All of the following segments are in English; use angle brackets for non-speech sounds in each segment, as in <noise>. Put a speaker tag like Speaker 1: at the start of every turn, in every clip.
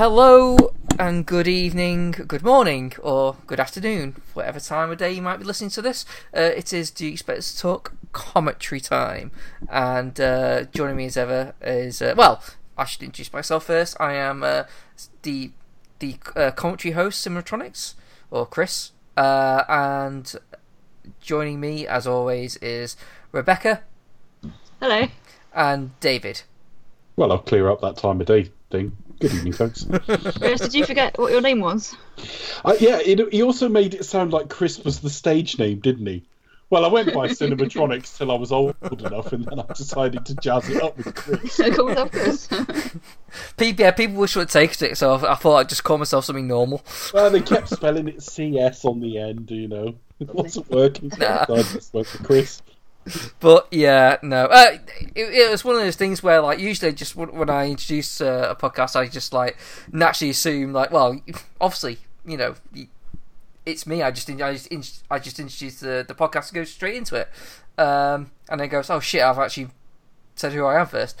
Speaker 1: Hello and good evening, good morning, or good afternoon, whatever time of day you might be listening to this. Uh, it is Do You Expect Us to Talk commentary time. And uh, joining me as ever is, uh, well, I should introduce myself first. I am uh, the the uh, commentary host, Simulatronics, or Chris. Uh, and joining me, as always, is Rebecca
Speaker 2: Hello.
Speaker 1: and David.
Speaker 3: Well, I'll clear up that time of day thing. Good evening, folks.
Speaker 2: Chris, did you forget what your name was?
Speaker 3: uh, yeah, it, he also made it sound like Chris was the stage name, didn't he? Well, I went by <laughs> Cinematronics till I was old enough, and then I decided to jazz it up with Chris. <laughs>
Speaker 2: Call myself Chris. <laughs>
Speaker 1: People, yeah, people wish would take it, so I thought I'd just call myself something normal.
Speaker 3: Well, they kept spelling it CS on the end, you know. It wasn't working, so
Speaker 1: Nah.
Speaker 3: I just went for Chris.
Speaker 1: But yeah, no, uh, it, it was one of those things where, like, usually just when when I introduce uh, a podcast, I just like naturally assume, like, well, obviously, you know, it's me. I just I just, I just introduce the the podcast and go straight into it, um, and then goes, oh shit, I've actually said who I am first,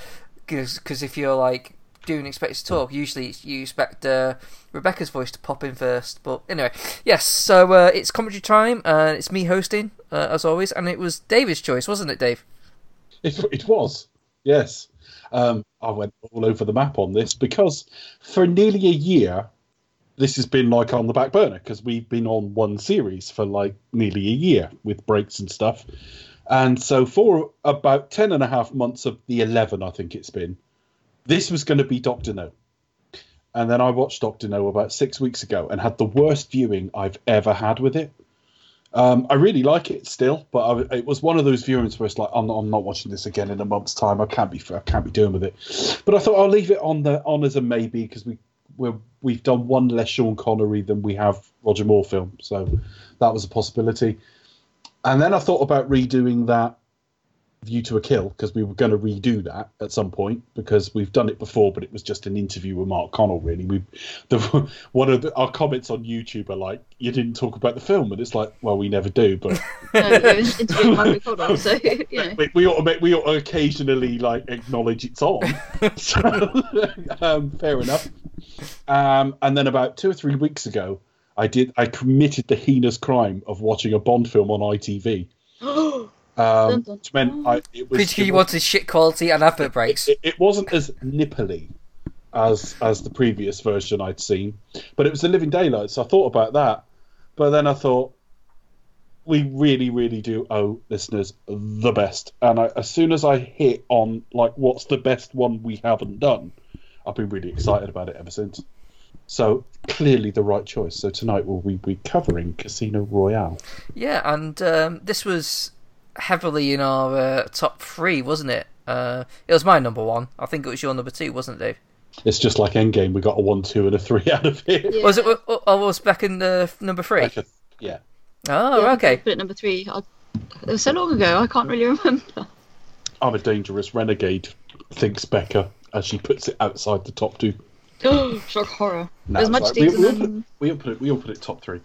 Speaker 1: because if you're like doing expect to talk, usually it's- you expect uh, Rebecca's voice to pop in first. But anyway, yes. So uh, it's commentary time, and it's me hosting uh, as always, and it was David's choice, wasn't it, Dave?
Speaker 3: It, it was, yes. Um, I went all over the map on this because for nearly a year, this has been like on the back burner because we've been on one series for like nearly a year with breaks and stuff. And so for about 10 and a half months of the 11, I think it's been, this was going to be Doctor No. And then I watched Doctor No about six weeks ago and had the worst viewing I've ever had with it. Um, I really like it still, but I, it was one of those viewings where it's like I'm not, I'm not watching this again in a month's time. I can't be I can't be doing with it. But I thought I'll leave it on the on as a maybe because we we're, we've done one less Sean Connery than we have Roger Moore film, so that was a possibility. And then I thought about redoing that View to a Kill because we were going to redo that at some point because we've done it before, but it was just an interview with Mark Connell. Really, we the <laughs> one of the, our comments on YouTube are like, "You didn't talk about the film," and it's like, "Well, we never do." But <laughs> <laughs>
Speaker 2: no, it was interviewing Michael Connell, so, you know.
Speaker 3: we, we ought to make, we ought to occasionally like acknowledge it's on. so, um, fair enough. Um, and then about two or three weeks ago, I did I committed the heinous crime of watching a Bond film on <gasps> <gasps> <gasps> ITV. Um,
Speaker 2: Dun, dun,
Speaker 3: which meant I, it was
Speaker 1: Because you wanted shit quality and advert breaks.
Speaker 3: it, it wasn't as nipply as as the previous version I'd seen, but it was the Living Daylights. So I thought about that, but then I thought we really, really do owe listeners the best. And I, as soon as I hit on like what's the best one we haven't done, I've been really excited about it ever since. So clearly the right choice. So tonight we'll be, be covering Casino Royale.
Speaker 1: Yeah, and um, this was heavily in our uh, top three, wasn't it? Uh, it was my number one. I think it was your number two, wasn't it, Dave?
Speaker 3: It's just like Endgame. We got a one, two, and a three <laughs> out of it.
Speaker 2: Yeah.
Speaker 1: Was it? Oh, I was back in the number three.
Speaker 3: Like a- yeah.
Speaker 1: Oh,
Speaker 2: Yeah,
Speaker 1: okay.
Speaker 2: Put it number three. I, it was so long ago, I can't really remember.
Speaker 3: I'm a dangerous renegade, thinks Becca, as she puts it outside the top two.
Speaker 2: Oh, <gasps> Shock horror.
Speaker 3: No,
Speaker 2: There's much
Speaker 3: like- we,
Speaker 2: deeper
Speaker 3: we'll,
Speaker 2: than.
Speaker 3: put, we'll put it. We'll put it top three.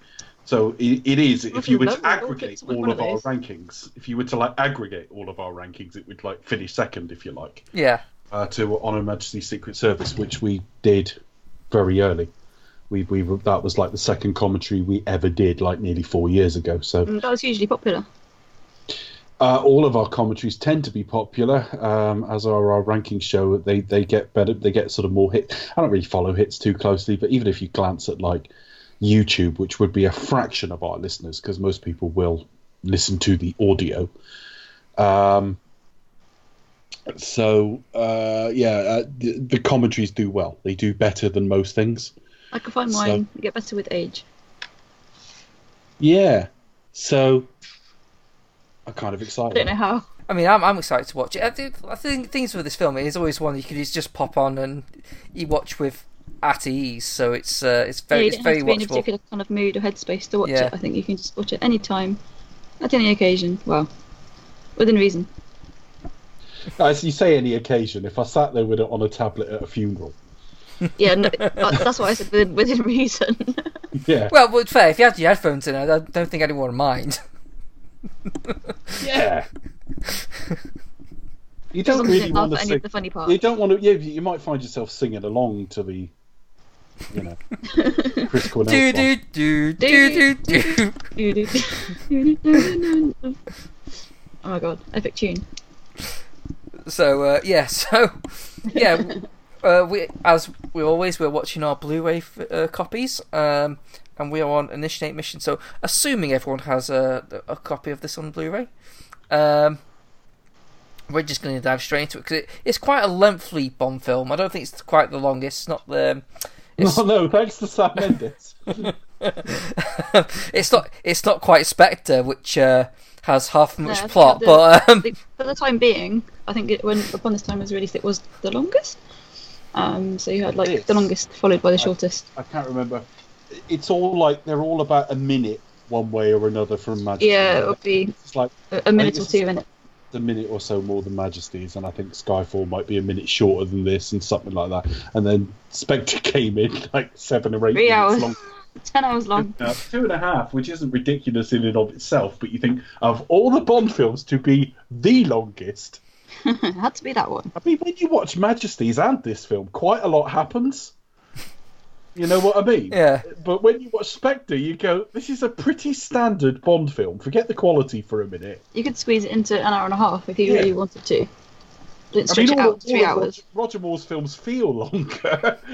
Speaker 3: So it, it is. If you were to aggregate all
Speaker 2: of
Speaker 3: of our rankings, if you were to like aggregate all of our rankings, it would like finish second, if you like,
Speaker 1: Yeah.
Speaker 3: uh, to On Her Majesty's Secret Service, which we did very early. We we were- that was like the second commentary we ever did, like nearly four years ago. So
Speaker 2: Mm, That was hugely popular.
Speaker 3: Uh, all of our commentaries tend to be popular, um, as are our rankings show. They they get better. They get sort of more hit. I don't really follow hits too closely, but even if you glance at like YouTube, which would be a fraction of our listeners, because most people will listen to the audio. Um, so uh, yeah, uh, the, the commentaries do well. They do better than most things.
Speaker 2: I can find
Speaker 3: So-
Speaker 2: mine get better with age.
Speaker 3: Yeah. So I'm kind of
Speaker 2: I
Speaker 3: excited.
Speaker 2: don't know how.
Speaker 1: I mean, I'm, I'm excited to watch it. I think, things with this film it is always one you can just pop on and you watch with at ease. So it's uh, it's very
Speaker 2: you
Speaker 1: it's
Speaker 2: don't
Speaker 1: very
Speaker 2: have to be in a particular kind of mood or headspace to watch
Speaker 1: Yeah.
Speaker 2: it. I think you can just watch it any time, at any occasion. Well, within reason.
Speaker 3: As you say, any occasion. If I sat there with it on a tablet at a funeral,
Speaker 2: Yeah, no, uh, that's what I said within, within reason. <laughs>
Speaker 3: yeah,
Speaker 1: Well, well, fair. If you had your headphones in, I don't don't think anyone would mind.
Speaker 3: yeah. You don't really want to
Speaker 2: at any
Speaker 3: sing.
Speaker 2: of the funny parts.
Speaker 3: You don't want to. Yeah, you might find yourself singing along to the you know, Chris Cornell.
Speaker 1: Do
Speaker 3: song.
Speaker 1: do do do do do.
Speaker 2: oh my god, epic tune.
Speaker 1: So uh, yeah, so yeah, uh, we as we always we're watching our Blu-ray f- uh, copies, um, and we are on initiate mission. So assuming everyone has a a copy of this on Blu-ray, um, we're just going to dive straight into it because it, it's quite a lengthy bomb film. I don't think it's quite the longest. It's not the. It's,
Speaker 3: No, no, thanks to Sam Mendes. <laughs>
Speaker 1: it's not. It's not quite Spectre, which uh, has half much
Speaker 2: think
Speaker 1: plot,
Speaker 2: the-
Speaker 1: but um,
Speaker 2: the- for the time being, I think it, when upon this time was released, it was the longest. Um, so you had like
Speaker 3: Yes.
Speaker 2: the longest followed by the shortest.
Speaker 3: I can't remember. It's all like they're all about a minute, one way or another from Majesty.
Speaker 2: Yeah, it would be
Speaker 3: It's like
Speaker 2: a, a minute or two in it.
Speaker 3: A minute or so more than Majesty's, and I think Skyfall might be a minute shorter than this, and something like that. And then Spectre <laughs> came in like seven or eight
Speaker 2: Three
Speaker 3: minutes
Speaker 2: hours.
Speaker 3: long. <laughs>
Speaker 2: Ten hours long.
Speaker 3: Uh, two and a half, which isn't ridiculous in and of itself, but you think of all the Bond films to be the longest.
Speaker 2: it <laughs> had to be that one.
Speaker 3: I mean, when you watch Majesties and this film, quite a lot happens. You know what I mean?
Speaker 1: yeah,
Speaker 3: But when you watch Spectre, you go, "This is a pretty standard Bond film. Forget the quality for a minute."
Speaker 2: You could squeeze it into an hour and a half if you
Speaker 3: Yeah.
Speaker 2: really wanted to. Didn't
Speaker 3: I
Speaker 2: stretch
Speaker 3: mean,
Speaker 2: it
Speaker 3: all,
Speaker 2: out to three
Speaker 3: all
Speaker 2: hours.
Speaker 3: Roger, Roger Moore's films feel longer. <laughs>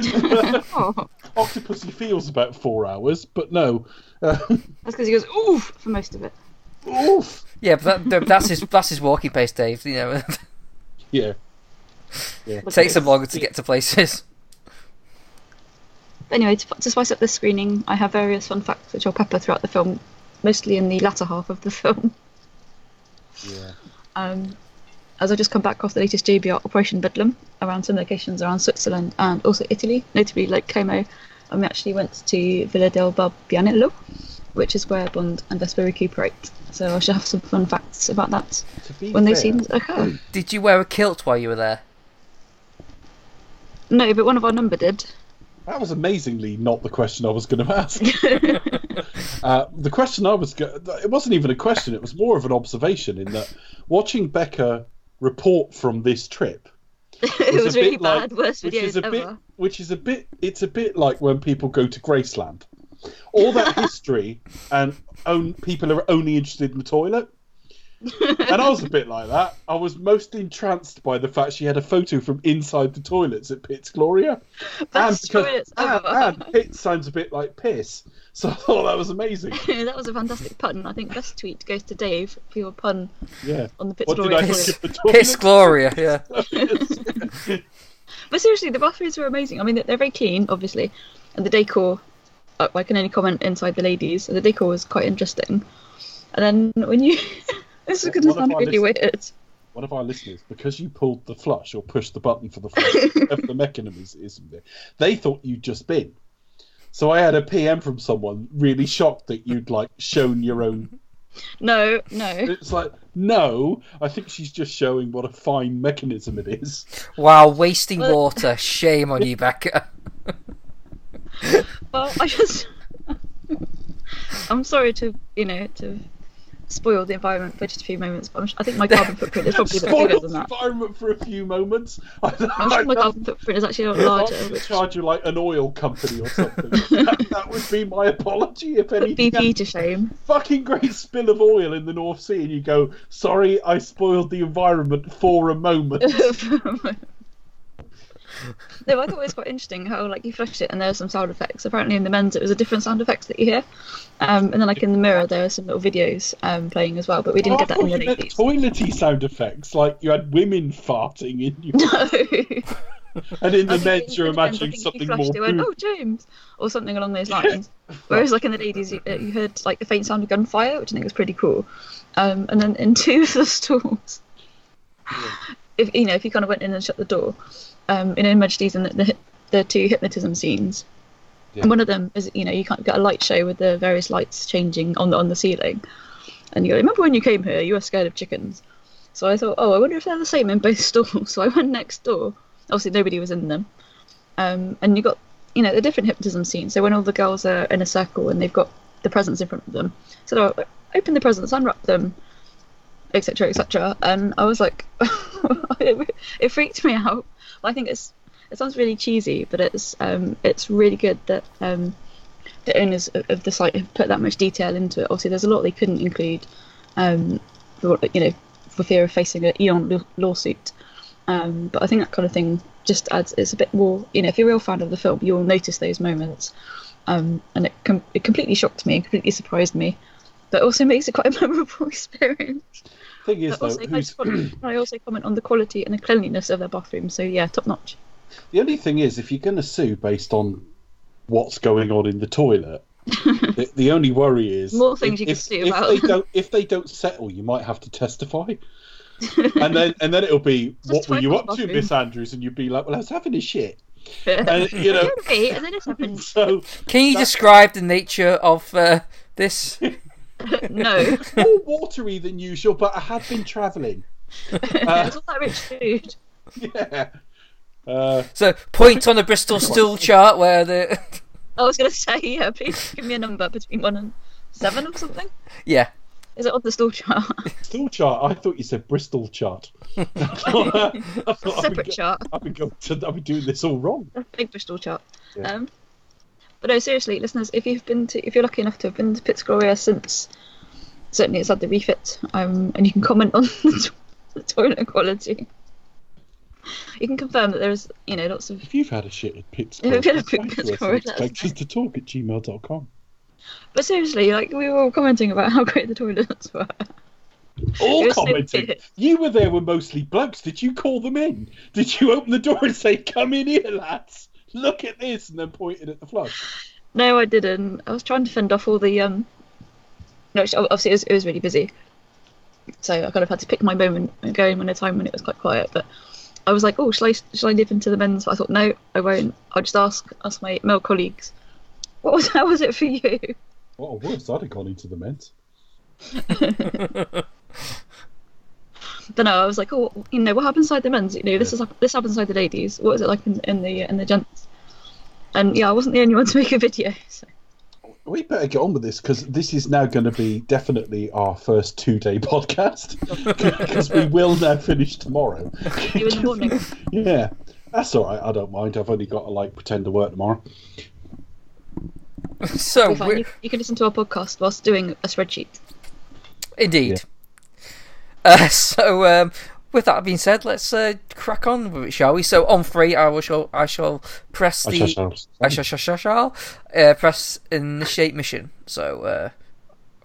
Speaker 2: oh,
Speaker 3: Octopussy feels about four hours, but no. <laughs>
Speaker 2: That's because he goes oof for most of it.
Speaker 3: oof.
Speaker 1: yeah, but that, that's his that's his walking pace, Dave. You know,
Speaker 3: Yeah.
Speaker 1: it takes him longer to get to places.
Speaker 2: But anyway, to, to spice up the screening, I have various fun facts which I'll pepper throughout the film, mostly in the latter half of the <laughs> film.
Speaker 3: Yeah.
Speaker 2: Um, as I just come back off the latest JBR Operation Bedlam around some locations around Switzerland and also Italy, notably Lake Como, and we actually went to Villa del Balbianello, which is where Bond and Vesper recuperate. So I shall have some fun facts about that when those scenes occur.
Speaker 1: Did you wear a kilt while you were there?
Speaker 2: No, but one of our number did.
Speaker 3: That was amazingly not the question I was going to ask. <laughs> <laughs> uh, the question I was go- it wasn't even a question; it was more of an observation. In that, watching Becca report from this trip, <laughs>
Speaker 2: it
Speaker 3: was
Speaker 2: was
Speaker 3: a
Speaker 2: really
Speaker 3: bit like-
Speaker 2: bad, worst
Speaker 3: which is a
Speaker 2: ever.
Speaker 3: bit, which is a bit, it's a bit like when people go to Graceland. All that history and own people are only interested in the toilet. And I was a bit like that. I was most entranced by the fact she had a photo from inside the toilets at Piz Gloria.
Speaker 2: Best
Speaker 3: because-
Speaker 2: toilets
Speaker 3: and,
Speaker 2: ever.
Speaker 3: and Piz sounds a bit like piss. So I thought that was amazing. <laughs>
Speaker 2: that was a fantastic pun. I think best tweet goes to Dave for your pun
Speaker 3: Yeah.
Speaker 2: on the
Speaker 3: What did
Speaker 2: Pittsburgh
Speaker 3: I
Speaker 2: toilet.
Speaker 3: think of the <laughs>
Speaker 1: Piss? Gloria, yeah. <laughs>
Speaker 2: But seriously, the bathrooms were amazing. I mean, they're- they're very clean, obviously, and the decor. uh, I can only comment inside the ladies. The decor was quite interesting. And then when you, this is going to sound really
Speaker 3: listeners-
Speaker 2: weird.
Speaker 3: One of our listeners, because you pulled the flush or pushed the button for the flush, <laughs> whatever the mechanism is, is there, they thought you'd just been. So I had a PM from someone really shocked that you'd like shown your own.
Speaker 2: No, no.
Speaker 3: It's like, no, I think she's just showing what a fine mechanism it is.
Speaker 1: Wow, wasting
Speaker 2: Well-
Speaker 1: water. Shame on you, Becca. <laughs>
Speaker 2: Well, I just. <laughs> I'm sorry to, you know, to spoil the environment for just a few moments, but I'm, I think my carbon footprint is probably a bit <laughs> bigger
Speaker 3: Spoiled
Speaker 2: than
Speaker 3: the
Speaker 2: that.
Speaker 3: environment for a few moments. <laughs> I,
Speaker 2: I'm sure my carbon footprint is actually a lot larger.
Speaker 3: I'd
Speaker 2: Which
Speaker 3: charge you like an oil company or something. <laughs> that, that would be my apology if anything.
Speaker 2: BP to shame.
Speaker 3: fucking great spill of oil in the North Sea, and you go, "Sorry, I spoiled the environment for a moment." <laughs>
Speaker 2: no, I thought it was quite interesting how like you flushed it and there were some sound effects. Apparently in the men's it was a different sound effects that you hear, um, and then like in the mirror there are some little videos um, playing as well. But we didn't
Speaker 3: Oh,
Speaker 2: get that in the ladies.
Speaker 3: toilety sound effects, like you had women farting in you, <laughs>
Speaker 2: No.
Speaker 3: and in the men's you're
Speaker 2: in the men's, I
Speaker 3: imagining
Speaker 2: you
Speaker 3: something
Speaker 2: flushed
Speaker 3: more.
Speaker 2: went, oh James, or something along those lines. Whereas like in the ladies, you, uh, you heard like the faint sound of gunfire, which I think was pretty cool. Um, and then in <laughs> two of the stalls, if you know, if you kind of went in and shut the door, um, in Majesty's and the, the the two hypnotism scenes.
Speaker 3: Yeah.
Speaker 2: And one of them is, you know, you can't get a light show with the various lights changing on the on the ceiling. And you go, remember when you came here, you were scared of chickens. So I thought, oh, I wonder if they're the same in both <laughs> stalls. So I went next door. Obviously, nobody was in them. Um, and you got, you know, the different hypnotism scenes. So when all the girls are in a circle and they've got the presents in front of them, so they'll open the presents, unwrap them, etc., etc. And I was like, <laughs> it, it freaked me out. I think it's it sounds really cheesy, but it's um, it's really good that um, the owners of, the site have put that much detail into it. Obviously, there's a lot they couldn't include, um, for, you know, for fear of facing an Eon law- lawsuit. Um, but I think that kind of thing just adds. It's a bit more. You know, if you're a real fan of the film, you'll notice those moments. Um, and it com- it completely shocked me, and completely surprised me, but also <laughs> makes it quite a memorable <laughs> experience.
Speaker 3: Thing is,
Speaker 2: But
Speaker 3: though,
Speaker 2: also, can I,
Speaker 3: who's,
Speaker 2: just comment, <clears throat> can I also comment on the quality and the cleanliness of their bathroom? So yeah, top notch.
Speaker 3: the only thing is, if you're going to sue based on what's going on in the toilet, <laughs> the, the only worry is
Speaker 2: More things
Speaker 3: if,
Speaker 2: you can
Speaker 3: if,
Speaker 2: sue
Speaker 3: if
Speaker 2: about.
Speaker 3: they <laughs> don't if they don't settle, you might have to testify. <laughs> and then and then it'll be what were you
Speaker 2: my
Speaker 3: up to. Miss Andrews? And you'd be like, well, I was having a shit. And you know,
Speaker 2: and then this happened.
Speaker 3: so
Speaker 1: Can you
Speaker 3: That-
Speaker 1: describe the nature of uh, this?
Speaker 2: No,
Speaker 3: more watery than usual, but I had been travelling. <laughs>
Speaker 2: it's all that rich food.
Speaker 3: Yeah. Uh,
Speaker 1: So point on the Bristol stool chart where the
Speaker 2: I was going to say, yeah, please give me a number between one and seven or something.
Speaker 1: yeah.
Speaker 2: Is it on the stool chart?
Speaker 3: stool chart. I thought you said Bristol chart. <laughs> I thought, I thought I've been
Speaker 2: Separate chart.
Speaker 3: I've been going to, I've been doing this all wrong.
Speaker 2: A big Bristol chart.
Speaker 3: Yeah.
Speaker 2: Um, but no, seriously, listeners, if you've been to, if you're lucky enough to have been to Piz Gloria since, certainly it's had the refit, um, and you can comment on <laughs> the, the toilet quality. You can confirm that there's, you know, lots of.
Speaker 3: If you've had a shit at Pitts, <laughs>
Speaker 2: If you've had a
Speaker 3: write
Speaker 2: Pitts
Speaker 3: to us
Speaker 2: Glory,
Speaker 3: and
Speaker 2: let us
Speaker 3: expect us to talk at gmail.com.
Speaker 2: But seriously, like we were all commenting about how great the toilets were.
Speaker 3: All
Speaker 2: was so
Speaker 3: commenting. you were there were mostly blokes. Did you call them in? Did you open the door and say, "Come in here, lads. Look at this," and then pointed at the flush?
Speaker 2: No, I didn't. I was trying to fend off all the um. No, actually, obviously it was, it was really busy, so I kind of had to pick my moment and go in when a time when it was quite quiet. But I was like, oh, shall I shall I nip into the men's? But I thought no, I won't. I'll just ask ask my male colleagues. What was <laughs> how was it for you?
Speaker 3: Well, worse, I'd have gone into the men's. <laughs>
Speaker 2: But no, I was like, oh, you know, what happens inside the men's? You know, this is this happens inside the ladies. What is it like in, in the in the gents? And yeah, I wasn't the only one to make a video. <laughs> So.
Speaker 3: We better get on with this because this is now going to be definitely our first two-day <laughs> podcast <laughs> because we will now finish tomorrow.
Speaker 2: You in the morning.
Speaker 3: Yeah, that's all right. I don't mind. I've only got to like pretend to work tomorrow.
Speaker 1: So
Speaker 2: Be fine.
Speaker 1: we're-
Speaker 2: You, you can listen to our podcast whilst doing a spreadsheet.
Speaker 1: indeed. Uh, <laughs> so um, with that being said, let's uh, crack on with it, shall we? So on three, I will shall I shall press
Speaker 3: I
Speaker 1: the
Speaker 3: shall-
Speaker 1: I shall shall shall, shall uh, press initiate mission. So uh,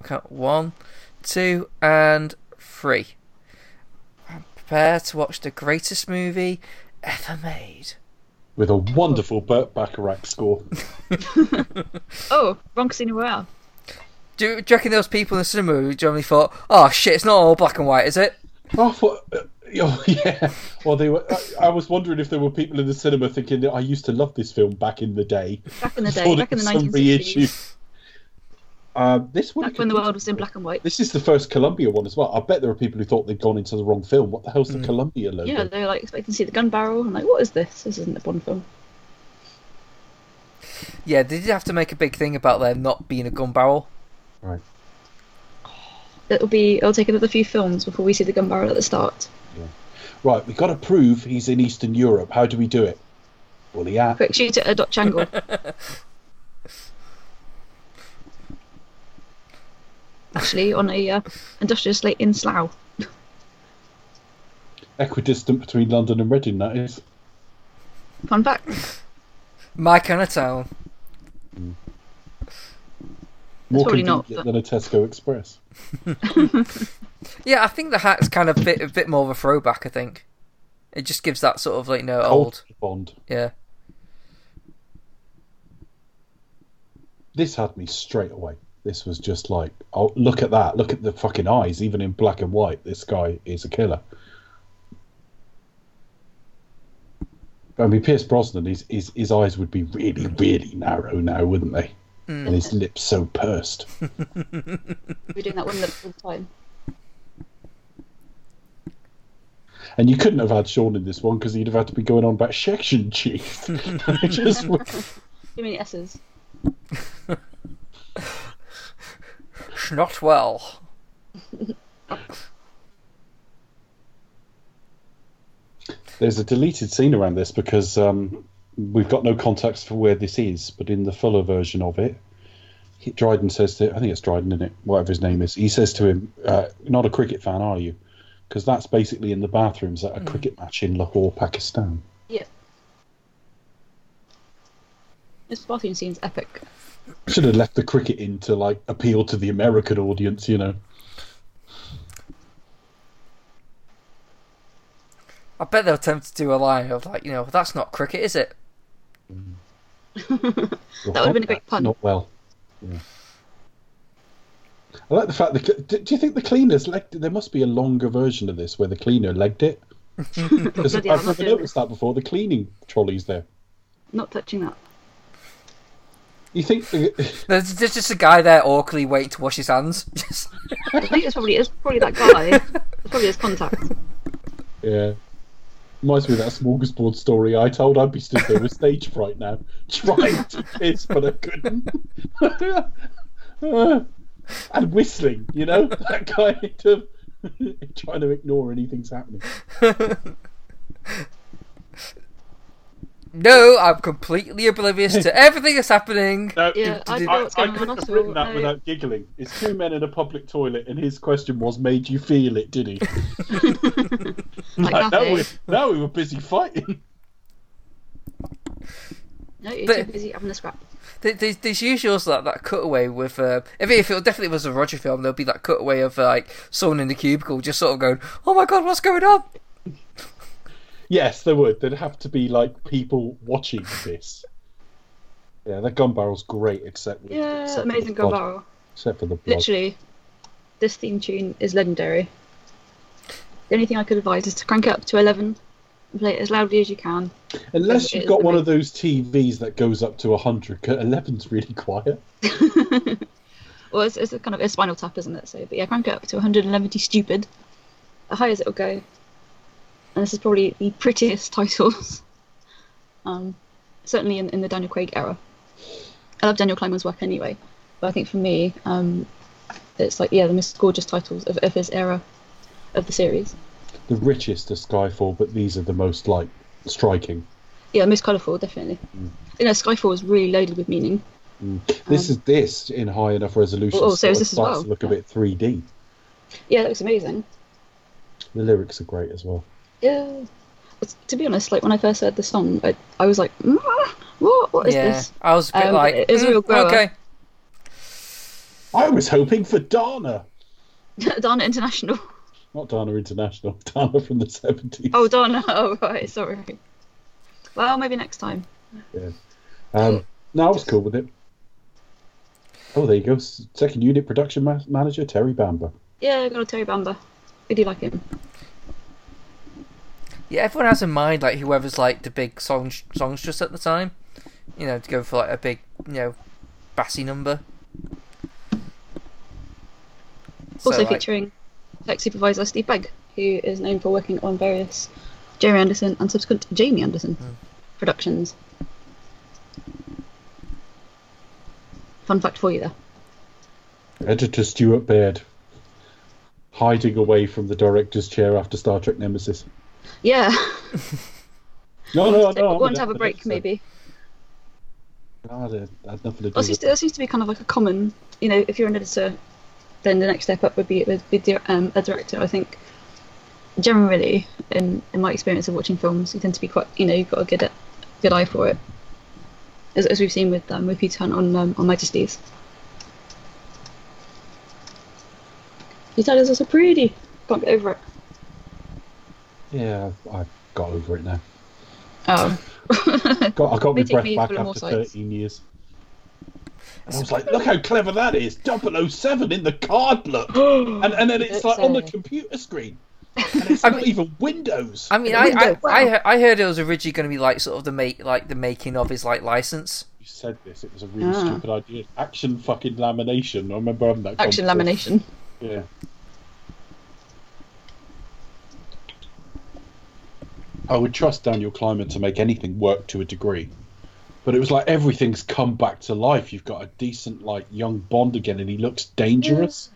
Speaker 1: count one, two, and three. Prepare to watch the greatest movie ever made.
Speaker 3: with a wonderful Burt Bacharach score. <laughs> <laughs>
Speaker 2: Oh, wrong Casino Royale.
Speaker 1: Do, do you reckon those people in the cinema who generally thought, "Oh shit, it's not all black and white, is it?"
Speaker 3: Oh, I thought, uh, <laughs> oh, yeah. Well, they were. I, I was wondering if there were people in the cinema thinking that I used to love this film back in the day.
Speaker 2: Back in the <laughs> day, back in the
Speaker 3: was
Speaker 2: 1960s.
Speaker 3: Uh, this one.
Speaker 2: Back when the world was in black and white.
Speaker 3: This is the first Columbia one as well. I bet there are people who thought they'd gone into the wrong film. What the hell's the Columbia logo?
Speaker 2: Yeah, they were like expecting to see the gun barrel. I'm like, what is this? This isn't a Bond film.
Speaker 1: Yeah, they did have to make a big thing about there not being a gun barrel.
Speaker 3: Right.
Speaker 2: It'll be. It'll take another few films before we see the gun barrel at the start. Yeah.
Speaker 3: Right, we've got to prove he's in Eastern Europe. How do we do it? Well, he had.
Speaker 2: Quick shoot at a Dutch angle. <laughs> Actually, on a uh, industrial estate in Slough.
Speaker 3: Equidistant between London and Reading, that is.
Speaker 2: Fun fact.
Speaker 1: My kind of town.
Speaker 3: More
Speaker 2: probably
Speaker 3: convenient
Speaker 2: not, but-
Speaker 3: than a Tesco Express. <laughs>
Speaker 1: Yeah, I think the hat's kind of a bit, a bit more of a throwback. I think it just gives that sort of like you know old.
Speaker 3: Bond.
Speaker 1: Yeah,
Speaker 3: This had me straight away. This was just like, oh, look at that. Look at the fucking eyes. Even in black and white, this guy is a killer. I mean, Pierce Brosnan, his, his, his eyes would be really, really narrow now, wouldn't they? And his lips so pursed. <laughs>
Speaker 2: We're doing that one lip all the time.
Speaker 3: And you couldn't have had Sean in this one because he'd have had to be going on about section chief. <laughs> I just, <laughs>
Speaker 2: Too many S's.
Speaker 1: not well.
Speaker 3: There's a deleted scene around this because um, we've got no context for where this is, but in the fuller version of it, he- Dryden says to, I think it's Dryden, isn't it? Whatever his name is. He says to him, uh, "Not a cricket fan, are you?" Because that's basically in the bathrooms at a cricket match in Lahore, Pakistan. Yeah.
Speaker 2: This bathroom scene's epic.
Speaker 3: Should have left the cricket in to like appeal to the American audience, you know.
Speaker 1: I bet they'll attempt to do a line of like, you know, that's not cricket, is it? Mm. <laughs>
Speaker 2: That would have been a great pun.
Speaker 3: Not well. Yeah. I like the fact that. Do do you think the cleaners legged it? There must be a longer version of this where the cleaner legged it. <laughs> Because I've never
Speaker 2: doing it.
Speaker 3: noticed that before. The cleaning trolley's there.
Speaker 2: Not touching that.
Speaker 3: You think? <laughs>
Speaker 1: There's, there's just a guy there awkwardly waiting to wash his hands.
Speaker 2: I think it's probably it's probably that guy. It's probably his contact.
Speaker 3: yeah. Reminds me of that smorgasbord story I told. I'd be stood there with stage fright now, trying to piss, but I couldn't. <laughs> and whistling, you know, <laughs> that kind of <laughs> trying to ignore anything's happening.
Speaker 1: No, I'm completely oblivious to <laughs> everything that's happening.
Speaker 3: No,
Speaker 2: Yeah,
Speaker 3: it-
Speaker 2: I
Speaker 3: it-
Speaker 2: don't know what's going on
Speaker 3: couldn't
Speaker 2: at
Speaker 3: have written that
Speaker 2: no.
Speaker 3: without giggling. It's two men in a public toilet, and his question was, "Made you feel it?" Did he? <laughs> <laughs>
Speaker 2: Like
Speaker 3: now,
Speaker 2: nothing.
Speaker 3: we, now we were busy fighting.
Speaker 2: No, you're
Speaker 1: But-
Speaker 2: too busy having a scrap.
Speaker 1: There's, there's usually also that, that cutaway with uh, if, it, if it definitely was a Roger film, there'll be that cutaway of uh, like someone in the cubicle just sort of going, "Oh my god, what's going on?"
Speaker 3: Yes, there would. There'd have to be like people watching this. Yeah, that gun barrel's great, except
Speaker 2: Yeah,
Speaker 3: except
Speaker 2: amazing gun
Speaker 3: blood.
Speaker 2: barrel.
Speaker 3: Except for the blood.
Speaker 2: Literally, this theme tune is legendary. The only thing I could advise is to crank it up to 11 and play it as loudly as you can.
Speaker 3: Unless you've got one
Speaker 2: amazing.
Speaker 3: of those TVs that goes up to 100, 'cause 11's really quiet. <laughs>
Speaker 2: Well, it's, it's a kind of a spinal tap, isn't it? So, but yeah, crank it up to 170 stupid, as high as it'll go. And this is probably the prettiest <laughs> titles, um, certainly in, in the Daniel Craig era. I love Daniel Kleinman's work anyway, but I think for me, um, it's like yeah, the most gorgeous titles of, of his era of the series.
Speaker 3: The richest are Skyfall, but these are the most like striking.
Speaker 2: Yeah, most colourful, definitely. You know, Skyfall is really loaded with meaning.
Speaker 3: This is this in high enough resolution.
Speaker 2: Oh, so is this as well?
Speaker 3: look a bit 3D.
Speaker 2: Yeah, that looks amazing.
Speaker 3: The lyrics are great as well.
Speaker 2: Yeah. To be honest, like when I first heard the song, I, I was like, "Mm, what? What is
Speaker 1: yeah,
Speaker 2: this?
Speaker 1: I was a bit
Speaker 2: Um,
Speaker 1: like,
Speaker 2: it is a
Speaker 1: "Mm,
Speaker 2: real grower."
Speaker 1: okay.
Speaker 3: I was hoping for Dana. <laughs>
Speaker 2: Dana International.
Speaker 3: Not Dana International, <laughs> Dana from the 70s.
Speaker 2: Oh, Dana. <laughs> Oh, right. Sorry. Well, maybe next time.
Speaker 3: Um, no, I was cool with it. Oh, there you go. Second unit production ma- manager, Terry Bamber.
Speaker 2: Yeah, I got a Terry Bamber. I do like him.
Speaker 1: Yeah, everyone has in mind like whoever's like the big song songstress at the time, you know, to go for like a big, you know, bassy number. So,
Speaker 2: Also
Speaker 1: like,
Speaker 2: featuring tech supervisor Steve Begg, who is known for working on various Gerry Anderson and subsequent Jamie Anderson
Speaker 1: Hmm.
Speaker 2: productions. Fun fact for you there.
Speaker 3: Editor Stuart Baird. Hiding away from the director's chair after Star Trek Nemesis.
Speaker 2: Yeah.
Speaker 3: No, no,
Speaker 2: So,
Speaker 3: no.
Speaker 2: want to have a break, maybe.
Speaker 3: God, it had nothing to do
Speaker 2: That seems to, that seems to be kind of like a common, you know, if you're an editor, then the next step up would be would be um, a director. I think generally, in in my experience of watching films, you tend to be quite, you know, you've got a good good eye for it, as, as we've seen with um, with Peter Hunt on um, on Majesties. Peter Hunt is also pretty. Can't get over it.
Speaker 3: Yeah, I've, I've got over it now.
Speaker 2: Oh. <laughs>
Speaker 3: Got, I got my breath back
Speaker 2: full of more
Speaker 3: after 13 years. I was like, look how clever that is. 007 in the card look. <gasps> And, and then it's
Speaker 2: It's,
Speaker 3: like on the computer screen. And it's
Speaker 1: I
Speaker 3: not
Speaker 1: mean-
Speaker 3: even Windows.
Speaker 1: I mean,
Speaker 2: The
Speaker 1: I, I,
Speaker 2: wow.
Speaker 1: I, I heard it was originally going to be like sort of the make like the making of his like license.
Speaker 3: you said this, it was a really
Speaker 2: Ah.
Speaker 3: stupid idea. Action fucking lamination. I remember having that
Speaker 2: Action lamination.
Speaker 3: Yeah. I would trust Daniel Kleinman to make anything work to a degree. But it was like everything's come back to life. You've got a decent, like, young Bond again, and he looks dangerous.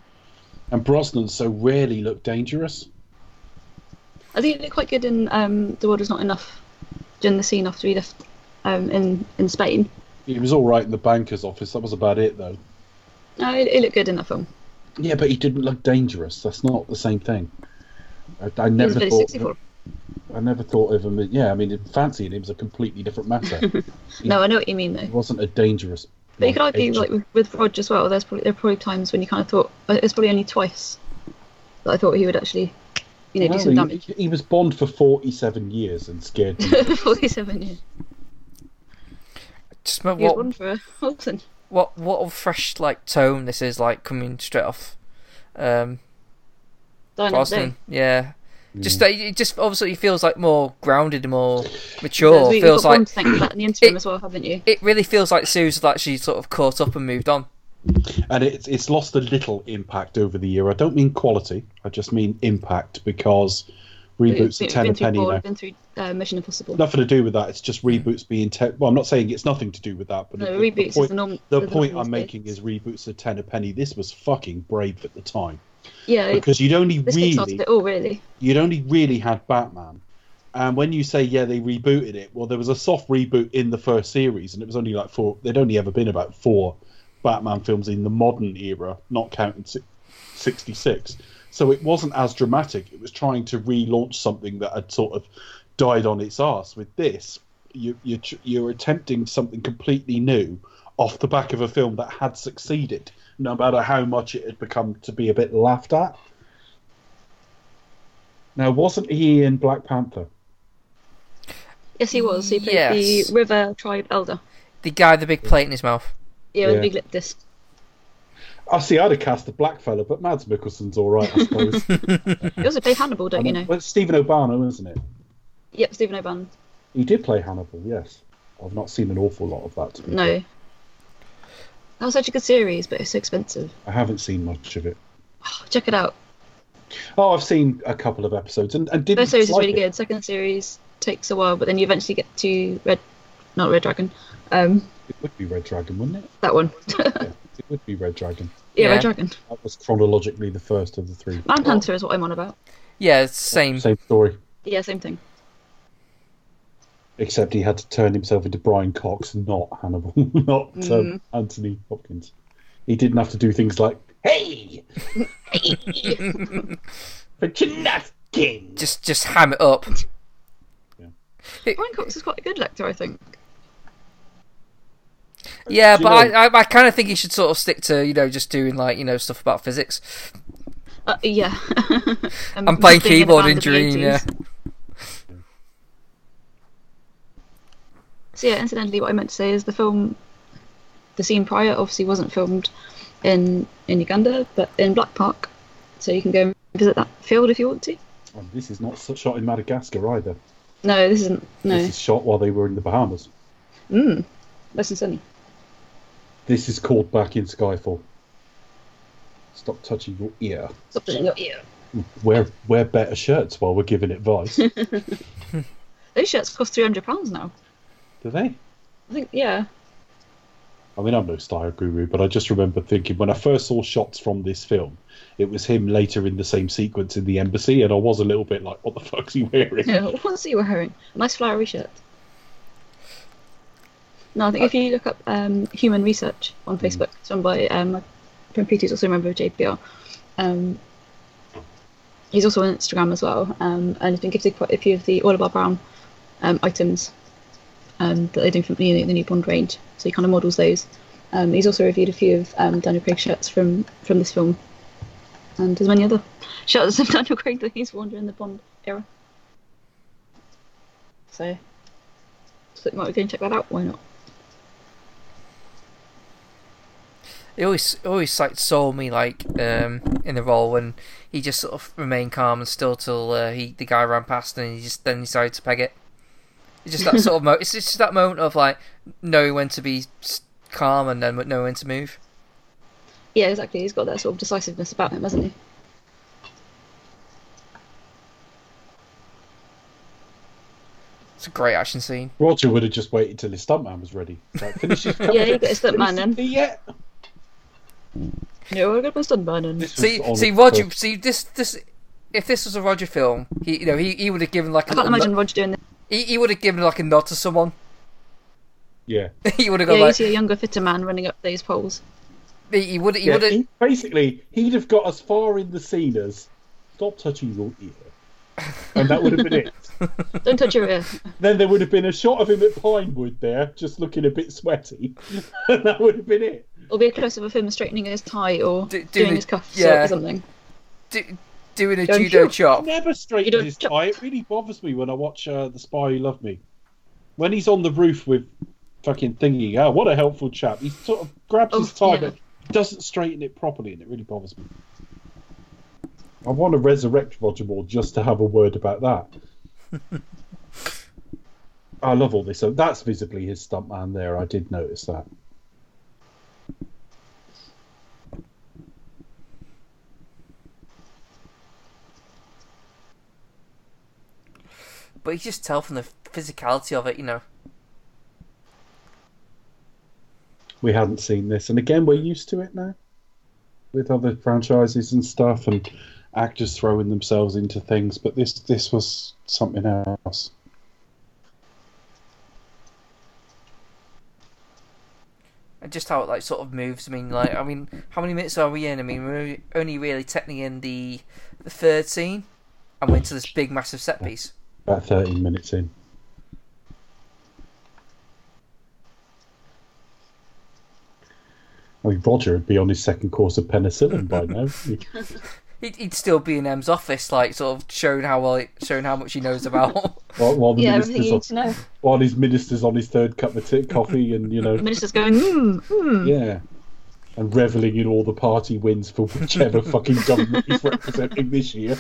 Speaker 3: And Brosnan so rarely looked dangerous.
Speaker 2: I think it looked quite good in um, The World Is Not Enough during the scene after he left um, in, in Spain.
Speaker 3: He was all right in the banker's office. That was about it, though.
Speaker 2: No, it, it looked good in that film.
Speaker 3: Yeah, but he didn't look dangerous. That's not the same thing. I, I
Speaker 2: He was
Speaker 3: never thought.
Speaker 2: Sexy for
Speaker 3: I never thought of him. as- Yeah, I mean, fancying him was a completely different matter. <laughs>
Speaker 2: No, I know what you mean though.
Speaker 3: he wasn't a dangerous.
Speaker 2: But you could argue,
Speaker 3: agent.
Speaker 2: like with, with Rog as well. There's probably there are probably times when you kind of thought uh, it's probably only twice that I thought he would actually, you know, do some
Speaker 3: he-
Speaker 2: damage.
Speaker 3: He, was Bond for forty-seven years and scared. <laughs>
Speaker 2: Forty-seven years.
Speaker 1: Just remember what,
Speaker 2: one for Wilson.
Speaker 1: what what a fresh like tone this is like coming straight off. Um,
Speaker 2: Die Another Day.
Speaker 1: Boston, yeah.
Speaker 3: Mm.
Speaker 1: Just that it just obviously feels like more grounded, and more
Speaker 2: There's-
Speaker 1: mature.
Speaker 2: we-
Speaker 1: feels
Speaker 2: You've got one
Speaker 1: like
Speaker 2: to thank for that in the interim
Speaker 1: it-
Speaker 2: as well, haven't you?
Speaker 1: it really feels like the series has actually sort of caught up and moved on.
Speaker 3: and it's it's lost a little impact over the year. I don't mean quality. I just mean impact because reboots
Speaker 2: Been-
Speaker 3: are ten a penny
Speaker 2: Bourne,
Speaker 3: now.
Speaker 2: Been through uh, Mission Impossible.
Speaker 3: Nothing to do with that. It's just reboots being ten. Well, I'm not saying it's nothing to do with that, but
Speaker 2: No,
Speaker 3: the,
Speaker 2: reboots
Speaker 3: the
Speaker 2: is
Speaker 3: point,
Speaker 2: the norm.
Speaker 3: the
Speaker 2: the
Speaker 3: point I'm making is reboots are ten a penny. This was fucking brave at the time
Speaker 2: yeah,
Speaker 3: because you'd only really
Speaker 2: all really.
Speaker 3: you'd only really had Batman. And when you say yeah they rebooted it, well there was a soft reboot in the first series, and it was only like four. There'd only ever been about four Batman films in the modern era, not counting '66. So it wasn't as dramatic. It was trying to relaunch something that had sort of died on its arse. With this, you, you you're attempting something completely new off the back of a film that had succeeded, no matter how much it had become to be a bit laughed at. Now, wasn't he in Black Panther?
Speaker 2: Yes, he was. He played
Speaker 1: Yes.
Speaker 2: the River Tribe Elder.
Speaker 1: The guy with the big plate in his mouth.
Speaker 2: Yeah, with
Speaker 3: Yeah.
Speaker 2: the big lip disc.
Speaker 3: I see. I'd have cast the black fella, but Mads Mikkelsen's all right, I suppose. <laughs>
Speaker 2: He also played Hannibal, don't you know?
Speaker 3: Well, Steven Obanno, isn't it?
Speaker 2: Yep, Steven Obanno.
Speaker 3: He did play Hannibal. Yes, I've not seen an awful lot of that. to be
Speaker 2: No.
Speaker 3: fair.
Speaker 2: That was such a good series, but it's so expensive.
Speaker 3: I haven't seen much of it.
Speaker 2: Check it out.
Speaker 3: Oh, I've seen a couple of episodes and, and didn't
Speaker 2: First series is really
Speaker 3: it.
Speaker 2: good. Second series takes a while, but then you eventually get to Red, not Red Dragon. Um,
Speaker 3: It would be Red Dragon, wouldn't it?
Speaker 2: that one. <laughs>
Speaker 3: Yeah, it would be Red Dragon.
Speaker 2: yeah,
Speaker 1: Yeah.
Speaker 2: Red Dragon.
Speaker 3: That was chronologically the first of the three.
Speaker 2: Manhunter is what I'm on about.
Speaker 1: Yeah, same.
Speaker 3: Same story,
Speaker 2: Yeah, same thing.
Speaker 3: Except he had to turn himself into Brian Cox, not Hannibal, <laughs> not um,
Speaker 2: Mm.
Speaker 3: Anthony Hopkins. He didn't have to do things like, "Hey, but you're not king."
Speaker 1: Just just ham it up.
Speaker 2: Brian Cox is quite a good actor, I think.
Speaker 1: Yeah,
Speaker 3: Do
Speaker 1: but
Speaker 3: you know-
Speaker 1: I, I, I kind of think he should sort of stick to you know just doing like you know stuff about physics.
Speaker 2: Uh, yeah. <laughs> Um,
Speaker 1: I'm playing
Speaker 2: being in a
Speaker 1: keyboard in
Speaker 2: of the
Speaker 1: Dream. Yeah.
Speaker 2: So yeah, incidentally, what I meant to say is the film, the scene prior, obviously wasn't filmed in in Uganda, but in Black Park. So you can go and visit that field if you want to.
Speaker 3: And this is not shot in Madagascar either.
Speaker 2: No, this isn't. No.
Speaker 3: This is shot while they were in the Bahamas.
Speaker 2: Mm. Nice and sunny.
Speaker 3: This is called Back in Skyfall. Stop touching your ear.
Speaker 2: Stop touching your ear.
Speaker 3: Wear wear better shirts while we're giving advice. <laughs>
Speaker 2: Those shirts cost three hundred pounds now.
Speaker 3: They?
Speaker 2: I think. Yeah.
Speaker 3: I mean, I'm no style guru, but I just remember thinking when I first saw shots from this film, it was him later in the same sequence in the embassy, and I was a little bit like, "What the fuck's he wearing?"
Speaker 2: Yeah. <laughs> What's he wearing? A nice flowery shirt. No, I think if you look up um, human research on Facebook, it's run by um, my friend Peter, who's also a member of JBR. Um, he's also on Instagram as well, um, and he's been gifted quite a few of the All Oliver Brown um, items um, that they do from the, the new Bond range. So he kind of models those. Um, he's also reviewed a few of um, Daniel Craig shirts from from this film, and there's many other shirts of <laughs> Daniel Craig that he's worn during the Bond era. So, so might we go and check that out? Why not?
Speaker 1: He always always like sold me like um in the role when he just sort of remained calm and still till uh, he the guy ran past and he just then decided to peg it. It's just that sort of mo. It's just that moment of like knowing when to be calm and then knowing when to move.
Speaker 2: Yeah, exactly. He's got that sort of decisiveness about him, hasn't he?
Speaker 1: It's a great action scene.
Speaker 3: Roger would have just waited till his stuntman was ready. Like, finish his <laughs>
Speaker 2: Yeah, he got his stuntman then.
Speaker 3: Yeah.
Speaker 2: Yeah, we're gonna put stuntman in.
Speaker 1: See, see,
Speaker 3: the
Speaker 1: Roger.
Speaker 3: first-
Speaker 1: See, this, this, if this was a Roger film, he you know he, he would have given like a
Speaker 2: I can't
Speaker 1: little
Speaker 2: imagine
Speaker 1: no-
Speaker 2: Roger doing this.
Speaker 1: He, he would have given like a nod to someone.
Speaker 3: Yeah. <laughs>
Speaker 1: he would have
Speaker 2: Yeah,
Speaker 1: gone
Speaker 2: you
Speaker 1: like
Speaker 2: see a younger, fitter man running up these poles.
Speaker 1: he, he would he
Speaker 3: yeah
Speaker 1: would have
Speaker 3: he, basically, he'd have got as far in the scene as "Stop touching your ear," and that would have been it. <laughs>
Speaker 2: Don't touch your ear.
Speaker 3: Then there would have been a shot of him at Pinewood there, just looking a bit sweaty, <laughs> and that would have been it.
Speaker 2: Or be a close up of him straightening his tie or
Speaker 1: Do- do
Speaker 2: doing
Speaker 1: the-
Speaker 2: his cuffs
Speaker 1: yeah.
Speaker 2: or something.
Speaker 1: do, doing a
Speaker 2: Going,
Speaker 1: judo
Speaker 2: "Phew."
Speaker 1: chop.
Speaker 3: Never
Speaker 2: You
Speaker 3: his
Speaker 2: chop-
Speaker 3: tie. It really bothers me when I watch uh, The Spy Who Loved Me. When he's on the roof with fucking thingy, oh, what a helpful chap. He sort of grabs
Speaker 2: Oh,
Speaker 3: his tie
Speaker 2: yeah.
Speaker 3: but doesn't straighten it properly, and it really bothers me. I want to resurrect Roger Moore just to have a word about that. <laughs> I love all this. So that's visibly his stuntman there. I did notice that.
Speaker 1: But you just tell from the physicality of it, you know.
Speaker 3: we hadn't seen this. And again, we're used to it now with other franchises and stuff, and actors throwing themselves into things. But this this was something else.
Speaker 1: And just how it like sort of moves. I mean, like, I mean, how many minutes are we in? I mean, we're only really technically in the the third scene, and we're into this big, massive set piece.
Speaker 3: About thirteen minutes in. I mean, Roger would be on his second course of penicillin by now. <laughs>
Speaker 1: He'd, he'd still be in M's office, like sort of showing how well, showing how much he knows about. <laughs>
Speaker 3: while, while the
Speaker 2: Yeah, everything
Speaker 3: minister's
Speaker 2: you need to know.
Speaker 3: while his minister's on his third cup of tea, coffee, and you know,
Speaker 2: The <laughs> minister's going, hmm, hmm.
Speaker 3: Yeah. And reveling in all the party wins for whichever fucking government he's representing this year.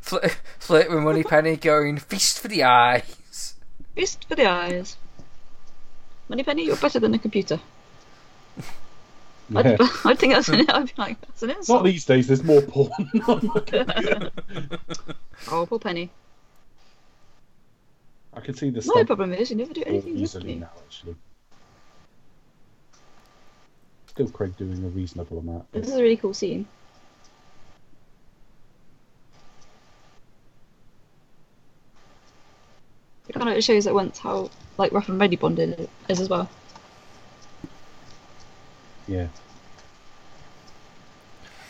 Speaker 1: Flirt, <laughs> flirt with Moneypenny, going feast for the eyes.
Speaker 2: Feast for the eyes. Moneypenny, you're better than a computer.
Speaker 3: Yeah.
Speaker 2: I'd, <laughs> I'd think that's an, <laughs> I'd be like, that's an
Speaker 3: Not
Speaker 2: insult.
Speaker 3: these days, there's more porn.
Speaker 2: Oh, poor Penny.
Speaker 3: I can see the
Speaker 2: My problem is you never do
Speaker 3: more
Speaker 2: anything with
Speaker 3: easily
Speaker 2: me.
Speaker 3: now, actually. Still Craig doing a reasonable amount.
Speaker 2: This is a really cool scene. It kind of shows at once how like rough and ready bonded it is as well.
Speaker 3: Yeah.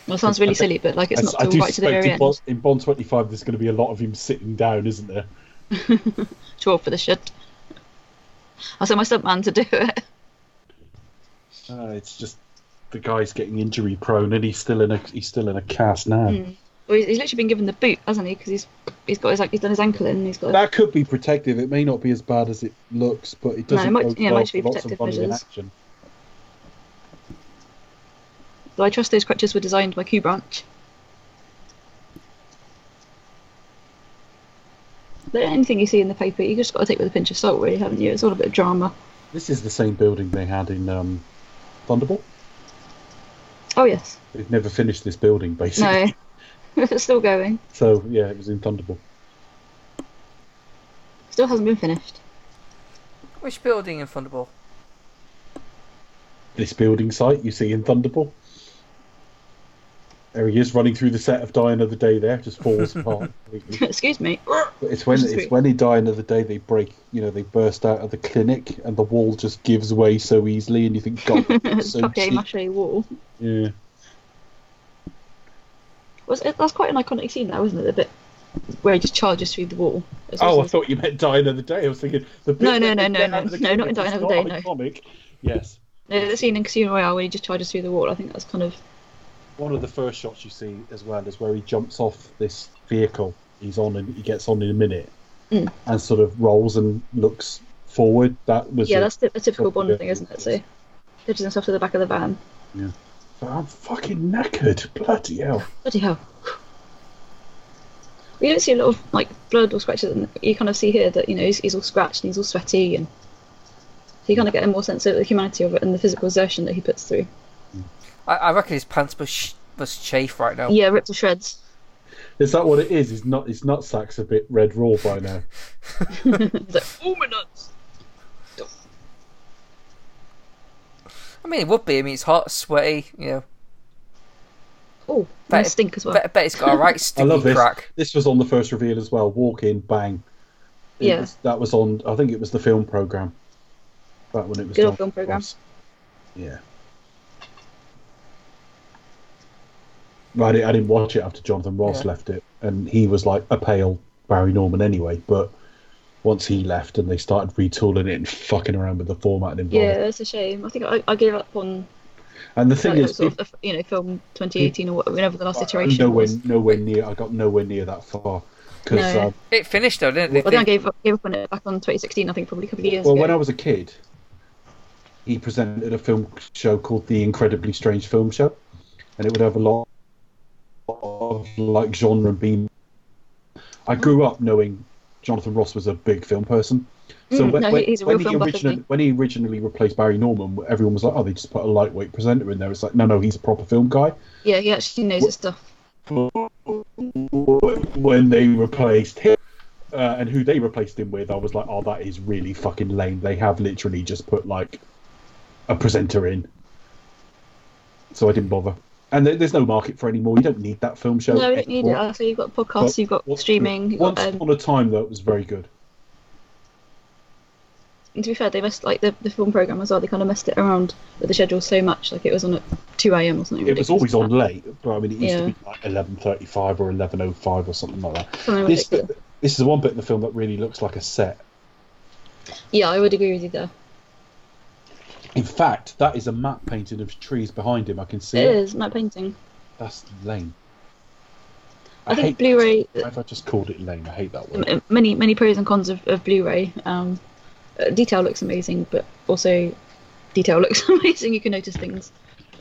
Speaker 2: Well, it sounds really silly, but like it's not
Speaker 3: I
Speaker 2: till
Speaker 3: do
Speaker 2: right to the very
Speaker 3: in
Speaker 2: end.
Speaker 3: Bond, in Bond 25 there's going to be a lot of him sitting down, isn't there? <laughs>
Speaker 2: Too Sure for the shit. I'll send my stuntman to do it.
Speaker 3: Uh, it's just the guy's getting injury prone and he's still in a he's still in a cast now.
Speaker 2: Mm. Well, he's, he's literally been given the boot, hasn't he? Because he's he's got his like he's done his ankle in. And he's got.
Speaker 3: That could be protective. It may not be as bad as it looks, but it doesn't.
Speaker 2: No, it might- yeah, it might be protective measures.
Speaker 3: action.
Speaker 2: So I trust those crutches were designed by Q Branch. Anything you see in the paper, you just got to take with a pinch of salt, really, haven't you? It's all a bit of drama.
Speaker 3: This is the same building they had in um, Thunderball.
Speaker 2: Oh yes,
Speaker 3: They've never finished this building, basically.
Speaker 2: no, <laughs> it's <laughs> still going.
Speaker 3: So yeah, it was in Thunderball.
Speaker 2: Still hasn't been finished.
Speaker 1: Which building in Thunderball?
Speaker 3: This building site you see in Thunderball. There he is running through the set of Die Another Day. There, just falls <laughs> apart. <laughs>
Speaker 2: Excuse me.
Speaker 3: But it's when
Speaker 2: Which
Speaker 3: it's
Speaker 2: sweet.
Speaker 3: when he Die Another Day they break. You know, they burst out of the clinic and the wall just gives way so easily, and you think, God, that's so
Speaker 2: Papier
Speaker 3: cheap.
Speaker 2: mache wall.
Speaker 3: Yeah.
Speaker 2: Was it, that's quite an iconic scene, now, isn't it? The bit where he just charges through the wall.
Speaker 3: Oh, I thought you meant Die Another Day. I was thinking the bit
Speaker 2: No, no, no, no, no.
Speaker 3: out of the
Speaker 2: No, not in Die Another Day, no.
Speaker 3: iconic. Yes.
Speaker 2: No, the scene in Casino Royale where he just charges through the wall. I think that's kind of
Speaker 3: One of the first shots you see as well is where he jumps off this vehicle he's on and he gets on in a minute
Speaker 2: Mm.
Speaker 3: and sort of rolls and looks forward. That was
Speaker 2: yeah,
Speaker 3: it.
Speaker 2: that's the, a typical Bond thing, isn't it? So pitches himself to the back of the van.
Speaker 3: But I'm fucking knackered. Bloody hell.
Speaker 2: Bloody hell. We don't see a lot of like blood or scratches. And you kind of see here that you know he's, he's all scratched and he's all sweaty, and so you kind of get a more sense of the humanity of it and the physical exertion that he puts through.
Speaker 1: I, I reckon his pants must, sh- must chafe right now.
Speaker 2: Yeah, ripped to shreds.
Speaker 3: Is that what it is? His nut his nutsack's a bit red raw by now. <laughs>
Speaker 2: He's like, oh my nuts.
Speaker 1: I mean, it would be. I mean, it's hot, sweaty, you know.
Speaker 2: Oh,
Speaker 1: Bet-
Speaker 2: and stink as well.
Speaker 1: Bet, bet it's got a right <laughs>
Speaker 3: I love this.
Speaker 1: crack.
Speaker 3: This was on the first reveal as well. Walk in, bang. It
Speaker 2: Yeah.
Speaker 3: was- that was on. I think it was the film program. Back when it was
Speaker 2: Good old film programme.
Speaker 3: Yeah. Right, I didn't watch it after Jonathan Ross
Speaker 1: Yeah.
Speaker 3: left it, and he was like a pale Barry Norman anyway. But once he left and they started retooling it and fucking around with the format and
Speaker 2: Yeah,
Speaker 3: involved,
Speaker 2: that's a shame. I think I, I gave up on
Speaker 3: and the thing
Speaker 2: like,
Speaker 3: is,
Speaker 2: sort of, you know, film 2018 or whatever the last iteration
Speaker 3: nowhere,
Speaker 2: was.
Speaker 3: nowhere near. I got nowhere near that far because
Speaker 2: No.
Speaker 3: um,
Speaker 1: It finished though, didn't it?
Speaker 2: Well, then I gave up, gave up on it back on 2016. I think probably a couple of years
Speaker 3: Well,
Speaker 2: ago.
Speaker 3: when I was a kid, he presented a film show called The Incredibly Strange Film Show, and it would have a lot of like genre and beam. I grew up knowing Jonathan Ross was a big film person. So
Speaker 2: Mm,
Speaker 3: when,
Speaker 2: no,
Speaker 3: when, when he
Speaker 2: film buff, isn't
Speaker 3: originally when he originally replaced Barry Norman, everyone was like, "Oh, they just put a lightweight presenter in there." It's like, no, no, he's a proper film guy.
Speaker 2: Yeah, he actually knows his stuff.
Speaker 3: when they replaced him uh, and who they replaced him with, I was like, oh, that is really fucking lame. They have literally just put like a presenter in, so I didn't bother. And there, there's no market for it anymore. You don't need that film show.
Speaker 2: No, we don't need it. So you've got podcasts,
Speaker 3: But
Speaker 2: you've got
Speaker 3: once-
Speaker 2: streaming. You've
Speaker 3: Once
Speaker 2: got, um,
Speaker 3: upon a time, though, it was very good.
Speaker 2: and to be fair, they messed like the, the film program as well. They kind of messed it around with the schedule so much. Like it was on at 2 a.m. or something.
Speaker 3: It was always on late, but I mean, it used to be like 11:35 or 11:05 or something like that.
Speaker 2: Something
Speaker 3: This,
Speaker 2: ridiculous.
Speaker 3: this is the one bit in the film that really looks like a set.
Speaker 2: Yeah, I would agree with you there.
Speaker 3: In fact, that is a map painting of trees behind him. I can see
Speaker 2: It
Speaker 3: it.
Speaker 2: is matte painting.
Speaker 3: That's lame.
Speaker 2: I, think
Speaker 3: hate
Speaker 2: Blu-ray.
Speaker 3: I just called it lame? I hate that word.
Speaker 2: Many many pros and cons of, of Blu-ray. Um, uh, detail looks amazing, but also detail <laughs> looks amazing. You can notice things.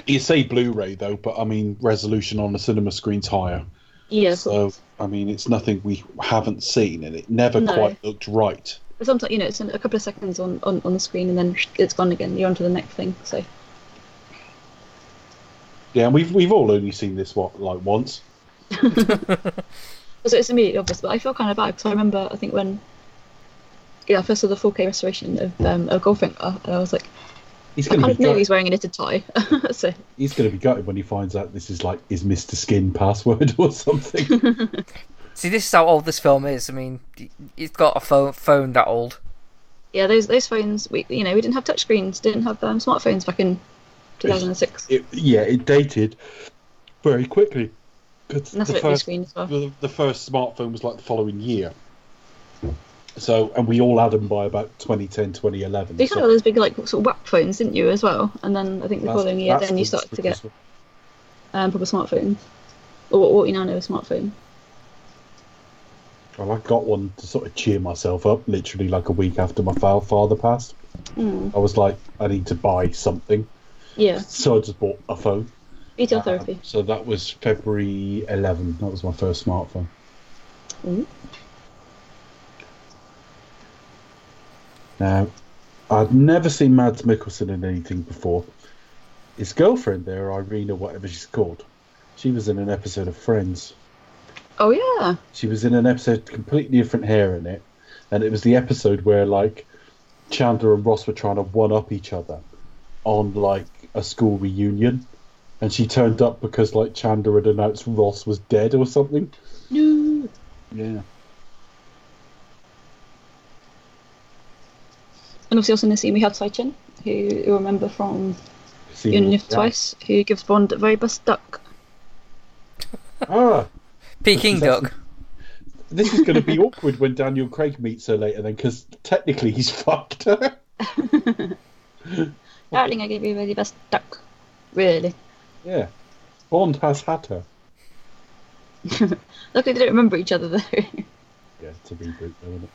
Speaker 3: You say Blu-ray though, but I mean resolution on the cinema screen's higher.
Speaker 2: Yeah,
Speaker 3: So I mean, it's nothing we haven't seen, and it never
Speaker 2: No.
Speaker 3: quite looked right.
Speaker 2: But sometimes you know it's in a couple of seconds on, on, on the screen and then it's gone again. You're on to the next thing. So
Speaker 3: Yeah, and we've we've all only seen this what like once. <laughs> <laughs>
Speaker 2: so it's immediately obvious. But I feel kind of bad because I remember I think when yeah I first saw the 4K restoration of um, of Goldfinger and I was like
Speaker 3: He's
Speaker 2: I
Speaker 3: going
Speaker 2: kind
Speaker 3: to
Speaker 2: of know he's wearing a knitted tie. <laughs> so
Speaker 3: he's going to be gutted when he finds out this is like his Mister Skin password or something.
Speaker 1: See, this is how old this film is. I mean, it's got a phone, phone that old.
Speaker 2: yeah, those those phones we you know we didn't have touchscreens, didn't have um, smartphones back in 2006.
Speaker 3: it, yeah, it dated very quickly.
Speaker 2: And that's
Speaker 3: the
Speaker 2: a bit
Speaker 3: first
Speaker 2: screen as well.
Speaker 3: the, the first smartphone was like the following year. So, and we all had them by about 2010, 2011.
Speaker 2: You
Speaker 3: so
Speaker 2: kind of got those big like sort of WAP phones, didn't you, as well? And then I think the
Speaker 3: that's-
Speaker 2: following year, then you
Speaker 3: the
Speaker 2: started to get um, proper smartphones, or what, what you now know as smartphone.
Speaker 3: Well, I got one to sort of cheer myself up, literally like a week after my father passed.
Speaker 2: Mm.
Speaker 3: I was like, I need to buy something.
Speaker 2: Yeah,
Speaker 3: So I just bought a phone.
Speaker 2: retail
Speaker 3: Uh,
Speaker 2: therapy.
Speaker 3: so that was February 11. That was my first smartphone.
Speaker 2: Ooh.
Speaker 3: Now, I'd never seen Mads Mikkelsen in anything before. His girlfriend there, Irina, whatever she's called, she was in an episode of Friends.
Speaker 2: Oh yeah,
Speaker 3: She was in an episode completely different hair in it, and it was the episode where like Chandler and Ross were trying to one up each other on like a school reunion, and she turned up because like Chandler had announced Ross was dead or something.
Speaker 2: no.
Speaker 3: Yeah.
Speaker 2: And obviously also in the scene we have Tsai Chin, who you remember from You
Speaker 3: Only
Speaker 2: Live Twice, who gives Bond a very best duck.
Speaker 3: Ah,
Speaker 1: Peking duck. <laughs>
Speaker 3: this is going to be awkward when Daniel Craig meets her later, then, because technically he's <laughs> fucked her. <laughs>
Speaker 2: Darling, I gave you a very best duck. Really?
Speaker 3: Yeah. Bond has had her.
Speaker 2: Luckily they don't remember each other though.
Speaker 3: Yeah, to be reboot, though, isn't it?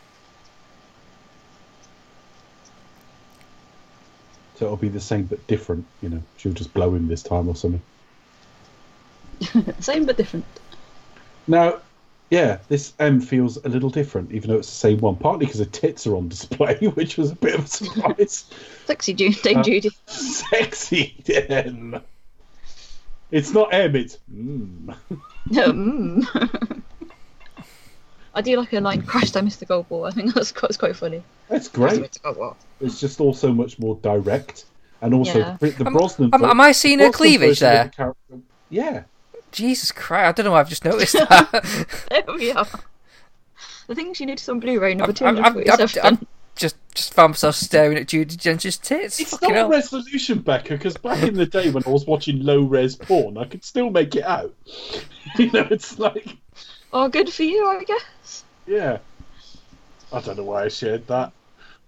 Speaker 3: So it'll be the same but different, you know. She'll just blow him this time or something.
Speaker 2: Same but different.
Speaker 3: Now, yeah, this M feels a little different, even though it's the same one. Partly because the tits are on display, <laughs> which was a bit of a surprise.
Speaker 2: Sexy Jude, Dame
Speaker 3: Uh,
Speaker 2: Judi.
Speaker 3: Sexy M. It's not M, it's <laughs> mm.
Speaker 2: mm. <laughs> I do like a line, crashed I missed the gold ball. I think that's quite, it's quite funny.
Speaker 3: That's great.
Speaker 2: the gold.
Speaker 3: It's just also much more direct, and also
Speaker 2: Yeah.
Speaker 3: the, the
Speaker 1: Am-
Speaker 3: Brosnan.
Speaker 1: am- am I seeing
Speaker 3: a
Speaker 1: cleavage there?
Speaker 3: the yeah,
Speaker 1: Jesus Christ! I don't know. why I've just noticed <laughs> that.
Speaker 2: There we are. The things you notice on Blu-ray number
Speaker 1: I'm- I'm- I'm-
Speaker 2: 247.
Speaker 1: I'm- just just found myself staring at Judi Dench's tits.
Speaker 3: It's
Speaker 1: Fucking
Speaker 3: not
Speaker 1: hell.
Speaker 3: resolution, Becca, because back in the day when I was watching low res porn, I could still make it out. <laughs> you know, it's like,
Speaker 2: Oh, good for you, I guess.
Speaker 3: yeah. I don't know why I shared that.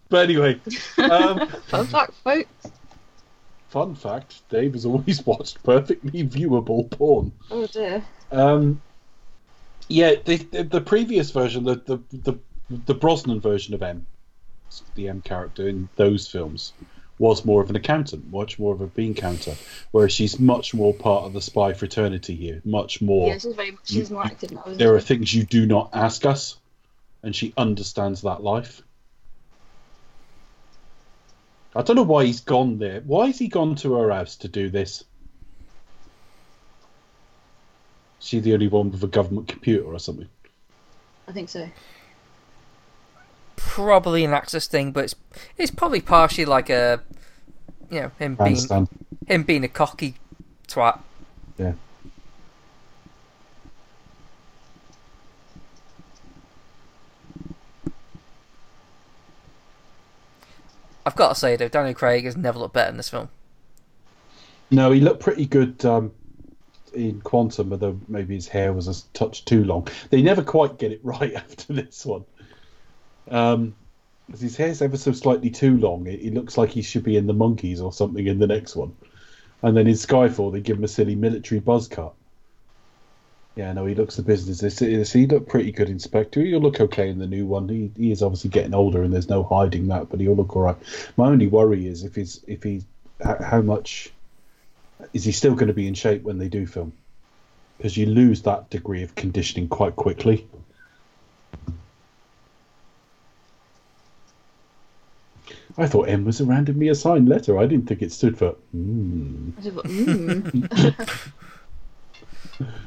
Speaker 3: But anyway, um, <laughs>
Speaker 2: Fun fact, folks.
Speaker 3: Fun fact Dave has always <laughs> watched perfectly viewable porn.
Speaker 2: Oh dear.
Speaker 3: Um, yeah, the, the the previous version, the, the the the Brosnan version of M, the M character in those films, was more of an accountant, much more of a bean counter, whereas she's much more part of the spy fraternity here, much more.
Speaker 2: Yeah, she's very. She's more active now.
Speaker 3: There are things you do not ask us, and she understands that life. I don't know why he's gone there. Why has he gone to her house to do this? Is she the only one with a government computer or something?
Speaker 2: I think so.
Speaker 1: Probably an access thing, but it's it's probably partially like a, you know, him being him being a cocky twat.
Speaker 3: Yeah.
Speaker 1: I've got to say though, Daniel Craig has never looked better in this film.
Speaker 3: No, he looked pretty good um, in Quantum, although maybe his hair was a touch too long. They never quite get it <laughs> right after this one. Um, his hair's ever so slightly too long. It, it looks like he should be in the Monkees or something in the next one. And then in Skyfall, they give him a silly military buzz cut. Yeah, no, he looks the business. This, he looked pretty good in Spectre. He'll look okay in the new one. He, he is obviously getting older, and there's no hiding that. But he'll look all right. My only worry is if he's if he how, how much is he still going to be in shape when they do film? Because you lose that degree of conditioning quite quickly. I thought M was a randomly assigned letter. I didn't think it stood for. Mm. <laughs> <laughs>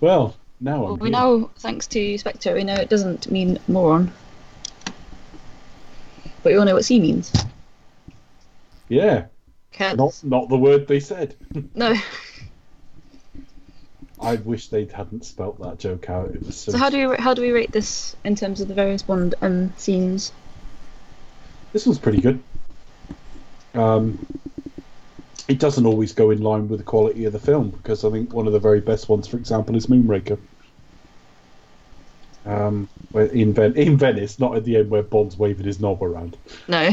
Speaker 3: Well, now
Speaker 2: well,
Speaker 3: I'm.
Speaker 2: we know, thanks to Spectre, we know it doesn't mean moron. But we all know what C means.
Speaker 3: Yeah,
Speaker 2: Cats.
Speaker 3: not not the word they said.
Speaker 2: No. <laughs> <laughs>
Speaker 3: I wish they hadn't spelt that joke out. It was so.
Speaker 2: So how do we how do we rate this in terms of the various Bond um, scenes?
Speaker 3: This one's pretty good. Um, it doesn't always go in line with the quality of the film because I think one of the very best ones, for example, is Moonraker. Um, where in, Ven- in Venice, not at the end where Bond's waving his knob around.
Speaker 2: No.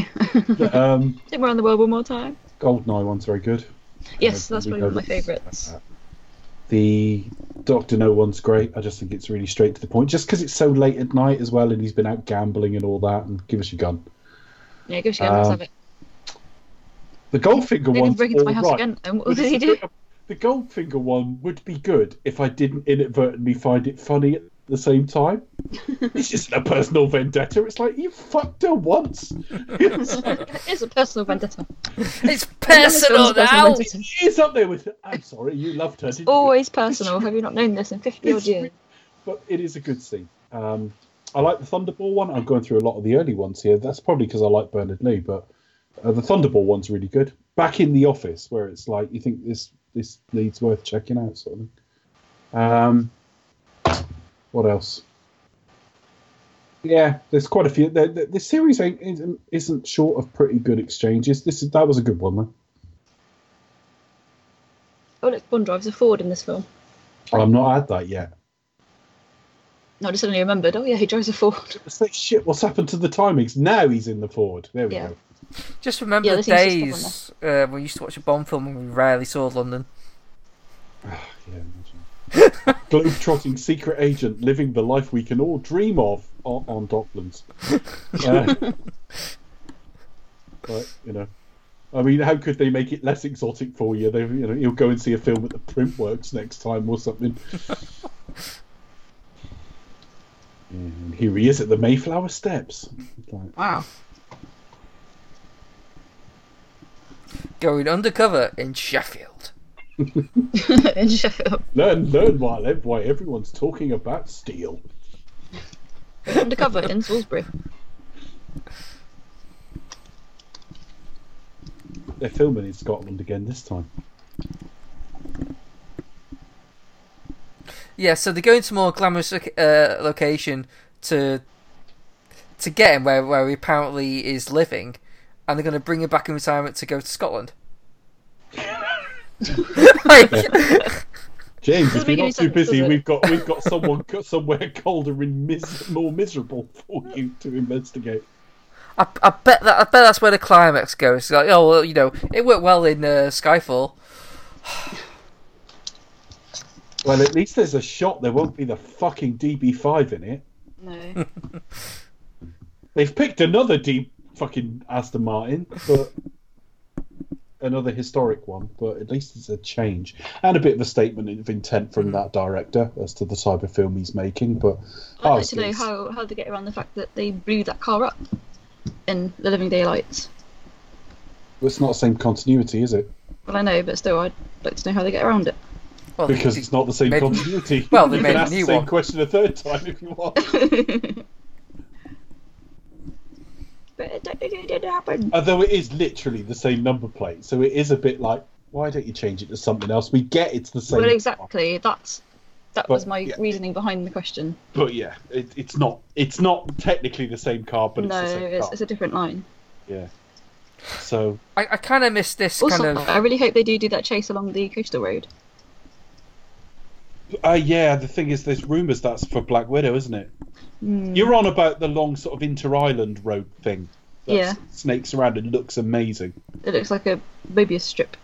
Speaker 3: Um, <laughs>
Speaker 2: Think we're on the world one more time.
Speaker 3: Goldeneye one's very good.
Speaker 2: Yes,
Speaker 3: Uh,
Speaker 2: that's probably one of my favourites.
Speaker 3: The Doctor No one's great. I just think it's really straight to the point. Just because it's so late at night as well, and he's been out gambling and all that, and give us your gun.
Speaker 2: Yeah, go again, let's
Speaker 3: Um,
Speaker 2: have it.
Speaker 3: The Goldfinger
Speaker 2: They
Speaker 3: one's
Speaker 2: didn't break into my
Speaker 3: all
Speaker 2: house
Speaker 3: right.
Speaker 2: again. And <laughs> what did he do?
Speaker 3: The Goldfinger one would be good if I didn't inadvertently find it funny at the same time. <laughs> it's just a personal vendetta. It's like you fucked her once.
Speaker 2: it's a personal vendetta. <laughs>
Speaker 1: It's personal
Speaker 2: Personal
Speaker 1: now.
Speaker 2: vendetta.
Speaker 3: She's up there with. I'm sorry, you loved her. Didn't you?
Speaker 2: Always personal. Have you not known this in 50 odd
Speaker 3: It's
Speaker 2: years?
Speaker 3: But it is a good scene. Um, I like the Thunderball one. I'm going through a lot of the early ones here. That's probably because I like Bernard Lee, but uh, the Thunderball one's really good. Back in the office, where it's like you think this this needs worth checking out, sort of thing. Um, what else? Yeah, there's quite a few. The, the, the series ain't, isn't, isn't short of pretty good exchanges. This is that was a good one though.
Speaker 2: Oh, look, Bond drives a Ford in this film.
Speaker 3: I've not had that yet.
Speaker 2: No, I just suddenly remembered. Oh, yeah, he drives a Ford.
Speaker 3: Like shit. What's happened to the timings? Now he's in the Ford. There we
Speaker 2: Yeah.
Speaker 3: go.
Speaker 1: Just remember
Speaker 2: Yeah,
Speaker 1: the
Speaker 2: there seems to
Speaker 1: days uh, when we used to watch a Bond film and we rarely saw London.
Speaker 3: Yeah. <laughs> Globe-trotting secret agent living the life we can all dream of on, on Docklands. <laughs> Uh, but, you know, I mean, how could they make it less exotic for you? They, you know, you'll go and see a film at the Printworks next time or something. <laughs> and here he is at the Mayflower Steps.
Speaker 2: Wow.
Speaker 1: Going undercover in Sheffield. <laughs>
Speaker 2: in Sheffield.
Speaker 3: learn, learn why, why everyone's talking about steel.
Speaker 2: Undercover in Salisbury.
Speaker 3: They're filming in Scotland again this time.
Speaker 1: Yeah, so they're go into more glamorous uh, location to to get him where where he apparently is living, and they're going to bring him back in retirement to go to Scotland. <laughs> like,
Speaker 3: James, if
Speaker 2: Doesn't
Speaker 3: you're not too
Speaker 2: sense,
Speaker 3: busy, we've got we've got someone co- <laughs> somewhere colder and mis- more miserable for you to investigate.
Speaker 1: I, I bet that I bet that's where the climax goes. It's like, oh well, you know, it worked well in uh, Skyfall.
Speaker 3: Well, at least there's a shot. There won't be the fucking DB5 in it.
Speaker 2: No.
Speaker 3: They've picked another D fucking Aston Martin, but another historic one. But at least it's a change and a bit of a statement of intent from mm. that director as to the type of film he's making. But
Speaker 2: I'd like to know how, how they get around the fact that they blew that car up in the Living Daylights.
Speaker 3: it's not the same continuity, is it?
Speaker 2: Well, I know, but still, I'd like to know how they get around it.
Speaker 1: Well,
Speaker 3: Because it's not the same
Speaker 1: Made-
Speaker 3: continuity. <laughs>
Speaker 1: Well, they
Speaker 3: you
Speaker 1: made
Speaker 3: can
Speaker 1: a
Speaker 3: ask
Speaker 1: new
Speaker 3: the same
Speaker 1: one.
Speaker 3: question a third time if you want. <laughs>
Speaker 2: but it, it, it didn't happen.
Speaker 3: Although it is literally the same number plate, so it is a bit like, why don't you change it to something else? We get it's the same.
Speaker 2: Well, exactly. That's that
Speaker 3: But,
Speaker 2: was my
Speaker 3: yeah.
Speaker 2: reasoning behind the question.
Speaker 3: But yeah, it, it's not. It's not technically the same car, but
Speaker 2: no,
Speaker 3: it's the same
Speaker 2: it's,
Speaker 3: car.
Speaker 2: it's a different line.
Speaker 3: Yeah. So
Speaker 1: I, I kind of miss this
Speaker 2: Also,
Speaker 1: kind of.
Speaker 2: I really hope they do do that chase along the coastal road.
Speaker 3: Uh, yeah, the thing is, there's rumours that's for Black Widow, isn't it?
Speaker 2: Hmm.
Speaker 3: You're on about the long sort of inter-island road thing. that
Speaker 2: Yeah.
Speaker 3: Snakes around and looks amazing.
Speaker 2: It looks like a maybe a strip,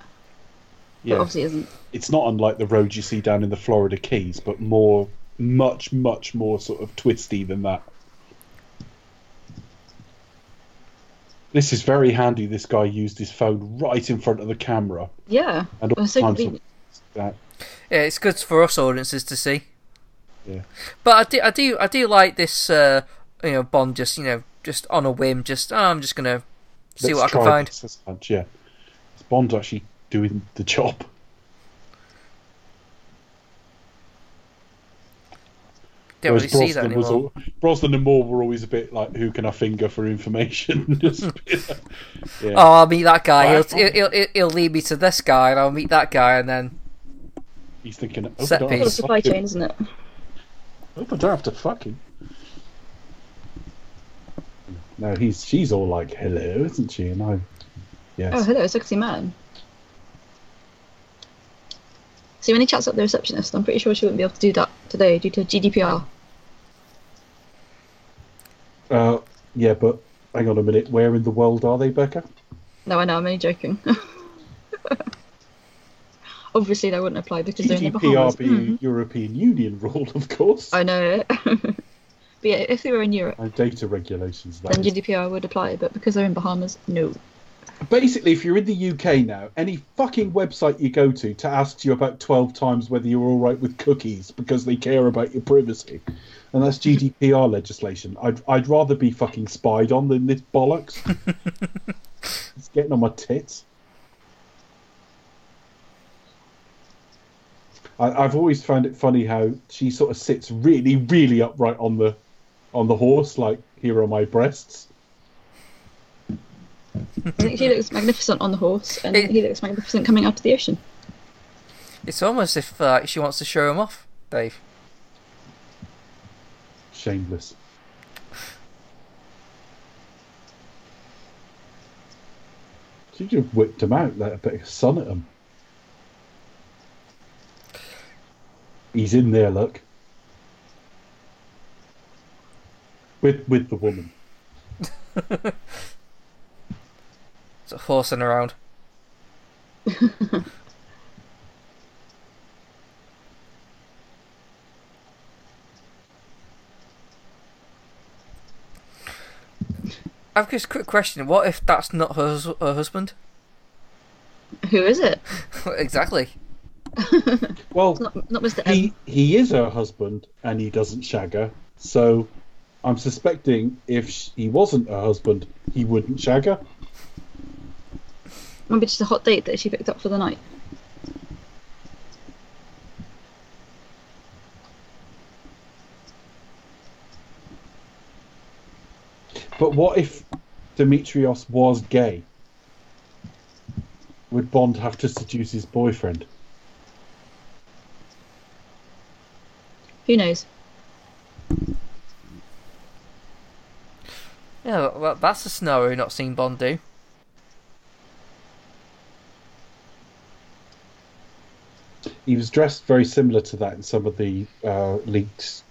Speaker 3: Yeah.
Speaker 2: but obviously isn't.
Speaker 3: It's not unlike the road you see down in the Florida Keys, but more, much, much more sort of twisty than that. This is very handy. This guy used his phone right in front of the camera,
Speaker 2: Yeah,
Speaker 3: and all
Speaker 2: so
Speaker 3: time
Speaker 2: convenient.
Speaker 3: that
Speaker 1: Yeah, it's good for us audiences to see.
Speaker 3: Yeah.
Speaker 1: But I do, I do, I do like this. Uh, you know, Bond just you know just on a whim, just oh, I'm just gonna see
Speaker 3: Let's
Speaker 1: what I can find.
Speaker 3: this much, Yeah, It's Bond actually doing the job.
Speaker 1: Don't really
Speaker 3: Whereas
Speaker 1: see that
Speaker 3: Brosnan was
Speaker 1: anymore.
Speaker 3: al- Brosnan and Moore were always a bit like, who can I finger for information? <laughs> Just yeah.
Speaker 1: Oh, I'll meet that guy. He'll, he'll, he'll, he'll lead me to this guy, and I'll meet that guy, and then
Speaker 3: He's thinking, oh,
Speaker 1: Set
Speaker 3: don't
Speaker 1: piece.
Speaker 3: have
Speaker 2: a
Speaker 3: to
Speaker 2: supply
Speaker 3: fuck him.
Speaker 2: chain, isn't it?
Speaker 3: Oh, I don't have to fuck him. No, he's she's all like, hello, isn't she? And I, yes.
Speaker 2: Oh, hello, sexy man. See, when he chats up the receptionist, I'm pretty sure she wouldn't be able to do that today due to GDPR.
Speaker 3: Uh, yeah, but hang on a minute. Where in the world are they, Becca?
Speaker 2: No, I know, I'm only joking. <laughs> Obviously, they wouldn't apply because they're in the Bahamas.
Speaker 3: GDPR being
Speaker 2: Mhm.
Speaker 3: European Union rule, of course.
Speaker 2: I know <laughs> but yeah, if they were in Europe,
Speaker 3: And data regulations. that
Speaker 2: then
Speaker 3: is.
Speaker 2: GDPR would apply, but because they're in Bahamas, no.
Speaker 3: Basically, if you're in the UK now, any fucking website you go to to ask you about 12 times whether you're all right with cookies because they care about your privacy. And that's GDPR legislation. I'd, I'd rather be fucking spied on than this bollocks. <laughs> it's getting on my tits. I, I've always found it funny how she sort of sits really, really upright on the on the horse, like here are my breasts.
Speaker 2: I think he looks magnificent on the horse, and
Speaker 1: It-
Speaker 2: he looks magnificent coming out of the ocean.
Speaker 1: it's almost if uh, she wants to show him off, Dave.
Speaker 3: Shameless. She just whipped him out, let a bit of sun at him. He's in there, look. With with the woman. <laughs>
Speaker 1: It's a horsing around. <laughs> I've just a quick question. What if that's not her, hus- her husband?
Speaker 2: Who is it? <laughs>
Speaker 1: exactly. <laughs>
Speaker 3: Well,
Speaker 2: Not, not Mr.
Speaker 3: He he is her husband, and he doesn't shag her. So, I'm suspecting if he wasn't her husband, he wouldn't shag her.
Speaker 2: Maybe just a hot date that she picked up for the night.
Speaker 3: But what if Dimitrios was gay? Would Bond have to seduce his boyfriend?
Speaker 2: Who knows?
Speaker 1: Yeah, well, that's a scenario we've not seen Bond do.
Speaker 3: He was dressed very similar to that in some of the uh, leaked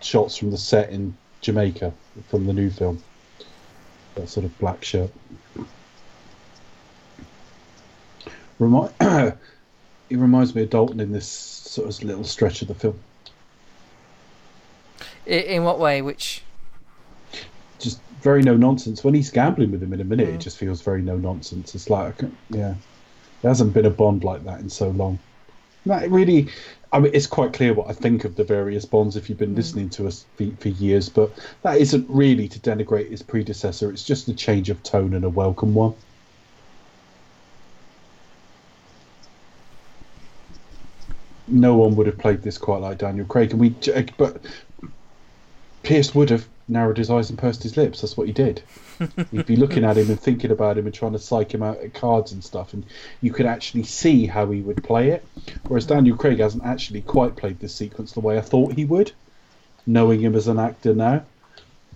Speaker 3: shots from the set in Jamaica from the new film. That sort of black shirt. Remi- <coughs> he reminds me of Dalton in this sort of little stretch of the film.
Speaker 1: In what way? Which
Speaker 3: Just very no nonsense. When he's gambling with him in a minute,
Speaker 1: Mm.
Speaker 3: it just feels very no nonsense. It's like, yeah, there hasn't been a Bond like that in so long. That really, I mean, it's quite clear what I think of the various Bonds if you've been listening to us for, for years, but that isn't really to denigrate his predecessor. It's just a change of tone and a welcome one. No one would have played this quite like Daniel Craig, and we, but Pierce would have narrowed his eyes and pursed his lips. That's what he did. <laughs> You'd be looking at him and thinking about him and trying to psych him out at cards and stuff, and you could actually see how he would play it. Whereas Daniel Craig hasn't actually quite played this sequence the way I thought he would, knowing him as an actor now.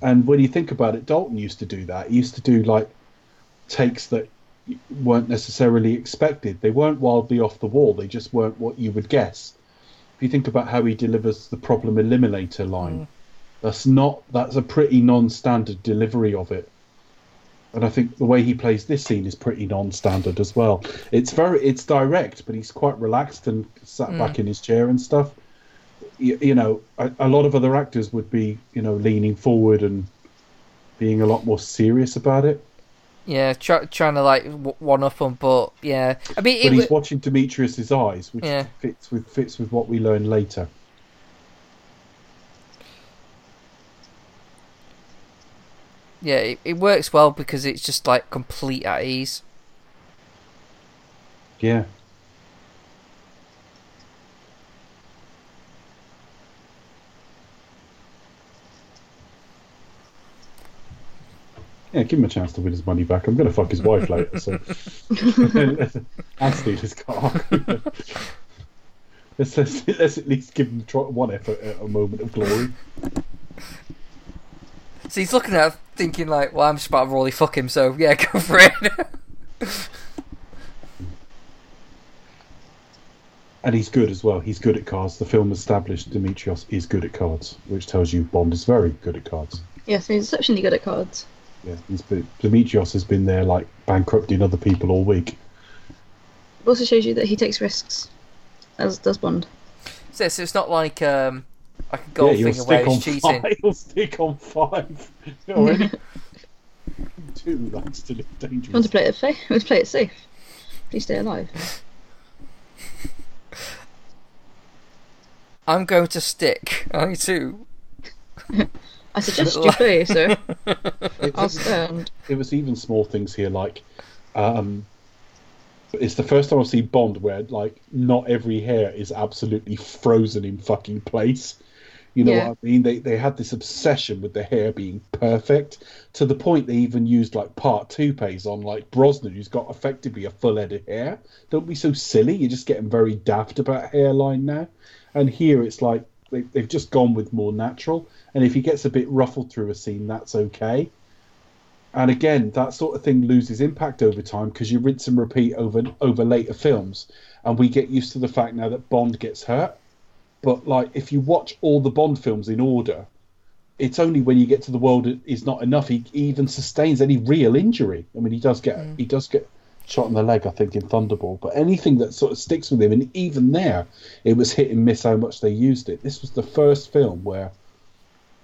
Speaker 3: And when you think about it, Dalton used to do that. He used to do like takes that weren't necessarily expected. They weren't wildly off the wall. They just weren't what you would guess. If you think about how he delivers the problem eliminator line, mm. That's not that's a pretty non-standard delivery of it. And I think the way he plays this scene is pretty non-standard as well. It's very it's direct, but he's quite relaxed and sat hmm. back in his chair and stuff. You, you know, a, a lot of other actors would be, you know, leaning forward and being a lot more serious about it.
Speaker 1: yeah, try, trying to like one up him, but yeah, I mean,
Speaker 3: But he's
Speaker 1: w-
Speaker 3: watching Dimitrios's eyes, which
Speaker 1: Yeah.
Speaker 3: fits with fits with what we learn later.
Speaker 1: Yeah, it, it works well because it's just like complete at ease.
Speaker 3: Yeah. Yeah, give him a chance to win his money back. I'm going to fuck his wife later, so. <laughs> and steal his car. <laughs> let's, let's, let's at least give him one effort at a moment of glory.
Speaker 1: So he's looking at, it thinking like, "Well, I'm just about to really fuck him." So yeah, <laughs> go for it.
Speaker 3: And he's good as well. He's good at cards. The film established Dimitrios is good at cards, which tells you Bond is very good at cards.
Speaker 2: Yes, he's exceptionally good at cards.
Speaker 3: Yeah, he's been, Dimitrios has been there like bankrupting other people all week.
Speaker 2: It also shows you that he takes risks, as does Bond.
Speaker 1: so, so it's not like um, like a
Speaker 3: yeah,
Speaker 1: golf
Speaker 3: he'll
Speaker 1: thing where
Speaker 3: stick on
Speaker 1: he's cheating. <laughs>
Speaker 3: five. He'll stick on five. <laughs> Already. <laughs> Two likes to live
Speaker 2: You want to play it safe? Want to play it safe? Please stay alive.
Speaker 1: I'm going to stick. I too.
Speaker 2: I suggest you play, sir.
Speaker 3: It,
Speaker 2: I'll stand.
Speaker 3: it was even small things here, like um, it's the first time I've seen Bond where like not every hair is absolutely frozen in fucking place. You know
Speaker 2: Yeah.
Speaker 3: what I mean? They they had this obsession with the hair being perfect to the point they even used like part toupees on like Brosnan, who's got effectively a full head of hair. Don't be so silly. You're just getting very daft about hairline now. And here it's like they, they've just gone with more natural. And if he gets a bit ruffled through a scene, that's okay. And again, that sort of thing loses impact over time because you rinse and repeat over over later films, and we get used to the fact now that Bond gets hurt. But like, if you watch all the Bond films in order, it's only when you get to the world it is not enough. He even sustains any real injury. I mean, he does get mm. he does get shot in the leg, I think, in Thunderball. But anything that sort of sticks with him, and even there, it was hit and miss how much they used it. This was the first film where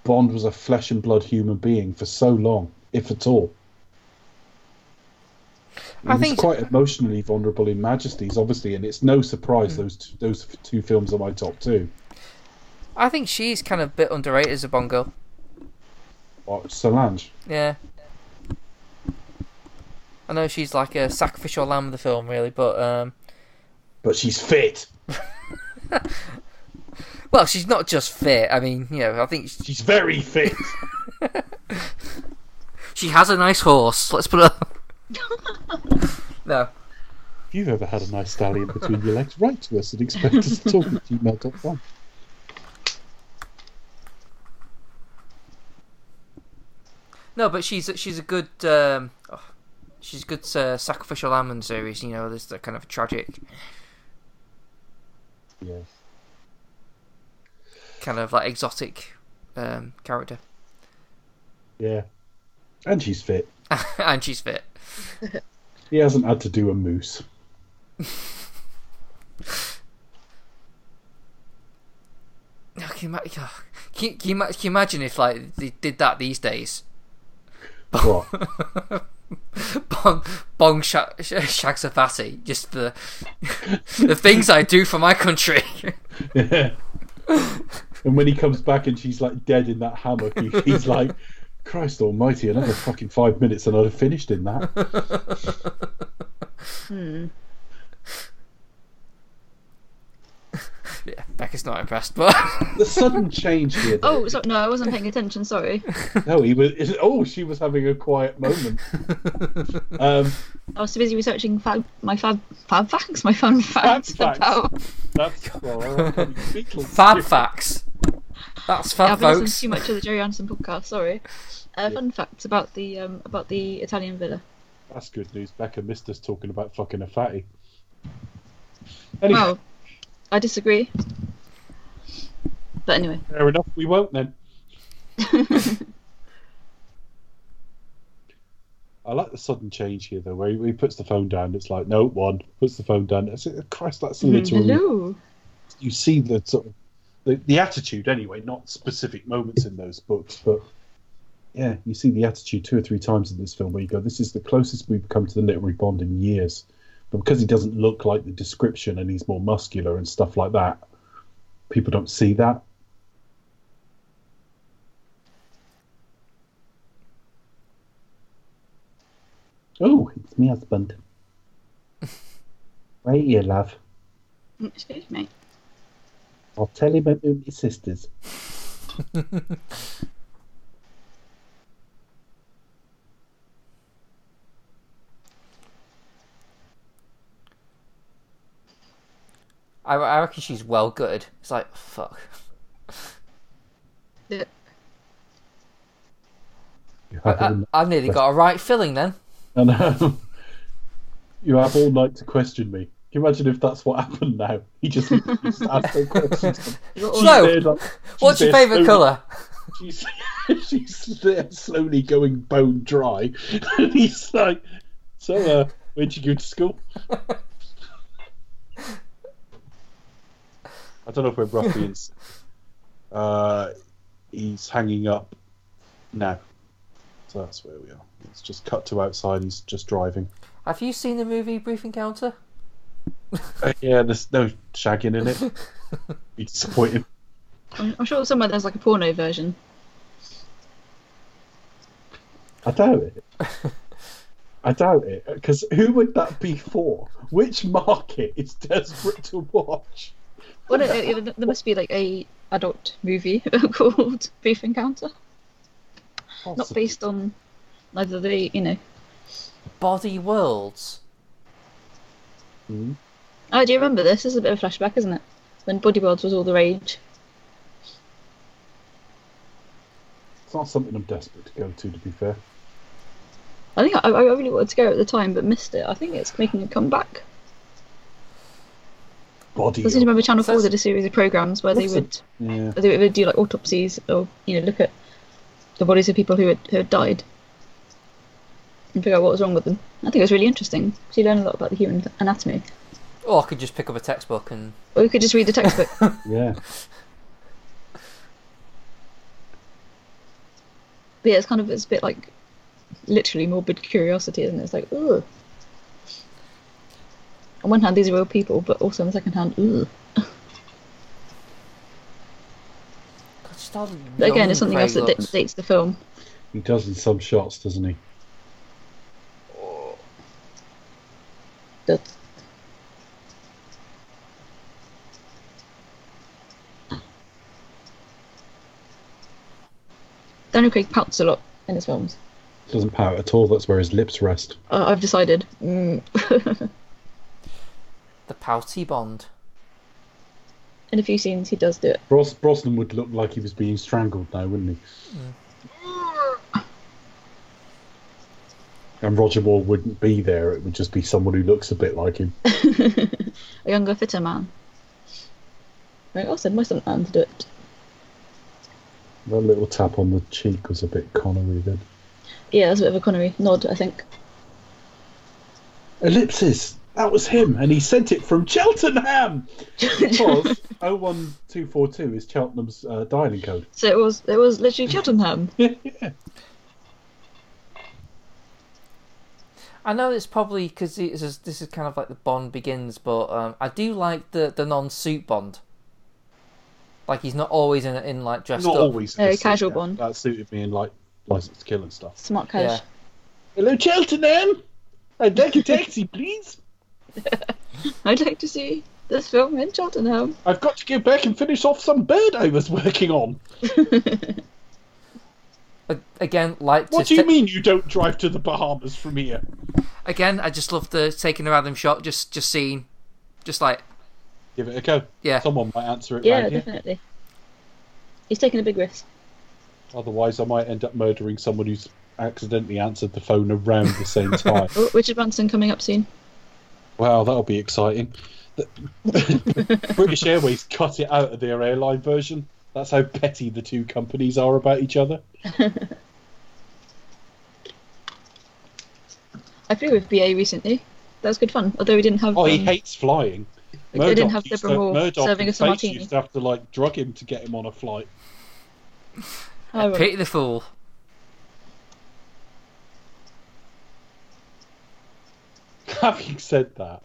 Speaker 3: Bond was a flesh and blood human being for so long, if at all.
Speaker 1: I
Speaker 3: was
Speaker 1: think-
Speaker 3: quite emotionally vulnerable in Majesties, obviously, and it's no surprise those two, those two films are my top two.
Speaker 1: I think she's kind of a bit underrated as a Bond girl.
Speaker 3: Or Solange.
Speaker 1: Yeah. I know she's like a sacrificial lamb of the film, really, but um,
Speaker 3: But she's fit. <laughs>
Speaker 1: well, she's not just fit. I mean, you know, I think she-
Speaker 3: She's very fit. <laughs>
Speaker 1: she has a nice horse. Let's put it no.
Speaker 3: If you've ever had a nice stallion between your legs, write to us at expectustalk at gmail.com.
Speaker 1: No, but she's she's a good um, oh, she's a good uh, sacrificial lamb in series. You know, this the kind of tragic,
Speaker 3: yes,
Speaker 1: kind of like exotic um, character.
Speaker 3: Yeah, and she's fit. <laughs>
Speaker 1: and she's fit.
Speaker 3: He hasn't had to do a moose. <laughs>
Speaker 1: Can you, can, you, can, you, can you imagine if like they did that these days?
Speaker 3: What? <laughs>
Speaker 1: Bong, bong sh- sh- shags a fatty just for <laughs> the things I do for my country.
Speaker 3: Yeah. and when he comes back and she's like dead in that hammock, he, he's like, Christ almighty, another <laughs> fucking five minutes and I'd have finished in that. <laughs>
Speaker 2: Hmm. <laughs>
Speaker 1: yeah, Becca's not impressed, but
Speaker 3: The sudden change here. though-
Speaker 2: Oh, so, no, I wasn't paying attention. Sorry.
Speaker 3: no, he was. Oh, she was having a quiet moment. Um,
Speaker 2: I was too busy researching fab, my fab fab facts, my fun facts,
Speaker 3: facts.
Speaker 2: about.
Speaker 3: that's well, Beatles.
Speaker 1: fab facts. That's fab,
Speaker 2: I've been listening
Speaker 1: folks.
Speaker 2: too much of the Gerry Anderson podcast. Sorry. Uh, Fun facts about the um, about the Italian villa.
Speaker 3: That's good news. Becca missed us talking about fucking a fatty. Anyway,
Speaker 2: Well, I disagree. But anyway,
Speaker 3: fair enough. We won't then. <laughs> I like the sudden change here, though, where he, he puts the phone down. It's like, no, one puts the phone down. It's, Christ, that's literally.
Speaker 2: hello.
Speaker 3: You see the sort of the, the attitude, anyway, not specific moments in those books, but yeah, you see the attitude two or three times in this film where you go, this is the closest we've come to the literary bond in years. But because he doesn't look like the description and he's more muscular and stuff like that, people don't see that. Oh, it's me husband. Right here, love.
Speaker 2: Excuse me.
Speaker 3: I'll tell him about my sisters.
Speaker 1: I, I reckon she's well good. It's like fuck.
Speaker 2: Yeah.
Speaker 1: I,
Speaker 3: have,
Speaker 1: I, I've nearly got a right filling then.
Speaker 3: I know. <laughs> you have all night to question me. Can you imagine if that's what happened now? He just, he just asked no questions. <laughs>
Speaker 2: You got all-
Speaker 3: She's
Speaker 1: So,
Speaker 3: like-
Speaker 1: What's your favourite colour?
Speaker 3: She's, <laughs> she's there slowly going bone dry. <laughs> And he's like, So, uh, where'd you go to school? I don't know if we're roughly in. Uh, he's hanging up now. So that's where we are. It's just cut to outside. He's just driving.
Speaker 1: Have you seen the movie Brief Encounter?
Speaker 3: Uh, yeah, there's no shagging in it. <laughs> Be disappointing.
Speaker 2: I'm, I'm sure somewhere there's like a porno version.
Speaker 3: I doubt it. I doubt it. Because who would that be for? Which market is desperate to watch?
Speaker 2: Well, no, no, there must be like a adult movie <laughs> called Brief Encounter, not based on neither the you know.
Speaker 1: Body Worlds.
Speaker 3: Hmm.
Speaker 2: Oh, do you remember this? This is a bit of a flashback, isn't it? When Body Worlds was all the rage.
Speaker 3: It's not something I'm desperate to go to, to be fair.
Speaker 2: I think I, I really wanted to go at the time, but missed it. I think it's making a comeback.
Speaker 3: Body.
Speaker 2: I seem to remember Channel Four did a series of programs where they
Speaker 3: What's
Speaker 2: would
Speaker 3: Yeah.
Speaker 2: they would do like autopsies or you know look at the bodies of people who had who had died and figure out what was wrong with them. I think it was really interesting. So you learn a lot about the human anatomy.
Speaker 1: Or I could just pick up a textbook and
Speaker 2: Or you could just read the textbook. <laughs>
Speaker 3: Yeah.
Speaker 2: But yeah, it's kind of it's a bit like literally morbid curiosity, isn't it? It's like, ugh. On one hand, these are real people, but also on the second hand, ugh.
Speaker 1: God,
Speaker 2: But again, it's something else
Speaker 1: Craig
Speaker 2: that da-
Speaker 1: looks.
Speaker 2: dates the film.
Speaker 3: He does in some shots, doesn't he?
Speaker 2: That Daniel Craig pouts a lot in his films.
Speaker 3: He doesn't pout at all. That's where his lips rest.
Speaker 2: Uh, I've decided. Mm. <laughs>
Speaker 1: The pouty bond.
Speaker 2: in a few scenes, he does do it.
Speaker 3: Bros- Brosnan would look like he was being strangled now, wouldn't he? And Roger Moore wouldn't be there; it would just be someone who looks a bit like him. <laughs>
Speaker 2: A younger, fitter man. Right, I'll send my stunt man to do it.
Speaker 3: A little tap on the cheek was a bit Connery then.
Speaker 2: Yeah, that's a bit of a Connery nod, I think.
Speaker 3: Ellipsis. That was him, and he sent it from Cheltenham. <laughs> Because 01242 is Cheltenham's uh, dialing code.
Speaker 2: so it was it was literally Cheltenham. <laughs>
Speaker 3: yeah.
Speaker 1: I know it's probably because this is, this is kind of like the Bond begins, but um, I do like the, the non suit Bond. Like he's not always in in like dressed
Speaker 3: Not
Speaker 1: up.
Speaker 3: always. in
Speaker 2: No,
Speaker 3: a suit,
Speaker 2: casual
Speaker 3: yeah.
Speaker 2: Bond.
Speaker 3: That suited me in like License to Kill and stuff.
Speaker 2: Smart cash.
Speaker 1: Yeah.
Speaker 3: Hello, Cheltenham. I'd like a taxi, please. <laughs>
Speaker 2: I'd like to see this film in Cheltenham.
Speaker 3: I've got to go back and finish off some bird I was working on. <laughs>
Speaker 1: A- Again, like
Speaker 3: What
Speaker 1: to
Speaker 3: do you
Speaker 1: ta-
Speaker 3: mean you don't drive to the Bahamas from here?
Speaker 1: Again, I just love the taking a random shot, just just seeing, just like
Speaker 3: Give it a go.
Speaker 1: yeah.
Speaker 3: Someone might answer it
Speaker 2: Yeah,
Speaker 3: round here.
Speaker 2: definitely. He's taking a big risk.
Speaker 3: Otherwise, I might end up murdering someone who's accidentally answered the phone around the same <laughs> time.
Speaker 2: Oh, Richard Branson coming up soon.
Speaker 3: wow, that'll be exciting. <laughs> British Airways cut it out of their airline version. That's how petty the two companies are about each other. <laughs>
Speaker 2: I flew with BA recently. That was good fun. Although we didn't have.
Speaker 3: Oh, he
Speaker 2: um,
Speaker 3: hates flying.
Speaker 2: They didn't have
Speaker 3: used
Speaker 2: Deborah
Speaker 3: to-
Speaker 2: Moore
Speaker 3: Murdoch
Speaker 2: serving us a
Speaker 3: Bates
Speaker 2: martini.
Speaker 3: used to have to like drug him to get him on a flight. <laughs>
Speaker 2: oh,
Speaker 1: Pity the fool. <laughs>
Speaker 3: Having said that,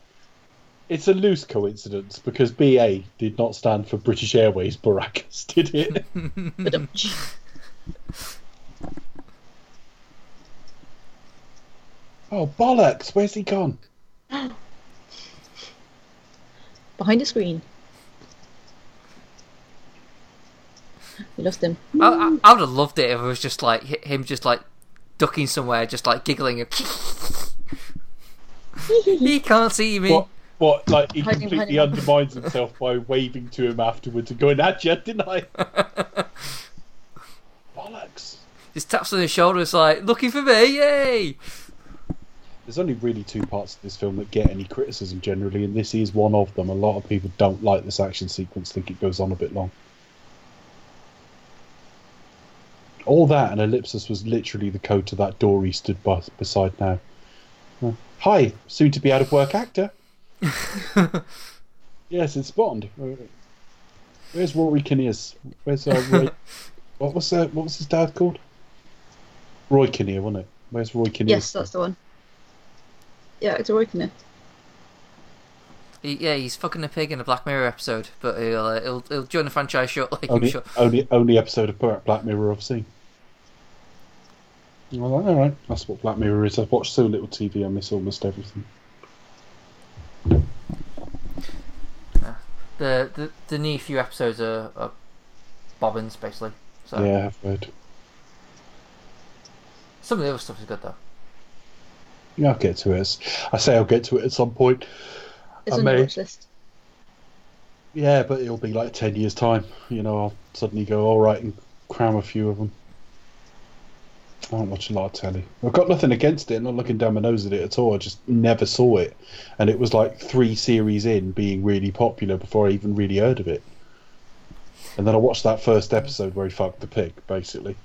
Speaker 3: it's a loose coincidence because BA did not stand for British Airways Baracus, <laughs> did it? oh bollocks! Where's he gone? <gasps>
Speaker 2: behind the screen. We lost him.
Speaker 1: I, I, I would have loved it if it was just like him, just like ducking somewhere, just like giggling. <laughs> he can't see me.
Speaker 3: What? What? Like he
Speaker 2: Hiding
Speaker 3: completely
Speaker 2: him.
Speaker 3: undermines himself by waving to him afterwards and going, "At you, didn't I?" <laughs> bollocks!
Speaker 1: Just taps on his shoulder, it's like looking for me, yay!
Speaker 3: There's only really two parts of this film that get any criticism generally, and this is one of them. A lot of people don't like this action sequence, think it goes on a bit long. All that and Ellipsis was literally the code to that door he stood by, beside now. Hi, soon to be out of work actor. <laughs> yes, it's Bond. Where's Rory Kinnear's? Where's uh, Roy? what was uh, what was his dad called? Roy Kinnear, wasn't it? Where's Roy Kinnear?
Speaker 2: Yes, that's the one. Yeah, it's working there.
Speaker 1: He, yeah, he's fucking a pig in a Black Mirror episode, but he'll uh, he'll, he'll join the franchise shortly.
Speaker 3: Only,
Speaker 1: sure.
Speaker 3: only, only episode of Black Mirror I've seen. Well, all right, that's what Black Mirror is. I've watched so little TV, I miss almost everything.
Speaker 1: The, the the new few episodes are, are bobbins basically. So
Speaker 3: Yeah, I've heard.
Speaker 1: some of the other stuff is good though.
Speaker 3: Yeah, I'll get to it. I say I'll get to it at some point.
Speaker 2: It's
Speaker 3: I
Speaker 2: on your
Speaker 3: may-
Speaker 2: watch list.
Speaker 3: Yeah, but it'll be like ten years time. You know, I'll suddenly go all right and cram a few of them. I don't watch a lot of telly. I've got nothing against it. Not looking down my nose at it at all. I just never saw it, and it was like three series in being really popular before I even really heard of it. And then I watched that first episode where he fucked the pig, basically,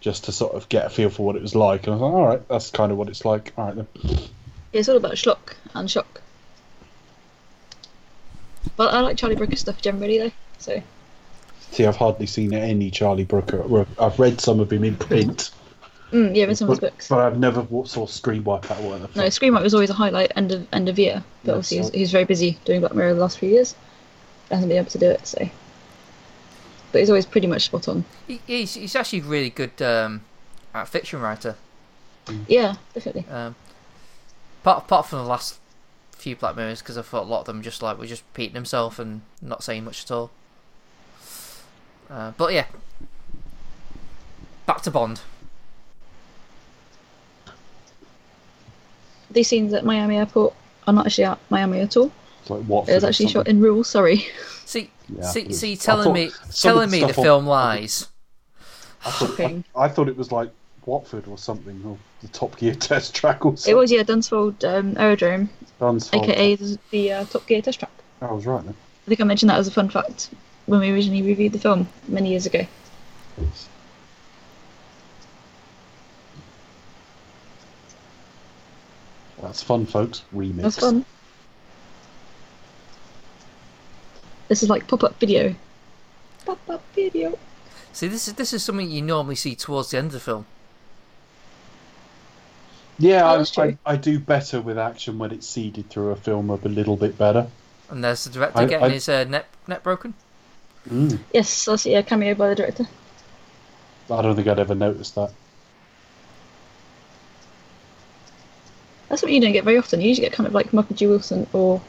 Speaker 3: just to sort of get a feel for what it was like. And I was like, all right, that's kind of what it's like. All right then.
Speaker 2: Yeah, it's all about schlock and shock. But I like Charlie Brooker stuff generally, though. So
Speaker 3: See, I've hardly seen any Charlie Brooker. I've read some of him in print.
Speaker 2: mm, yeah, in some of his books.
Speaker 3: but I've never saw Screen Wipe out one.
Speaker 2: No, Screenwipe was always a highlight end of end of year, but
Speaker 3: Yeah,
Speaker 2: obviously he's, he's very busy doing Black Mirror the last few years. Hasn't been able to do it, so. But he's always pretty much spot on.
Speaker 1: He, he's he's actually really good um, uh, fiction writer.
Speaker 2: Yeah, definitely.
Speaker 1: Um, apart apart from the last few Black Mirrors, because I thought a lot of them just like were just repeating himself and not saying much at all. Uh, but yeah, back to Bond.
Speaker 2: These scenes at Miami Airport are not actually at Miami at all.
Speaker 3: It's like what?
Speaker 2: It was actually shot in Rule. Sorry.
Speaker 1: See,
Speaker 3: Yeah,
Speaker 1: see,
Speaker 3: it was-
Speaker 1: see,
Speaker 3: I
Speaker 1: telling
Speaker 3: thought
Speaker 1: me, telling
Speaker 3: the
Speaker 1: me the
Speaker 3: stuff on-
Speaker 1: film lies.
Speaker 2: Shocking.
Speaker 3: I thought it was like Watford or something, or the Top Gear <laughs> test track or
Speaker 2: It was yeah, Dunsfold um, Aerodrome,
Speaker 3: Dunsfold.
Speaker 2: aka the, the uh, Top Gear test track.
Speaker 3: I was right then.
Speaker 2: I think I mentioned that as a fun fact when we originally reviewed the film many years ago.
Speaker 3: That's fun, folks. Remix.
Speaker 2: That's fun. This is like pop-up video. Pop-up video.
Speaker 1: See, this is this is something you normally see towards the end of the film.
Speaker 3: Yeah,
Speaker 2: Oh,
Speaker 3: I, I. I do better with action when it's seeded through a film a little bit better.
Speaker 1: And there's the director
Speaker 3: I-
Speaker 1: getting
Speaker 3: I-
Speaker 1: his uh, net net broken.
Speaker 3: Mm.
Speaker 2: Yes, I see a cameo by the director.
Speaker 3: I don't think I'd ever noticed that.
Speaker 2: That's what you don't get very often. You usually get kind of like Michael G. Wilson or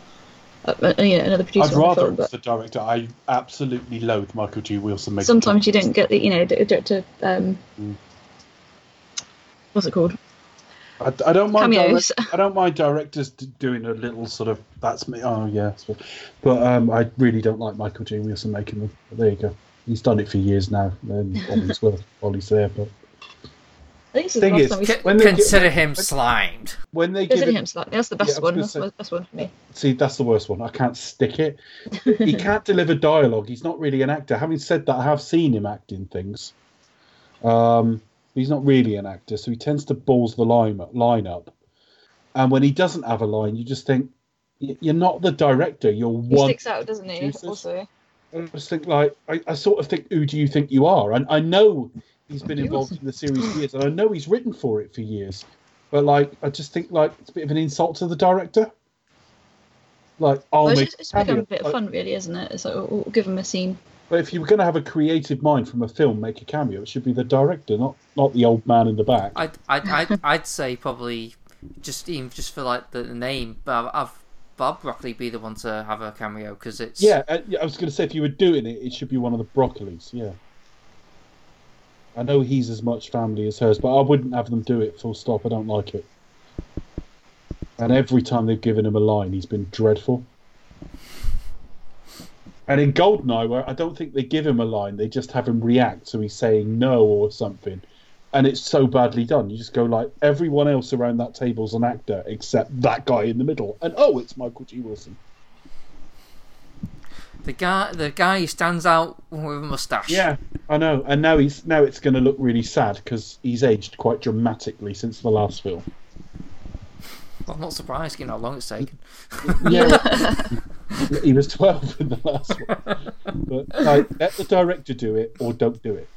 Speaker 2: uh, uh, you know, another producer
Speaker 3: I'd rather
Speaker 2: film,
Speaker 3: the director. I absolutely loathe Michael G. Wilson making.
Speaker 2: sometimes you don't get the you know the director. Um,
Speaker 3: Mm.
Speaker 2: What's it called?
Speaker 3: I, I don't mind.
Speaker 2: Cameos.
Speaker 3: Direct, I don't mind directors doing a little sort of that's me. Oh yeah, but um, I really don't like Michael G. Wilson making them. But there you go. He's done it for years now. And worth while he's there. But
Speaker 2: I think this is
Speaker 3: Thing
Speaker 2: the
Speaker 3: is,
Speaker 2: time we
Speaker 1: C-
Speaker 3: When they get-
Speaker 1: consider him slimed.
Speaker 3: when they
Speaker 2: consider
Speaker 3: give
Speaker 2: him slimed. That's the best
Speaker 3: was
Speaker 2: one. That's
Speaker 3: say-
Speaker 2: the best one for me.
Speaker 3: see that's the worst one. I can't stick it. he <laughs> can't deliver dialogue. He's not really an actor. Having said that, I have seen him acting things. Um, he's not really an actor, so he tends to balls the line line up. And when he doesn't have a line, you just think you're not the director. You're
Speaker 2: He
Speaker 3: one.
Speaker 2: sticks out, doesn't he?
Speaker 3: producers.
Speaker 2: Also,
Speaker 3: I just think like I, I sort of think, who do you think you are? And I know he's been involved in the series for years, and I know he's written for it for years. But like, I just think like it's a bit of an insult to the director. Like, I'll
Speaker 2: well, it's,
Speaker 3: make
Speaker 2: just, it's become a bit of
Speaker 3: Like,
Speaker 2: fun, really, isn't it? It's like we'll, we'll give him a scene.
Speaker 3: But if you were going to have a creative mind from a film, make a cameo, it should be the director, not not the old man in the back.
Speaker 1: I'd I'd I'd, <laughs> I'd say probably just even just for like the, the name, but I've, I've Bob Broccoli be the one to have a cameo because it's
Speaker 3: Yeah, uh, yeah, I was going to say if you were doing it, it should be one of the Broccolis. Yeah. I know he's as much family as hers, but I wouldn't have them do it. Full stop. I don't like it. And every time they've given him a line, he's been dreadful. And in Goldeneye, where I don't think they give him a line, they just have him react, so he's saying no or something, and it's so badly done. You just go like, everyone else around that table's an actor except that guy in the middle, and oh, it's Michael G. Wilson.
Speaker 1: The guy the guy who stands out with a mustache.
Speaker 3: Yeah, I know. And now he's now it's going to look really sad because he's aged quite dramatically since the last film.
Speaker 1: Well, I'm not surprised given how long it's taken.
Speaker 3: Yeah, <laughs> <laughs> he was twelve in the last one. But like, let the director do it or don't do it,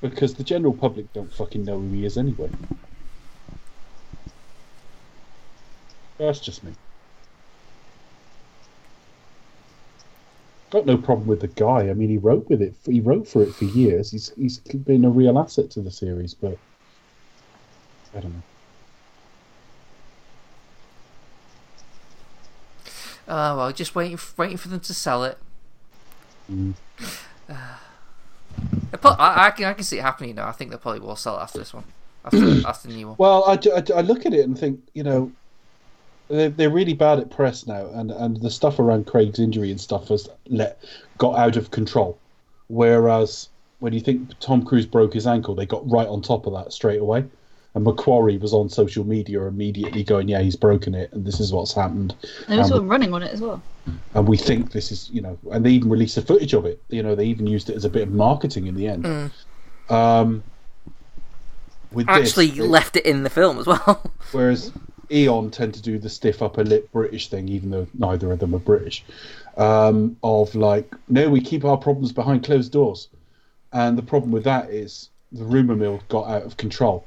Speaker 3: because the general public don't fucking know who he is anyway. That's just me. Got no problem with the guy. I mean, he wrote with it. He wrote for it for years. He's he's been a real asset to the series, but I don't know.
Speaker 1: Oh well, just waiting waiting for them to sell it.
Speaker 3: Mm.
Speaker 1: They pro- I, I can I can see it happening now. I think they probably will sell it after this one, after after the new one.
Speaker 3: Well, I, I, I look at it and think, you know, they're, they're really bad at press now, and, and the stuff around Craig's injury and stuff has let got out of control. Whereas when you think Tom Cruise broke his ankle, they got right on top of that straight away. And McQuarrie was on social media immediately going, "Yeah, he's broken it, and this is what's happened."
Speaker 2: And also
Speaker 3: Um,
Speaker 2: running on it as well.
Speaker 3: and we think this is you know and they even released the footage of it you know they even used it as a bit of marketing in the end
Speaker 1: Mm.
Speaker 3: um with
Speaker 1: Actually,
Speaker 3: they-
Speaker 1: left it in the film as well. <laughs>
Speaker 3: whereas eon tend to do the stiff upper lip british thing even though neither of them are british um of like no we keep our problems behind closed doors and the problem with that is the rumor mill got out of control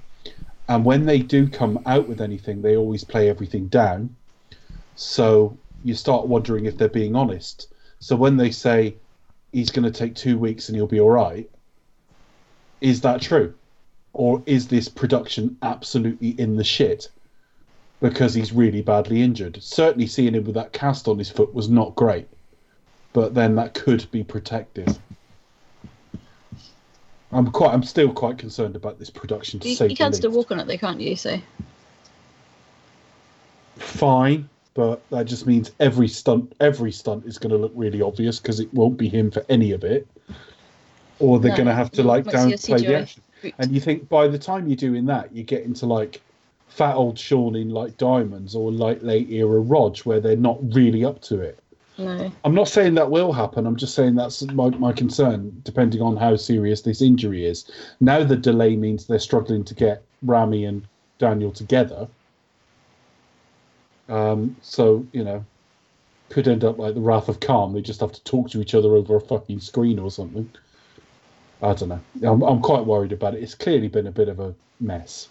Speaker 3: and when they do come out with anything they always play everything down so you start wondering if they're being honest. So when they say he's going to take two weeks and he'll be all right, is that true? Or is this production absolutely in the shit because he's really badly injured? Certainly seeing him with that cast on his foot was not great, but then that could be protective. I'm quite. I'm still quite concerned about this production. To
Speaker 2: You,
Speaker 3: say
Speaker 2: you can still walk on it, though, can't you? So
Speaker 3: fine, but that just means every stunt every stunt is going to look really obvious because it won't be him for any of it, or they're
Speaker 2: No,
Speaker 3: going to have to like downplay the action. And you think by the time you're doing that, you get into like fat old Sean in like Diamonds or like late era Rog, where they're not really up to it.
Speaker 2: No.
Speaker 3: I'm not saying that will happen. I'm just saying that's my, my concern, depending on how serious this injury is. Now the delay means they're struggling to get Rami and Daniel together. Um, so you know, could end up like the Wrath of Khan. They just have to talk to each other over a fucking screen or something. I don't know. I'm, I'm quite worried about it. It's clearly been a bit of a mess.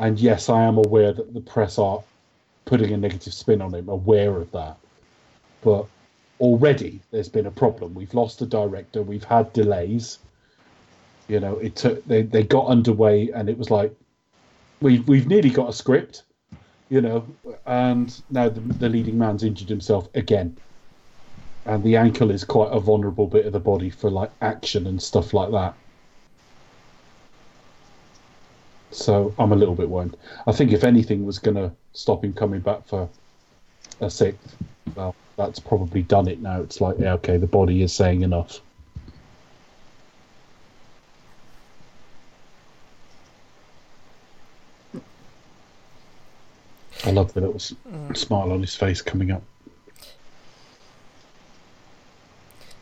Speaker 3: And yes, I am aware that the press are putting a negative spin on him, aware of that. But already there's been a problem. We've lost a director, we've had delays. You know, it took they, they got underway and it was like we've we've nearly got a script, you know, and now the, the leading man's injured himself again. And the ankle is quite a vulnerable bit of the body for like action and stuff like that. So I'm a little bit worried. I think if anything was going to stop him coming back for a sixth, well, that's probably done it now. It's like, yeah, okay, the body is saying enough. I love the little s- smile on his face coming up.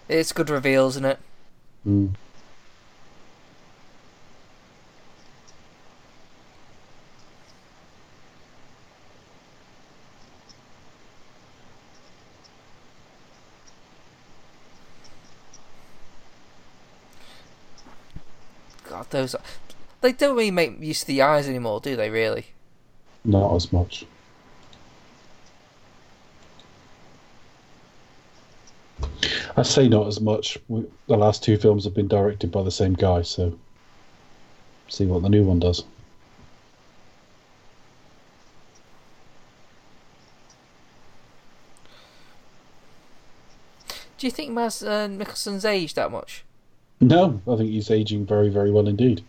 Speaker 1: It's good reveal, isn't it?
Speaker 3: Mm.
Speaker 1: Those they don't really make use of the eyes anymore, do they? Really?
Speaker 3: Not as much. I say not as much. We- The last two films have been directed by the same guy, so see what the new one does.
Speaker 1: Do you think Mads uh, Mikkelsen's aged that much?
Speaker 3: No, I think he's aging very, very well indeed.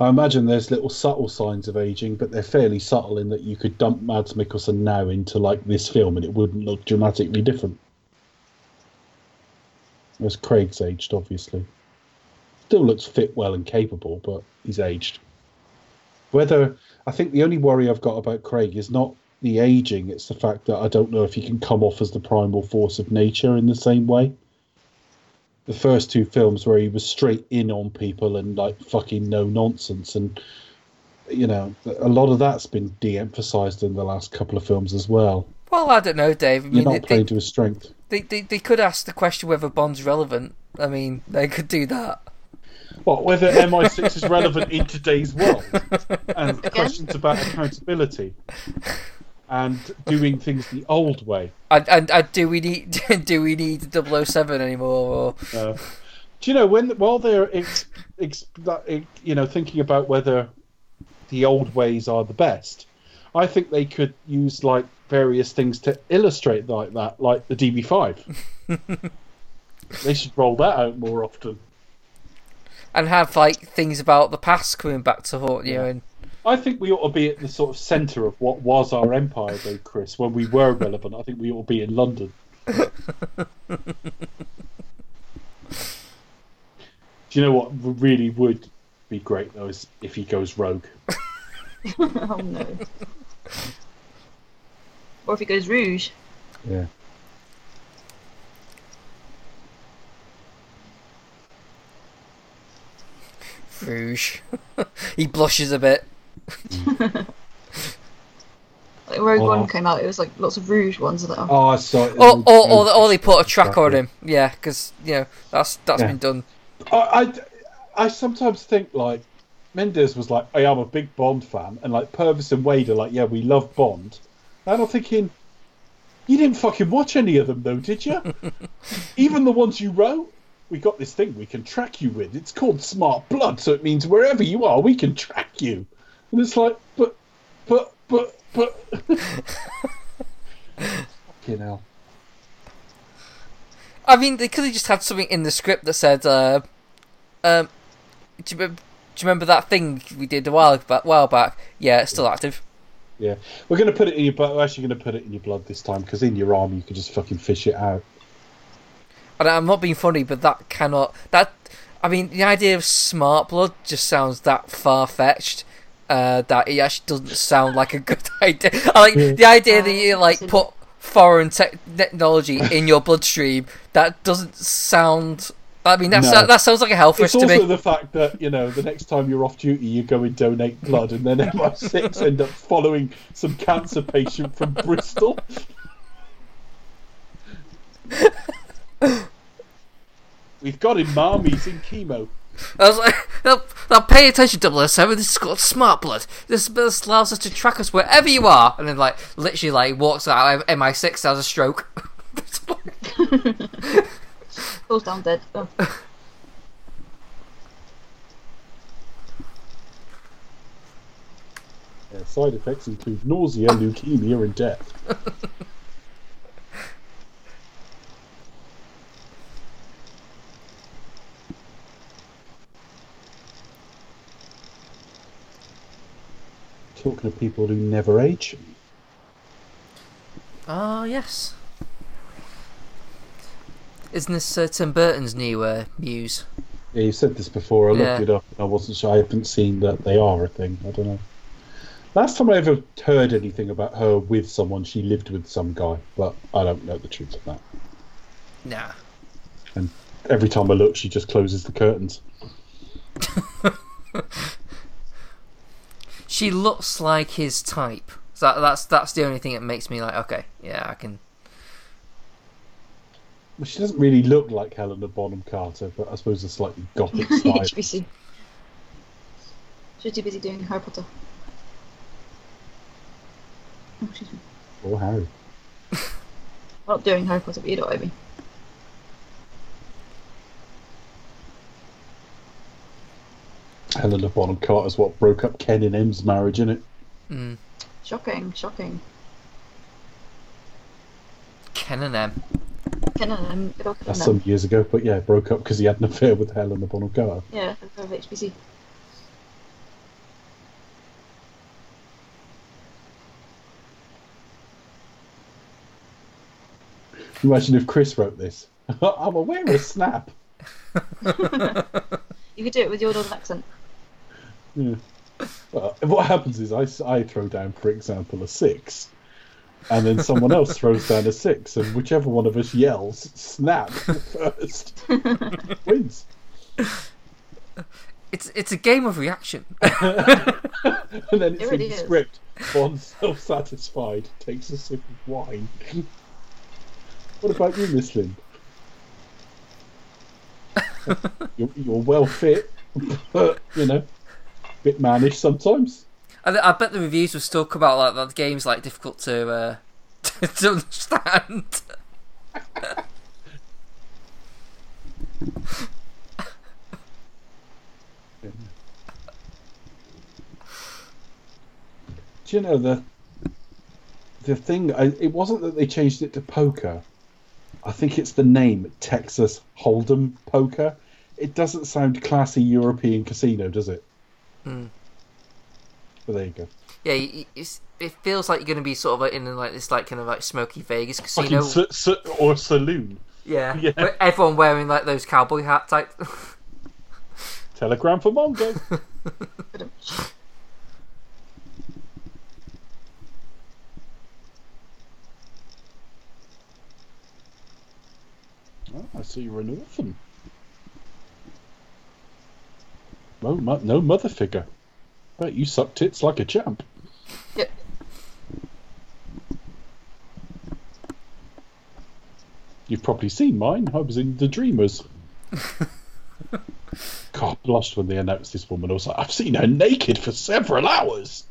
Speaker 3: I imagine there's little subtle signs of aging, but they're fairly subtle in that you could dump Mads Mikkelsen now into like this film and it wouldn't look dramatically different. Whereas Craig's aged, obviously. Still looks fit, well, and capable, but he's aged. Whether I think the only worry I've got about Craig is not the aging; it's the fact that I don't know if he can come off as the primal force of nature in the same way. The first two films where he was straight in on people and like fucking no nonsense, and you know, a lot of that's been de-emphasized in the last couple of films as well.
Speaker 1: Well, I don't know, Dave. I
Speaker 3: You're not playing
Speaker 1: they,
Speaker 3: to his strength.
Speaker 1: they, they, they could ask the question whether Bond's relevant. I mean, they could do that.
Speaker 3: Well, whether MI6 is relevant in today's world, and <laughs> questions about accountability, and doing things the old way.
Speaker 1: And, and, and do we need <laughs> do we need 007 anymore? Or...
Speaker 3: Uh, do you know when while they're ex, ex, you know thinking about whether the old ways are the best, I think they could use like various things to illustrate like that, like the DB5. <laughs> they should roll that out more often.
Speaker 1: and have like things about the past coming back to haunt you.
Speaker 3: Yeah.
Speaker 1: And
Speaker 3: I think we ought to be at the sort of centre of what was our empire, though, Chris. When we were relevant, I think we ought to be in London. Do you know what really would be great though is if he goes rogue. <laughs> <laughs>
Speaker 2: oh no. Or if he goes rouge.
Speaker 3: Yeah.
Speaker 1: Rouge, <laughs> he blushes a bit. <laughs>
Speaker 2: Like Rogue
Speaker 3: Oh.
Speaker 2: One came out, it was like lots of rouge ones that are.
Speaker 3: Oh, I saw it.
Speaker 1: Or, or, or, or they put a tracker on him. Yeah, because you know that's that's
Speaker 3: Yeah.
Speaker 1: been done.
Speaker 3: I, I, I sometimes think like Mendes was like, "I am a big Bond fan," and like Purvis and Wade are like, "Yeah, we love Bond." And I'm thinking, you didn't fucking watch any of them though, did you? <laughs> Even the ones you wrote. We got this thing we can track you with. It's called Smart Blood, so it means wherever you are, we can track you. And it's like, but, but, but, but. Fucking hell.
Speaker 1: I mean, they could have just had something in the script that said, uh, um, do you, do you remember that thing we did a while back? While back? Yeah, it's still active.
Speaker 3: Yeah, we're going to put it in your blood. We're actually going to put it in your blood this time because in your arm you can just fucking fish it out.
Speaker 1: And I'm not being funny, but that cannot that. I mean, the idea of smart blood just sounds that far fetched. Uh, that it actually doesn't sound like a <laughs> good idea. I like the idea that you like put foreign tech technology <laughs> in your bloodstream. That doesn't sound. I mean, that's,
Speaker 3: No.
Speaker 1: that, that sounds like a health risk to me.
Speaker 3: It's also
Speaker 1: me.
Speaker 3: the fact that you know the next time you're off duty, you go and donate blood, and then <laughs> MI6 end up following some cancer patient from Bristol. We've got him, Mum. He's in chemo.
Speaker 1: I was like, <laughs> now, now pay attention, 007. This is called smart blood. This, this allows us to track us wherever you are. And then, like, literally, like, walks out of MI6, has a stroke. <laughs>
Speaker 2: Falls down dead. Oh.
Speaker 3: Yeah, side effects include nausea, <laughs> leukemia, and death. Talking of people who never age.
Speaker 1: Ah, yes. Isn't this uh, Tim Burton's new uh, muse?
Speaker 3: Yeah, you said this before. I looked
Speaker 1: Yeah.
Speaker 3: it up. and I wasn't sure. I haven't seen that they are a thing. I don't know. Last time I ever heard anything about her with someone, she lived with some guy, but I don't know the truth of that.
Speaker 1: Nah.
Speaker 3: And every time I look, she just closes the curtains. <laughs>
Speaker 1: She looks like his type. So that, that's that's the only thing that makes me like, okay, yeah, I can.
Speaker 3: Well, she doesn't really look like Helena Bonham Carter, but I suppose a slightly gothic <laughs> style.
Speaker 2: HBC. She's too busy doing Harry Potter. Oh, excuse me.
Speaker 3: or Harry.
Speaker 2: Not doing Harry Potter, but you know what I mean.
Speaker 3: Helena Bonham Carter's what broke up Ken and Em's marriage, innit?
Speaker 1: Mm,
Speaker 2: Shocking, shocking.
Speaker 1: Ken and Em.
Speaker 2: Ken and them, good old Ken
Speaker 3: That's
Speaker 2: and
Speaker 3: some years ago, but yeah, broke up because he had an affair with Helena Bonham Carter.
Speaker 2: Yeah, of HBC.
Speaker 3: Imagine if Chris wrote this. <laughs> I'm aware of Snap. <laughs>
Speaker 2: You could do it with your northern accent.
Speaker 3: Yeah. Well, what happens is I, I throw down, for example, a six, and then someone else <laughs> throws down a six, and whichever one of us yells "snap" first <laughs> wins.
Speaker 1: It's it's a game of reaction. <laughs>
Speaker 3: And then it's
Speaker 2: It
Speaker 3: in the script. One self-satisfied, takes a sip of wine. what about you, Miss Lynd? you're, you're well fit, but you know, bit mannish sometimes.
Speaker 1: I, I bet the reviews will still come out like that. The game's like difficult to uh, <laughs> to understand.
Speaker 3: Do you know the the thing? I, it wasn't that they changed it to poker. I think it's the name Texas Hold'em Poker. It doesn't sound classy European casino, does it? But there you go.
Speaker 1: Yeah, y- y- it's, it feels like you're going to be sort of like in like this like kind of like smoky Vegas casino.
Speaker 3: s- s- or saloon.
Speaker 1: yeah, <laughs>
Speaker 3: yeah.
Speaker 1: everyone wearing like those cowboy hat type.
Speaker 3: Telegram for Mongo. <laughs> Oh, I see you're an orphan. No, no mother figure. But you suck tits like a champ.
Speaker 2: Yep.
Speaker 3: You've probably seen mine. I was in The Dreamers. <laughs> God, blushed when they announced this woman. I was like, I've seen her naked for several hours.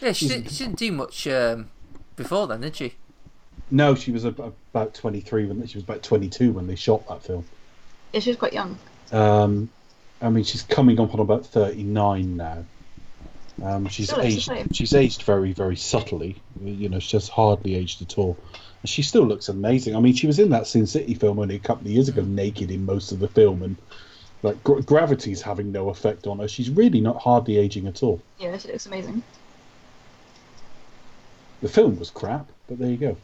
Speaker 1: yeah, she, did, she didn't do much um, before then, did she?
Speaker 3: No, she was about 23 when she was about 22 when they shot that film.
Speaker 2: Yeah, she was quite young.
Speaker 3: Um, I mean, she's coming up on about 39 now. Um, she's
Speaker 2: Still
Speaker 3: aged. She's aged very, very subtly. You know, she's hardly aged at all. And she still looks amazing. I mean, she was in that Sin City film only a couple of years ago, naked in most of the film, and like gra- gravity's having no effect on her. She's really not hardly aging at all.
Speaker 2: Yeah, she looks amazing.
Speaker 3: The film was crap, but there you go.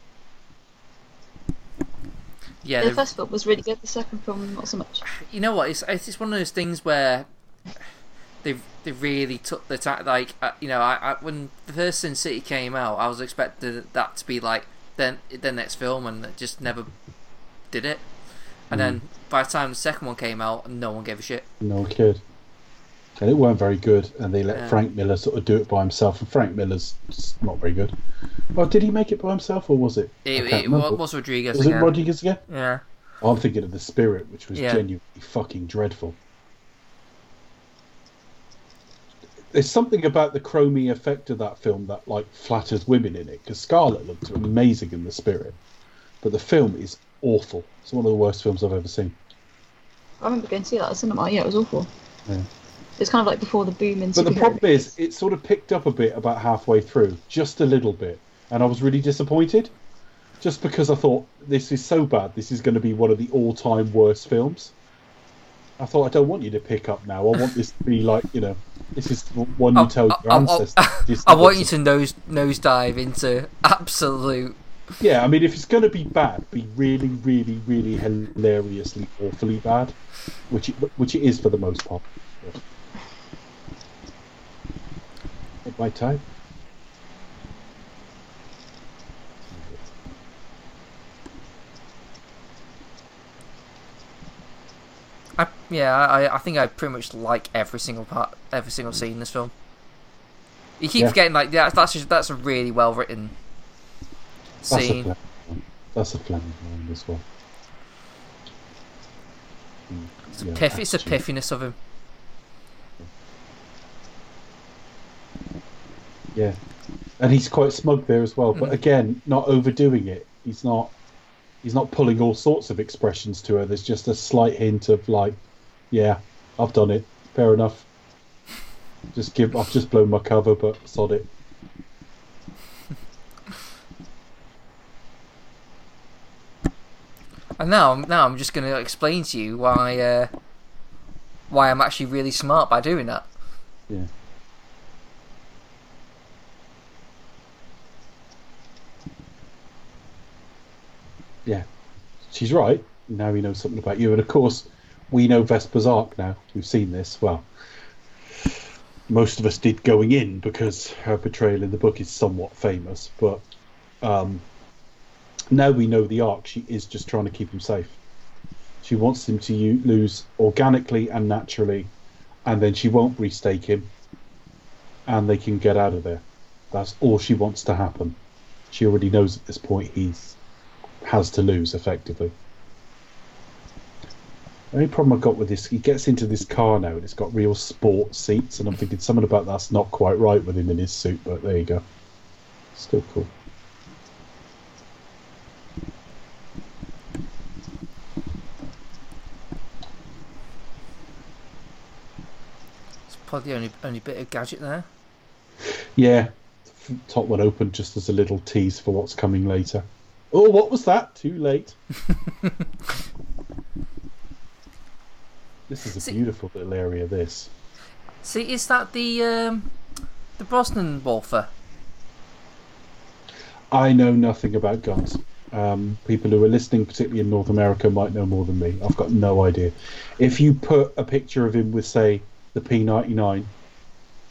Speaker 1: Yeah,
Speaker 2: the
Speaker 1: they-
Speaker 2: first film was really good. The second film, not so much.
Speaker 1: you know what? It's it's one of those things where they they really took the time. Like uh, you know, I, I when the first Sin City came out, I was expecting that to be like then the next film, and it just never did it. And then by the time the second one came out, no one gave a shit.
Speaker 3: No kid. And it weren't very good, and they let
Speaker 1: Yeah.
Speaker 3: Frank Miller sort of do it by himself. And Frank Miller's not very good. Well, did he make it by himself, or was it?
Speaker 1: It, it was Rodriguez
Speaker 3: Was it. Rodriguez again?
Speaker 1: yeah, oh,
Speaker 3: I'm thinking of the Spirit, which was
Speaker 1: Yeah.
Speaker 3: genuinely fucking dreadful. There's something about the chromey effect of that film that like flatters women in it. Because Scarlett looked amazing in the Spirit, but the film is awful. It's one of the worst films I've ever seen.
Speaker 2: I remember going to see that at cinema. Yeah, it was awful.
Speaker 3: Yeah.
Speaker 2: It's kind of like before the boom in.
Speaker 3: But the
Speaker 2: superhero
Speaker 3: problem is, it sort of picked up a bit about halfway through, just a little bit, and I was really disappointed. Just because I thought this is so bad, this is going to be one of the all-time worst films. I thought I don't want you to pick up now. I want this to be like you know, this is the one you oh, oh, oh, <laughs>
Speaker 1: I-
Speaker 3: tell
Speaker 1: I-
Speaker 3: your
Speaker 1: I-
Speaker 3: ancestors. This
Speaker 1: I
Speaker 3: is
Speaker 1: want you to nose nosedive into absolute.
Speaker 3: Yeah, I mean, if it's going to be bad, be really, really, really hilariously, awfully bad, which it, which it is for the most part. But... It might type.
Speaker 1: I, yeah, I, I think I pretty much like every single part, every single scene in this film. You keep
Speaker 3: Yeah.
Speaker 1: forgetting like yeah, that's just, that's a really well written
Speaker 3: That's a
Speaker 1: scene.
Speaker 3: That's a as well. Mm,
Speaker 1: It's a
Speaker 3: yeah,
Speaker 1: piff, it's a piffiness of him.
Speaker 3: Yeah, and he's quite smug there as well. But
Speaker 1: Mm.
Speaker 3: again, not overdoing it. He's not. He's not pulling all sorts of expressions to her. There's just a slight hint of like, "Yeah, I've done it. Fair enough. Just give. I've just blown my cover, but sod it."
Speaker 1: And now, now I'm just going to explain to you why uh, why I'm actually really smart by doing that.
Speaker 3: Yeah. Yeah, she's right. Now we know something about you, and of course, we know Vesper's arc now. We've seen this. Well, most of us did going in because her portrayal in the book is somewhat famous, but um, now we know the arc. She is just trying to keep him safe. She wants him to u- lose organically and naturally, and then she won't restake him, and they can get out of there. That's all she wants to happen. She already knows at this point he's has to lose effectively. The only problem I've got with this, he gets into this car now and it's got real sport seats, and I'm thinking something about that's not quite right with him in his suit, but there you go. Still cool.
Speaker 1: It's probably the only only bit of gadget there.
Speaker 3: Yeah, top one open just as a little tease for what's coming later. Oh, what was that? Too late. this is a
Speaker 1: See-
Speaker 3: beautiful little area. This.
Speaker 1: See, is that the um, the Brosnan Walther?
Speaker 3: I know nothing about guns. Um, people who are listening, particularly in North America, might know more than me. I've got no idea. If you put a picture of him with, say, the P99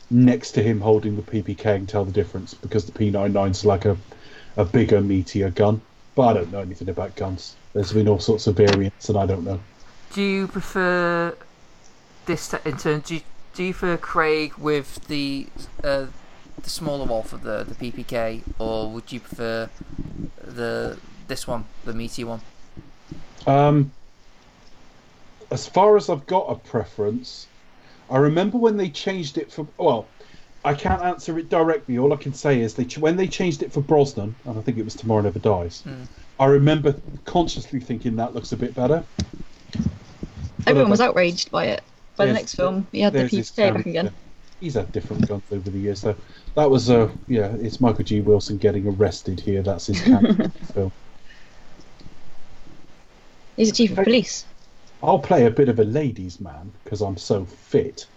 Speaker 3: next to him holding the PPK and tell the difference because the P99 is like a, a bigger, meatier gun. But I don't know anything about guns. There's been all sorts of variants, and I don't know.
Speaker 1: Do you prefer this te- in turn? Do you, do you prefer Craig with the uh, the smaller Wolf of the the PPK, or would you prefer the this one, the meaty one?
Speaker 3: Um, as far as I've got a preference, I remember when they changed it for. Well, I can't answer it directly. All I can say is they when they changed it for Brosnan, and I think it was Tomorrow Never Dies.
Speaker 1: Mm.
Speaker 3: I remember consciously thinking that looks a bit better.
Speaker 2: Everyone was outraged by it. By the next film, he had the
Speaker 3: There's this
Speaker 2: back again.
Speaker 3: He's had different guns over the years, so that was uh, yeah. It's Michael G. Wilson getting arrested here. That's his character in the <laughs> film.
Speaker 2: He's a chief of police.
Speaker 3: I'll play a bit of a ladies' man because I'm so fit.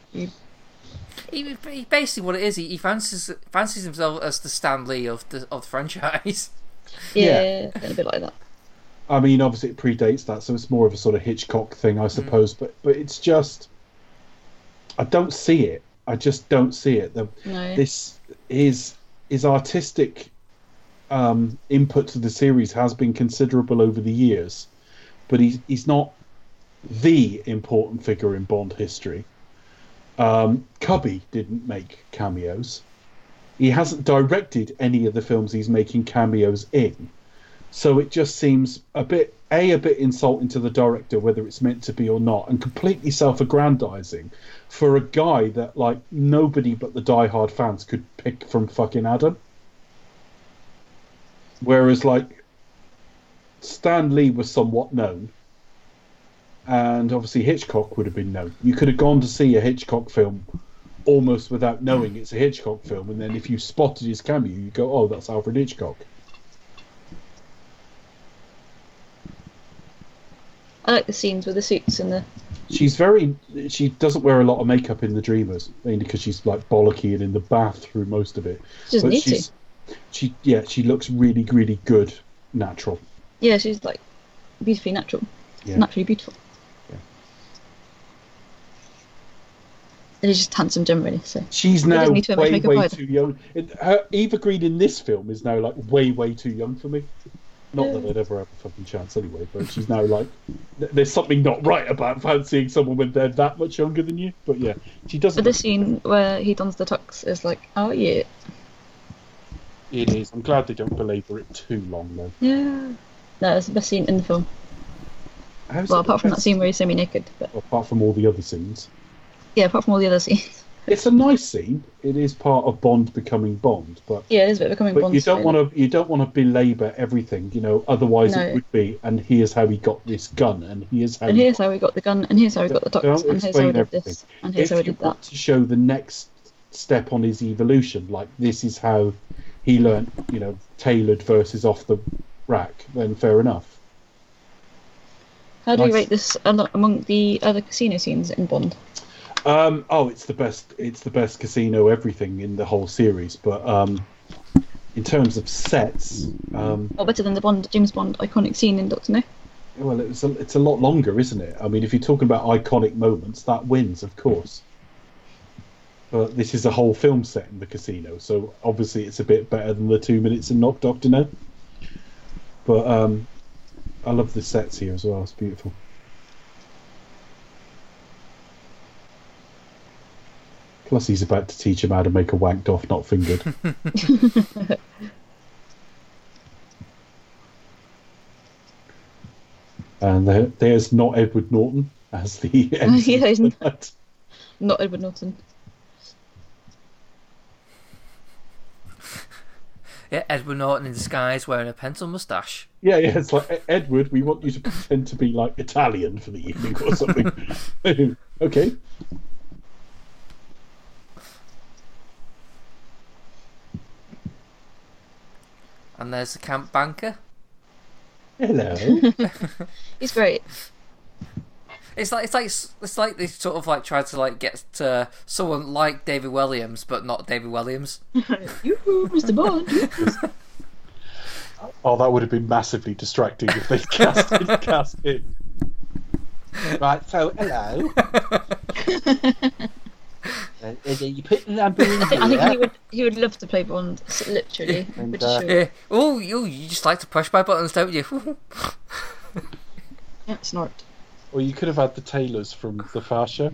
Speaker 1: He, he basically what it is. He, he fancies fancies himself as the Stan Lee of the of the franchise.
Speaker 2: Yeah, a bit like that.
Speaker 3: I mean, obviously it predates that, so it's more of a sort of Hitchcock thing, I suppose. But but it's just, I don't see it. I just don't see it. The,
Speaker 2: No.
Speaker 3: this is his artistic um, input to the series has been considerable over the years, but he's he's not the important figure in Bond history. Um, Cubby didn't make cameos. He hasn't directed any of the films he's making cameos in. So it just seems a bit a a bit insulting to the director, whether it's meant to be or not, and completely self-aggrandizing for a guy that like nobody but the die-hard fans could pick from fucking Adam. Whereas like Stan Lee was somewhat known, and obviously Hitchcock would have been known. You could have gone to see a Hitchcock film almost without knowing it's a Hitchcock film, and then if you spotted his cameo, you go, "Oh, that's Alfred Hitchcock."
Speaker 2: I like the scenes with the suits and the.
Speaker 3: She's very. She doesn't wear a lot of makeup in the Dreamers, mainly because she's like bollocky and in the bath through most of it.
Speaker 2: She doesn't
Speaker 3: But
Speaker 2: need
Speaker 3: she's,
Speaker 2: to.
Speaker 3: she yeah, she looks really, really good, natural.
Speaker 2: Yeah, she's like beautifully natural.
Speaker 3: Yeah.
Speaker 2: Naturally beautiful. And he's just handsome generally, so.
Speaker 3: She's now
Speaker 2: need to
Speaker 3: way, way too young. Her, Eva Green in this film is now like way, way too young for me. Not that I'd ever have a fucking chance anyway, but she's now like, there's something not right about fancying someone when they're that much younger than you. But yeah, she doesn't.
Speaker 2: But this scene where he dons the tux is like, oh yeah.
Speaker 3: It is. I'm glad they don't belabor it too long though.
Speaker 2: Yeah. No, it's the best scene in the film.
Speaker 3: How's
Speaker 2: Well,
Speaker 3: the
Speaker 2: apart from that scene where he's semi naked. But
Speaker 3: Apart from all the other scenes.
Speaker 2: Yeah, apart from all the other scenes.
Speaker 3: It's a nice scene. It is part of Bond becoming Bond, but
Speaker 2: Yeah, it is a bit becoming
Speaker 3: but
Speaker 2: Bond.
Speaker 3: you don't want to you don't want to belabor everything. You know, otherwise
Speaker 2: No.
Speaker 3: it would be. And here's how he got this gun, and here's how.
Speaker 2: And
Speaker 3: he
Speaker 2: here's how we got the gun, and here's how we got the
Speaker 3: Don't
Speaker 2: and here's how we did this, and here's
Speaker 3: if
Speaker 2: how we did that.
Speaker 3: to show the next step on his evolution, like this is how he learned, you know, tailored versus off the rack, then fair enough.
Speaker 2: How do you rate this among the other casino scenes in Bond?
Speaker 3: Um, oh, it's the best. It's the best casino everything in the whole series. But um, in terms of sets, um,
Speaker 2: Or better than the Bond, James Bond iconic scene in Doctor No?
Speaker 3: well, it's a, it's a lot longer, isn't it? I mean, if you're talking about iconic moments, that wins, of course. But this is a whole film set in the casino, so obviously it's a bit better than the two minutes in Knock Doctor No. But um, I love the sets here as well. It's beautiful. Plus, he's about to teach him how to make a wanked off, not fingered. <laughs> and there, there's not Edward Norton as the <laughs> MC
Speaker 2: Yeah, he's
Speaker 3: for
Speaker 2: not.
Speaker 3: that.
Speaker 2: Not Edward Norton.
Speaker 1: Yeah, Edward Norton in disguise wearing a pencil moustache.
Speaker 3: Yeah, yeah, it's like "E- Edward. We want you to pretend to be like Italian for the evening or something. <laughs> okay.
Speaker 1: And there's the camp banker.
Speaker 3: Hello. <laughs>
Speaker 2: He's great.
Speaker 1: It's like it's like it's like they sort of like tried to like get to someone like David Williams, but not David Williams. <laughs>
Speaker 2: Yoo-hoo, Mr. Bond. <laughs>
Speaker 3: oh, that would have been massively distracting if they cast it. Cast it. Right. So, hello. Uh, you put the number <laughs> in
Speaker 2: I think, I think he would he would love to play Bond, s- literally.
Speaker 3: And,
Speaker 2: Pretty
Speaker 3: uh,
Speaker 2: sure.
Speaker 1: Yeah. Oh, you you just like to push my buttons, don't you?
Speaker 2: Yeah, snort.
Speaker 3: Or you could have had the tailors from the Fast Show.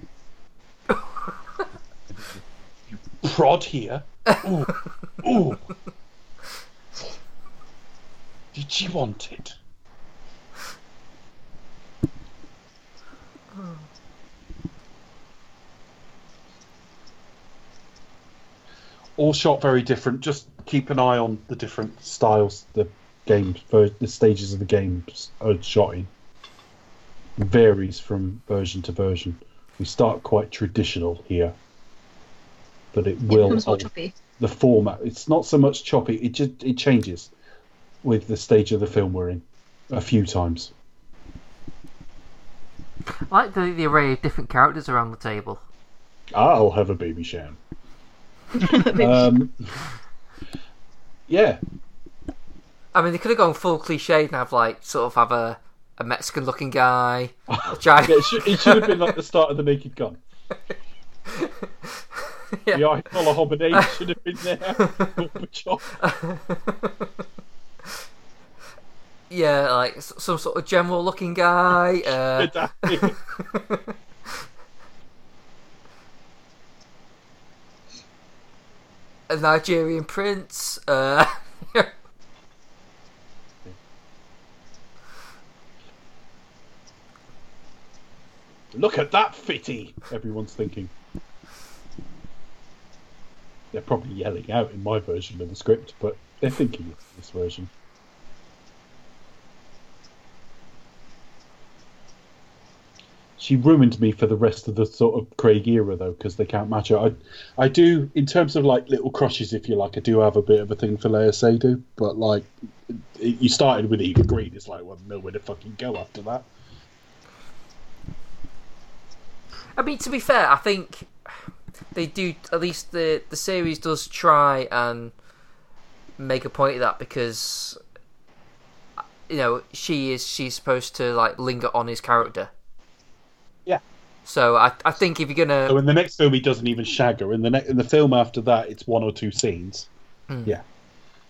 Speaker 3: you prod here. Ooh. Ooh. Did she want it? All shot very different. Just keep an eye on the different styles the games, the stages of the games are shot in varies from version to version. We start quite traditional here, but it
Speaker 2: It
Speaker 3: will
Speaker 2: becomes more choppy.
Speaker 3: the format. It's not so much choppy. It just it changes with the stage of the film we're in a few times.
Speaker 1: I like the, the array of different characters around the table.
Speaker 3: I'll have a Babycham. Um, yeah,
Speaker 1: I mean, they could have gone full cliche and have like sort of have a, a Mexican looking guy. <laughs>
Speaker 3: Yeah, it, should, it should have been like the start of the Naked Gun. <laughs>
Speaker 1: Yeah.
Speaker 3: The Ayatollah Khomeini should have been there. <laughs>
Speaker 1: Yeah, like some sort of general looking guy. Uh, a Nigerian prince. Uh, <laughs>
Speaker 3: Look at that fitty! Everyone's thinking. They're probably yelling out in my version of the script, but they're thinking it in this version. She ruined me for the rest of the sort of Craig era, though, because they can't match her. I, I do, in terms of like little crushes, if you like, I do have a bit of a thing for Léa Seydoux, but like, it, you started with Eva Green, it's like, well, nowhere to fucking go after that.
Speaker 1: I mean, to be fair, I think they do. At least the the series does try and make a point of that because you know she is she's supposed to like linger on his character. So I I think if you're gonna
Speaker 3: So in the next film, he doesn't even shag her. In the ne- in the film after that, it's one or two scenes.
Speaker 1: Hmm.
Speaker 3: Yeah,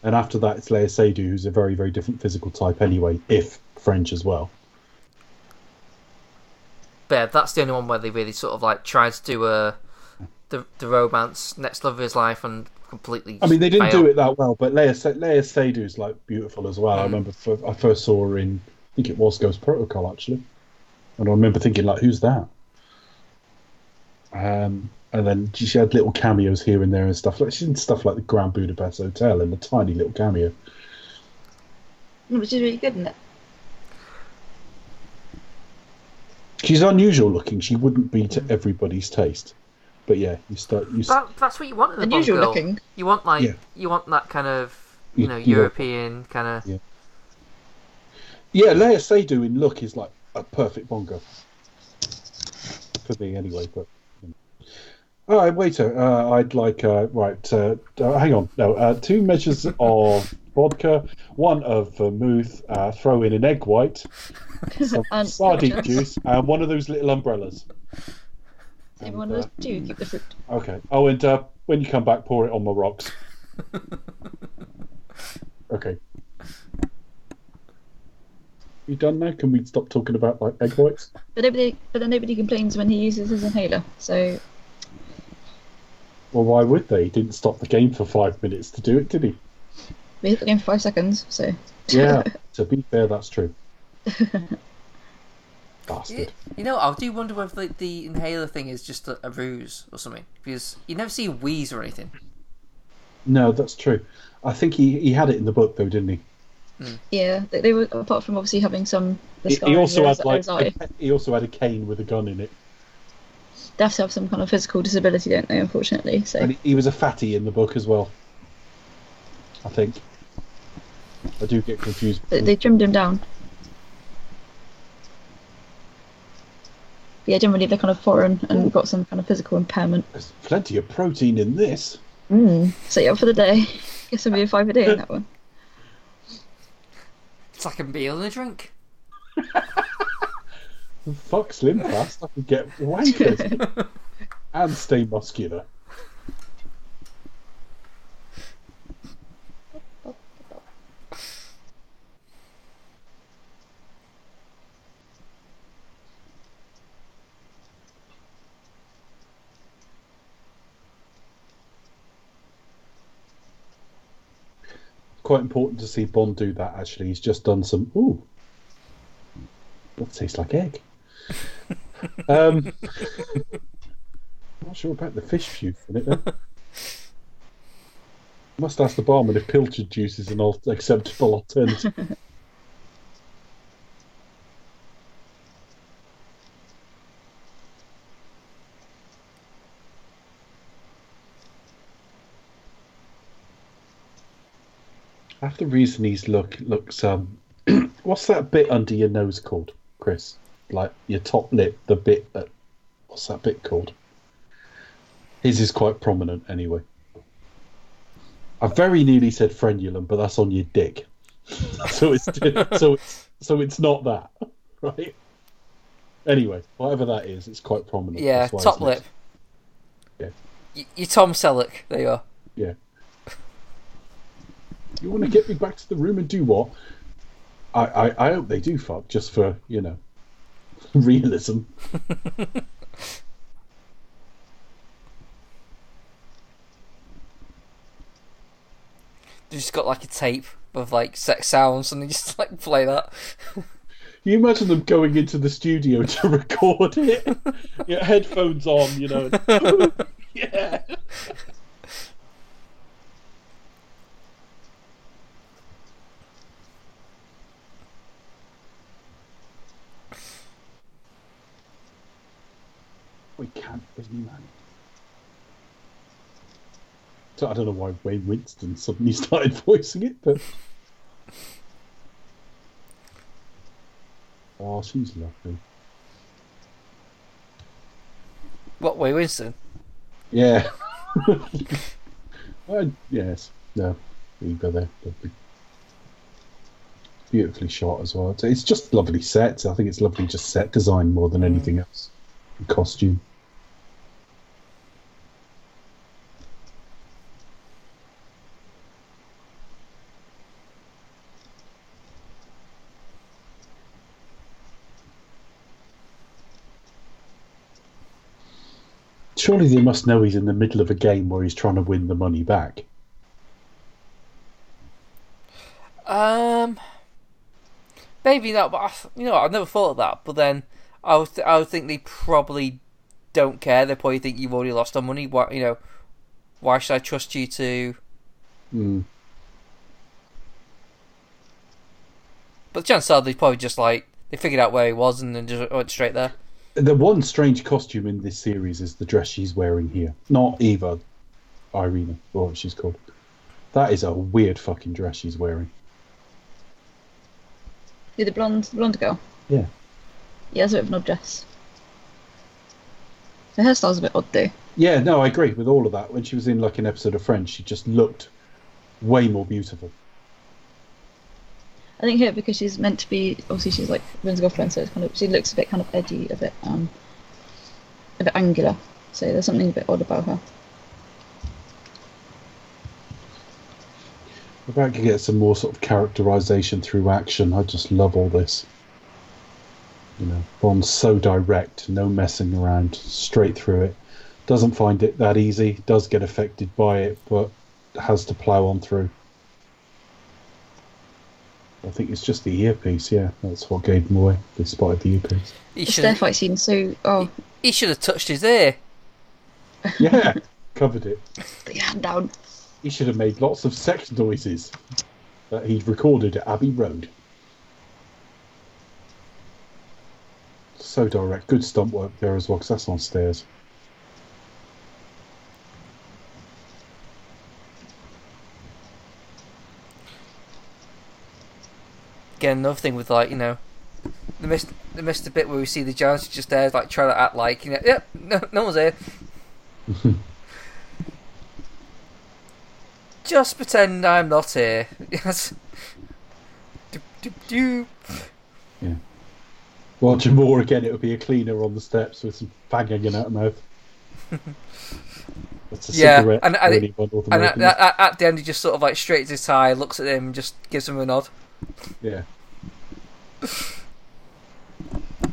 Speaker 3: and after that, it's Léa Seydoux, who's a very very different physical type anyway, if French as well.
Speaker 1: But yeah, that's the only one where they really sort of like tried to do a the the romance next love of his life and completely.
Speaker 3: I mean, they didn't
Speaker 1: failed.
Speaker 3: do it that well, but Léa Léa Seydoux's like beautiful as well. I
Speaker 1: Mm.
Speaker 3: remember f- I first saw her in I think it was Ghost Protocol actually, and I remember thinking like, who's that? Um, and then she she had little cameos here and there and stuff like she's in stuff like the Grand Budapest Hotel and a tiny little cameo.
Speaker 2: Which is really good, isn't it?
Speaker 3: She's unusual looking. She wouldn't be to everybody's taste, but yeah, you start you.
Speaker 1: That, that's what you want in a Bond
Speaker 2: Unusual
Speaker 1: girl.
Speaker 2: looking.
Speaker 1: You want like
Speaker 3: Yeah.
Speaker 1: you want that kind of you
Speaker 3: You-
Speaker 1: know
Speaker 3: you-
Speaker 1: European kind of.
Speaker 3: Yeah. Yeah, Léa Seydoux in look is like a perfect bongo. For me, anyway. But you know. All right, waiter. Uh, I'd like uh, right. Uh, uh, hang on. No, uh, two measures of <laughs> vodka, one of vermouth. Uh, throw in an egg white, <laughs> some
Speaker 2: And
Speaker 3: sardine <laughs> juice, and one of those little umbrellas.
Speaker 2: Same one
Speaker 3: And,
Speaker 2: of those two. Keep the fruit.
Speaker 3: Okay. Oh, and uh, when you come back, pour it on the rocks. Okay. You done now? Can we stop talking about like egg whites?
Speaker 2: But nobody, but then nobody complains when he uses his inhaler. So
Speaker 3: Well, why would they? He didn't stop the game for five minutes to do it, did he?
Speaker 2: we hit the game for five seconds. So
Speaker 3: Yeah. <laughs> to be fair, that's true. <laughs>
Speaker 1: You,
Speaker 3: Bastard.
Speaker 1: you know, I do wonder whether the, the inhaler thing is just a, a ruse or something because you never see wheeze or anything.
Speaker 3: No, that's true. I think he, he had it in the book though, didn't he? Hmm.
Speaker 2: yeah, they, they were apart from obviously having some. The
Speaker 3: He, he also had like a, he also had a cane with a gun in it,
Speaker 2: They have to have some kind of physical disability, don't they? Unfortunately, so
Speaker 3: and he, he was a fatty in the book as well. I think. I do get confused.
Speaker 2: they, they trimmed him down. But yeah, generally they're kind of foreign and got some kind of physical impairment.
Speaker 3: There's plenty of protein in this.
Speaker 2: Mm. So yeah, up for the day. <laughs> Guess I'll be a five a day in that <laughs> one.
Speaker 1: It's like a meal and a drink. <laughs>
Speaker 3: Fuck Slim Fast, I could get wankers <laughs> and stay muscular. Quite important to see Bond do that. Actually, he's just done some. Ooh, that tastes like egg. <laughs> um, not sure about the fish juice in it. Though. Must ask the barman if pilchard juice is an acceptable alternative. Have the reason he's look looks um <clears throat> what's that bit under your nose called, Chris? Like your top lip, the bit that what's that bit called? His is quite prominent anyway. I very nearly said frenulum, but that's on your dick. <laughs> so it's <laughs> so it's so it's not that, <laughs> right? Anyway, whatever that is, it's quite prominent.
Speaker 1: Yeah,
Speaker 3: That's why
Speaker 1: top lip.
Speaker 3: next. Yeah.
Speaker 1: Y- You're Tom Selleck. There you are.
Speaker 3: Yeah. You want to get me back to the room and do what? I, I, I hope they do fuck just for you know <laughs> realism.
Speaker 1: They just got like a tape of like sex sounds, and they just <laughs> like play that.
Speaker 3: You imagine them going into the studio to <laughs> record it, yeah, headphones on, you know. yeah. We can't man. So I don't know why Wayne Winston suddenly <laughs> started voicing it, but. <laughs> Oh, she's lovely.
Speaker 1: What Wayne Winston?
Speaker 3: Yeah. <laughs> uh, yes. No. You go there. Lovely. Beautifully shot as well. It's- It's just lovely sets. I think it's lovely just set design more than anything else. And costume. Surely they must know he's in the middle of a game where he's trying to win the money back.
Speaker 1: Um, maybe not. But I, you know, I've never thought of that. But then I would, th- I would think they probably don't care. They probably think you've already lost our money. Why, you know, why should I trust you to?
Speaker 3: Mm.
Speaker 1: But the chances are they probably just like they figured out where he was and then just went straight there.
Speaker 3: The one strange costume in this series is the dress she's wearing here. Not Eva, Irina, or what she's called. That is a weird fucking dress she's wearing.
Speaker 2: You're the blonde, blonde girl.
Speaker 3: Yeah.
Speaker 2: Yeah, it's a bit of an odd dress. The hairstyle's a bit odd though.
Speaker 3: Yeah, no, I agree with all of that. When she was in like an episode of Friends, she just looked way more beautiful.
Speaker 2: I think here because she's meant to be obviously she's like Ren's girlfriend, so it's kind of she looks a bit kind of edgy, a bit um, a bit angular. So there's something a bit odd about her.
Speaker 3: If I could get some more sort of characterization through action, I just love all this. You know, Bond's so direct, no messing around, straight through it. Doesn't find it that easy, does get affected by it, but has to plough on through. I think it's just the earpiece, yeah. That's what gave him away. They spotted the earpiece.
Speaker 1: He
Speaker 2: The
Speaker 1: should
Speaker 2: stair fight scene, so oh,
Speaker 1: he should have touched his ear. <laughs>
Speaker 3: Yeah, covered it.
Speaker 2: put your hand down.
Speaker 3: He should have made lots of sex noises that he'd recorded at Abbey Road. So direct. Good stunt work there as well, because that's on stairs.
Speaker 1: Again, another thing with like you know, they missed they missed the bit where we see the giants just there, like trying to act like you know, yep, no, no one's here. <laughs> just pretend I'm not here. <laughs> Yes. Doop, doop, doop.
Speaker 3: Roger Moore again, it would be a cleaner on the steps with some fag hanging out of mouth. <laughs> That's a
Speaker 1: Yeah,
Speaker 3: cigarette
Speaker 1: and- and it-
Speaker 3: anyone North
Speaker 1: And at, at, at the end, he just sort of like straightens his tie, looks at him, and just gives him a nod.
Speaker 3: Yeah.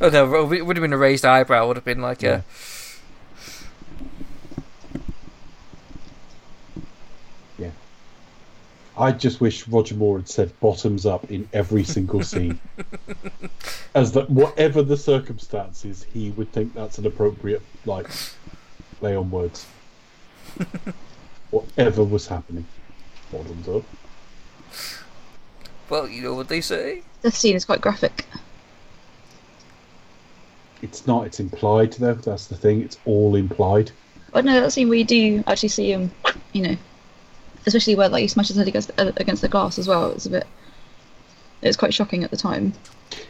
Speaker 1: Oh no, it would have been a raised eyebrow. It Would have been like
Speaker 3: Yeah. Yeah. I just wish Roger Moore had said bottoms up in every single scene. <laughs> As that whatever the circumstances, he would think that's an appropriate like play on words. <laughs> whatever was happening. Bottoms up.
Speaker 1: A. Well, you know what they say.
Speaker 2: The scene is quite graphic.
Speaker 3: It's not, it's implied though, that's the thing, it's all implied.
Speaker 2: But no, that scene where you do actually see him, you know, especially where like he smashes his head against uh, against the glass as well. It's a bit. It was quite shocking at the time.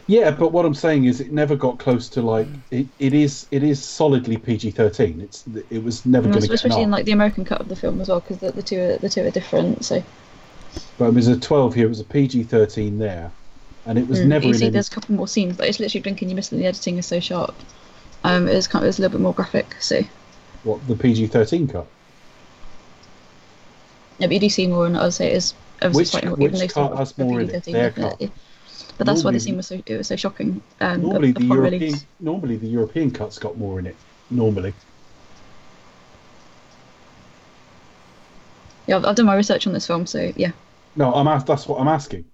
Speaker 3: Yeah, but what I'm saying is, it never got close to like it. It is. It is solidly PG-13. It's. It was never going to get
Speaker 2: especially in like the American cut of the film as well, because the, the two are, the two are different. So
Speaker 3: But it was a 12 here, it was a PG 13 there. And it was
Speaker 2: Mm,
Speaker 3: never
Speaker 2: see,
Speaker 3: any.
Speaker 2: there's a couple more scenes, but it's literally blinking you miss it. The editing is so sharp. Um, it's kind of it's a little bit more graphic. So
Speaker 3: What, the PG 13 cut?
Speaker 2: yeah, but you do see more, and I'd say it is so
Speaker 3: Which-
Speaker 2: slightly more,
Speaker 3: which
Speaker 2: even
Speaker 3: cut has more in it?
Speaker 2: PG-13,
Speaker 3: Their cut.
Speaker 2: But that's why the scene was so it was so shocking. Um,
Speaker 3: Normally, the European normally the European cut's got more in it. Normally.
Speaker 2: Yeah, I've, I've done my research on this film, so yeah.
Speaker 3: No, I'm asked, that's what I'm asking.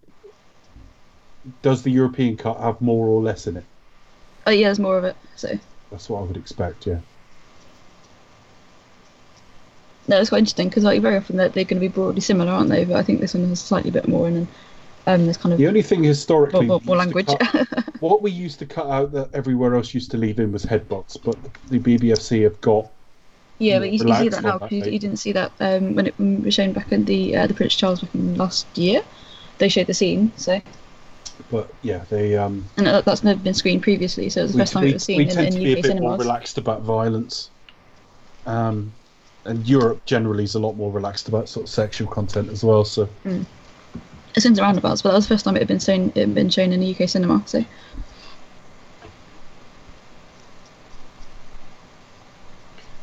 Speaker 3: Does the European cut have more or less in it?
Speaker 2: Oh yeah, there's more of it. So
Speaker 3: That's what I would expect, yeah.
Speaker 2: no, it's quite interesting because like very often they're, they're going to be broadly similar, aren't they? But I think this one has slightly bit more, in. and um, there's kind of
Speaker 3: The only thing historically
Speaker 2: more, more language.
Speaker 3: cut- <laughs> what we used to cut out that everywhere else used to leave in was headbutts, but the BBFC have got
Speaker 2: yeah, but you, you see that now because you, you didn't see that um, when it was shown back in the uh, the Prince Charles back in last year. They showed the scene, so
Speaker 3: but yeah, they um
Speaker 2: and that, that's never been screened previously, so it was the
Speaker 3: we,
Speaker 2: first time
Speaker 3: we,
Speaker 2: it was seen
Speaker 3: we
Speaker 2: in,
Speaker 3: tend
Speaker 2: in
Speaker 3: to be a bit more relaxed about violence. Um and Europe generally is a lot more relaxed about sort of sexual content as well, so
Speaker 2: It swings and roundabouts, but that was the first time it had been shown it had been shown in the UK cinema. So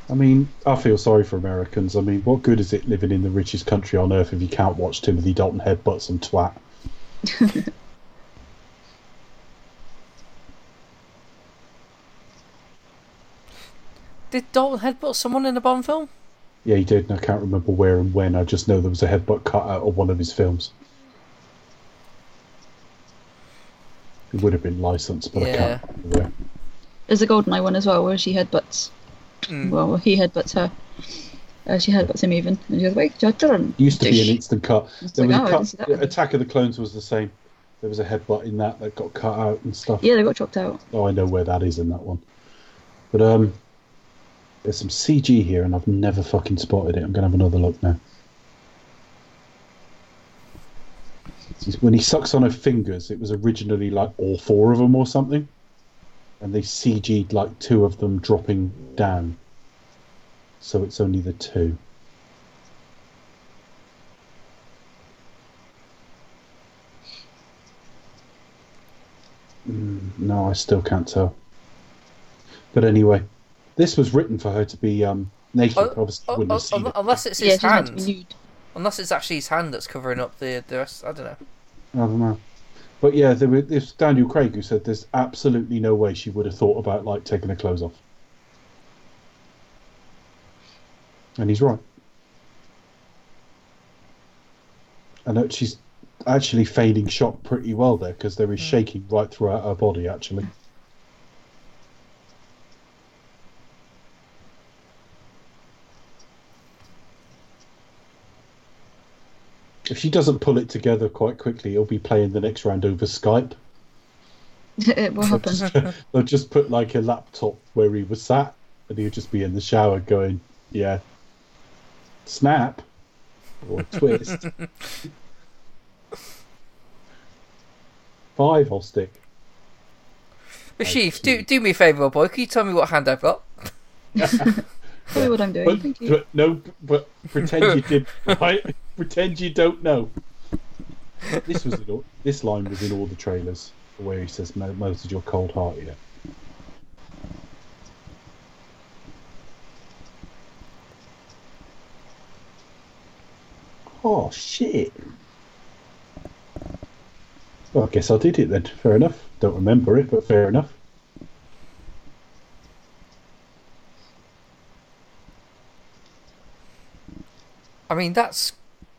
Speaker 3: I mean, I feel sorry for Americans. I mean, what good is it living in the richest country on earth if you can't watch Timothy Dalton headbutt some twat? <laughs>
Speaker 1: Did Dalton headbutt someone in a Bond film?
Speaker 3: Yeah, he did, and I can't remember where and when. I just know there was a headbutt cut out of one of his films. It would have been licensed, but I
Speaker 1: Yeah.
Speaker 3: can't remember where.
Speaker 2: there's a Goldeneye one as well where she headbutts.
Speaker 1: Mm.
Speaker 2: Well, he headbutts her. Uh, she headbutts him even, and she goes, "Wait, your turn."
Speaker 3: Used to be an
Speaker 2: Dish.
Speaker 3: instant cut. There
Speaker 2: like,
Speaker 3: a
Speaker 2: oh, I
Speaker 3: cut.
Speaker 2: didn't see that one.
Speaker 3: Attack of the Clones was the same. There was a headbutt in that that got cut out and stuff.
Speaker 2: Yeah, they got chopped out.
Speaker 3: Oh, I know where that is in that one. But um, there's some CG here, and I've never fucking spotted it. I'm gonna have another look now. When he sucks on her fingers, it was originally like all four of them or something, and they CG'd like two of them dropping down. So it's only the two. Mm, no, I still can't tell. But anyway, this was written for her to be um, naked.
Speaker 1: Oh,
Speaker 3: Obviously,
Speaker 1: Oh,
Speaker 3: wouldn't
Speaker 1: oh,
Speaker 3: have it.
Speaker 1: unless it's his
Speaker 2: she's meant to
Speaker 1: hand. Unless it's actually his hand that's covering up the the rest. I don't know.
Speaker 3: I don't know. But yeah, there was this Daniel Craig who said there's absolutely no way she would have thought about like taking her clothes off. And he's right. And she's actually fading shock pretty well there because there is mm. shaking right throughout her body actually. If she doesn't pull it together quite quickly, he'll be playing the next round over Skype. <laughs>
Speaker 2: it will happen.
Speaker 3: They'll just put like a laptop where he was sat, and he'll just be in the shower going, "Yeah, snap or <laughs> twist, Five, I'll stick."
Speaker 1: Rashif, do do me a favour, boy. Can you tell me what hand I've got? <laughs>
Speaker 2: Probably what I'm doing.
Speaker 3: But,
Speaker 2: Thank you.
Speaker 3: but no, but pretend you did, <laughs> right? pretend you don't know. This was in all, this line was in all the trailers where he says, "Mo- "Melted your cold heart yet." Oh shit! Well, I guess I did it then. Fair enough. Don't remember it, but fair enough.
Speaker 1: I mean, that's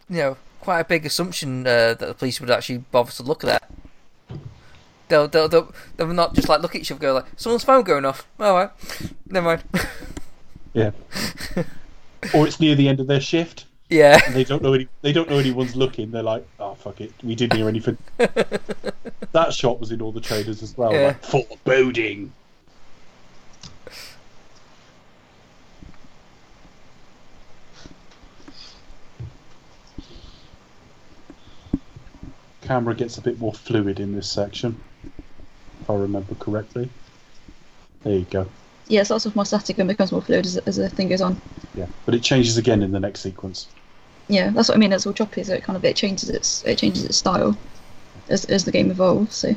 Speaker 1: you know quite a big assumption uh, that the police would actually bother to look at that. They'll, they'll, they'll, they'll not just like look at each other, and go like, someone's phone going off. All right, never mind. <laughs>
Speaker 3: Yeah. or it's near the end of their shift.
Speaker 1: yeah,
Speaker 3: and they don't know any they don't know anyone's looking they're like oh fuck it we didn't hear anything <laughs> that shot was in all the trailers as well
Speaker 1: Yeah.
Speaker 3: like foreboding camera gets a bit more fluid in this section if i remember correctly there you go
Speaker 2: Yeah, it starts off more static and becomes more fluid as, as the thing goes on.
Speaker 3: yeah but it changes again in the next sequence
Speaker 2: yeah, that's what I mean. It's all choppy, so it kind of it changes its it changes its style as as the game evolves. So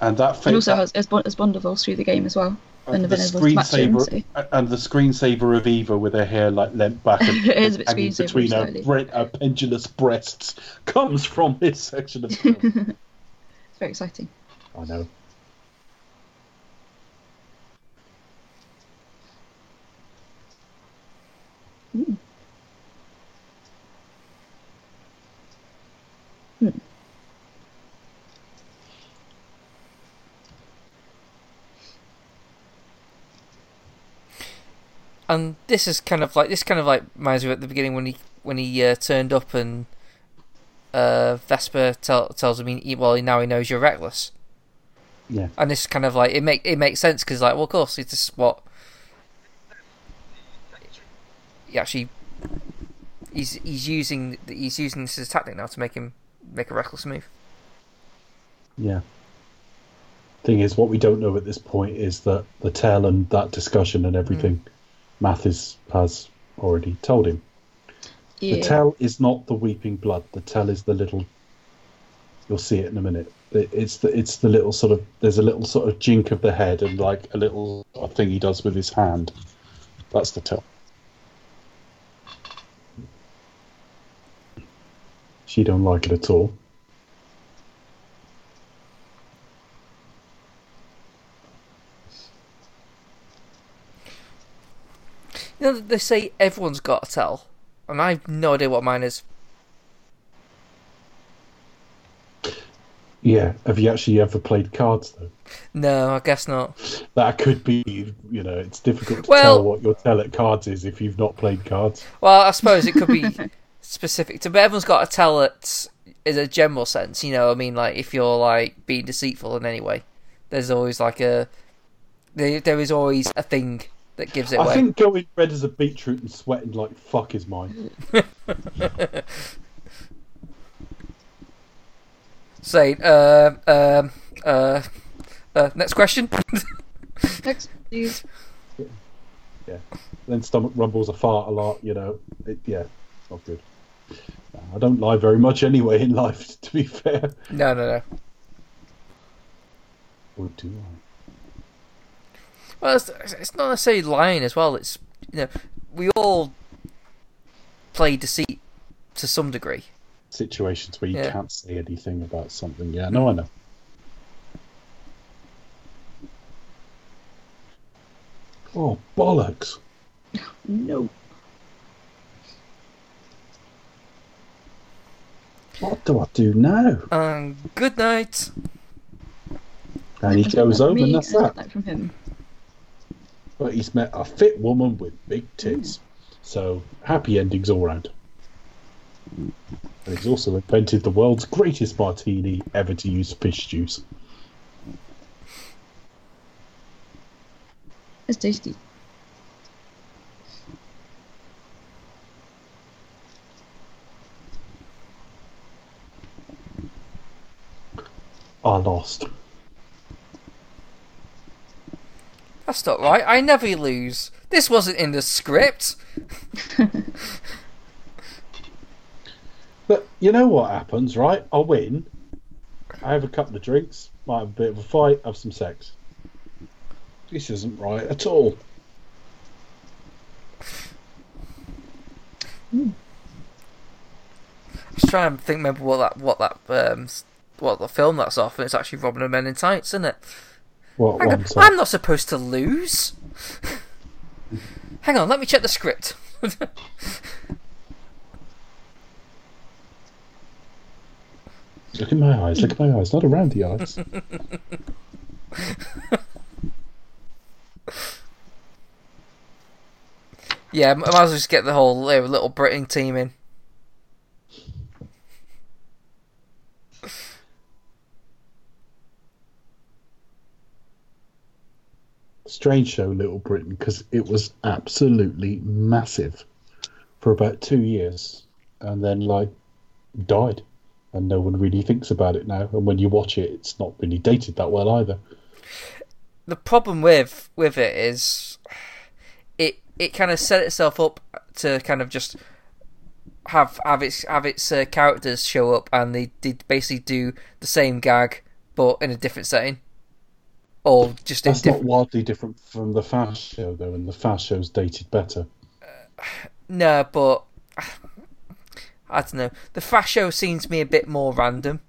Speaker 3: And that
Speaker 2: and
Speaker 3: thing,
Speaker 2: also as as Bond, as Bond evolves through the game as well. And
Speaker 3: the
Speaker 2: the villain was matching,
Speaker 3: screensaver and the screensaver of Eva with her hair like leant back <laughs> and
Speaker 2: It is a bit
Speaker 3: between her, bre- her pendulous breasts <laughs> comes from this section of the film. <laughs>
Speaker 2: It's very exciting.
Speaker 3: I know.
Speaker 1: And this is kind of like this kind of like reminds me at the beginning when he when he uh, turned up and uh, Vesper tell, tells him he, well now he knows you're reckless
Speaker 3: Yeah.
Speaker 1: and this kind of like it make it makes sense because like well of course it's just what he actually he's he's using he's using this as a tactic now to make him make a reckless move
Speaker 3: Yeah. Thing is, what we don't know at this point is that the tell and that discussion and everything, Mathis has already told him.
Speaker 2: Yeah.
Speaker 3: The tell is not the weeping blood. The tell is the little. You'll see it in a minute. It's the it's the little sort of there's a little sort of jink of the head and like a little thing he does with his hand. That's the tell. She don't like it at all.
Speaker 1: You know they say everyone's got a tell and I have no idea what mine is
Speaker 3: Yeah. Have you actually ever played cards though?
Speaker 1: no I guess not
Speaker 3: That could be, you know, it's difficult to
Speaker 1: Well-
Speaker 3: tell what your tell at cards is if you've not played cards.
Speaker 1: Well, I suppose it could be <laughs> specific to, but everyone's got a tell it in a general sense. You know, I mean, like if you're like being deceitful in any way, there's always like a there, there is always a thing that gives it
Speaker 3: I
Speaker 1: away.
Speaker 3: think going red as a beetroot and sweating like fuck is mine. <laughs>
Speaker 1: Say, uh, um, uh, uh, next question. <laughs>
Speaker 2: Next, please. Yeah.
Speaker 3: Then stomach rumbles a fart a lot, you know. It, yeah, it's not good. I don't lie very much anyway in life, <laughs> to be fair.
Speaker 1: no, no, no.
Speaker 3: Or do I?
Speaker 1: Well, it's, it's not necessarily lying as well. It's you know, we all play deceit to some degree.
Speaker 3: Situations where you
Speaker 1: Yeah.
Speaker 3: can't say anything about something. Yeah, no, I know. Oh, bollocks.
Speaker 2: No.
Speaker 3: What do I do now?
Speaker 1: And good night.
Speaker 3: And he goes
Speaker 2: from
Speaker 3: home,
Speaker 2: me,
Speaker 3: and that's
Speaker 2: uh,
Speaker 3: that.
Speaker 2: that from him.
Speaker 3: But he's met a fit woman with big tits. So happy endings all round. And he's also invented the world's greatest martini ever to use fish juice.
Speaker 2: It's tasty.
Speaker 3: I lost.
Speaker 1: That's not right. I never lose. This wasn't in the script.
Speaker 3: But you know what happens, right? I win. I have a couple of drinks, might have a bit of a fight, have some sex. This isn't right at all.
Speaker 1: Just trying to think, remember what that, what that, um, what the film that's off, and it's actually Robin and Men in Tights, isn't it?
Speaker 3: What
Speaker 1: Hang on. I'm not supposed to lose. Hang on, let me check the script.
Speaker 3: Look at my eyes, look at my eyes, not around the eyes. <laughs>
Speaker 1: yeah, I might as well just get the whole uh, little Britain team in.
Speaker 3: Strange show, Little Britain, because it was absolutely massive for about two years, and then like died, and no one really thinks about it now. And when you watch it, it's not really dated that well either.
Speaker 1: The problem with with it is, it it kind of set itself up to kind of just have have its have its uh, characters show up and they did basically do the same gag but in a different setting, or just
Speaker 3: That's not wildly different from the Fast show, though, and the Fast show's dated better.
Speaker 1: No, but I don't know. The fast show seems to me a bit more random,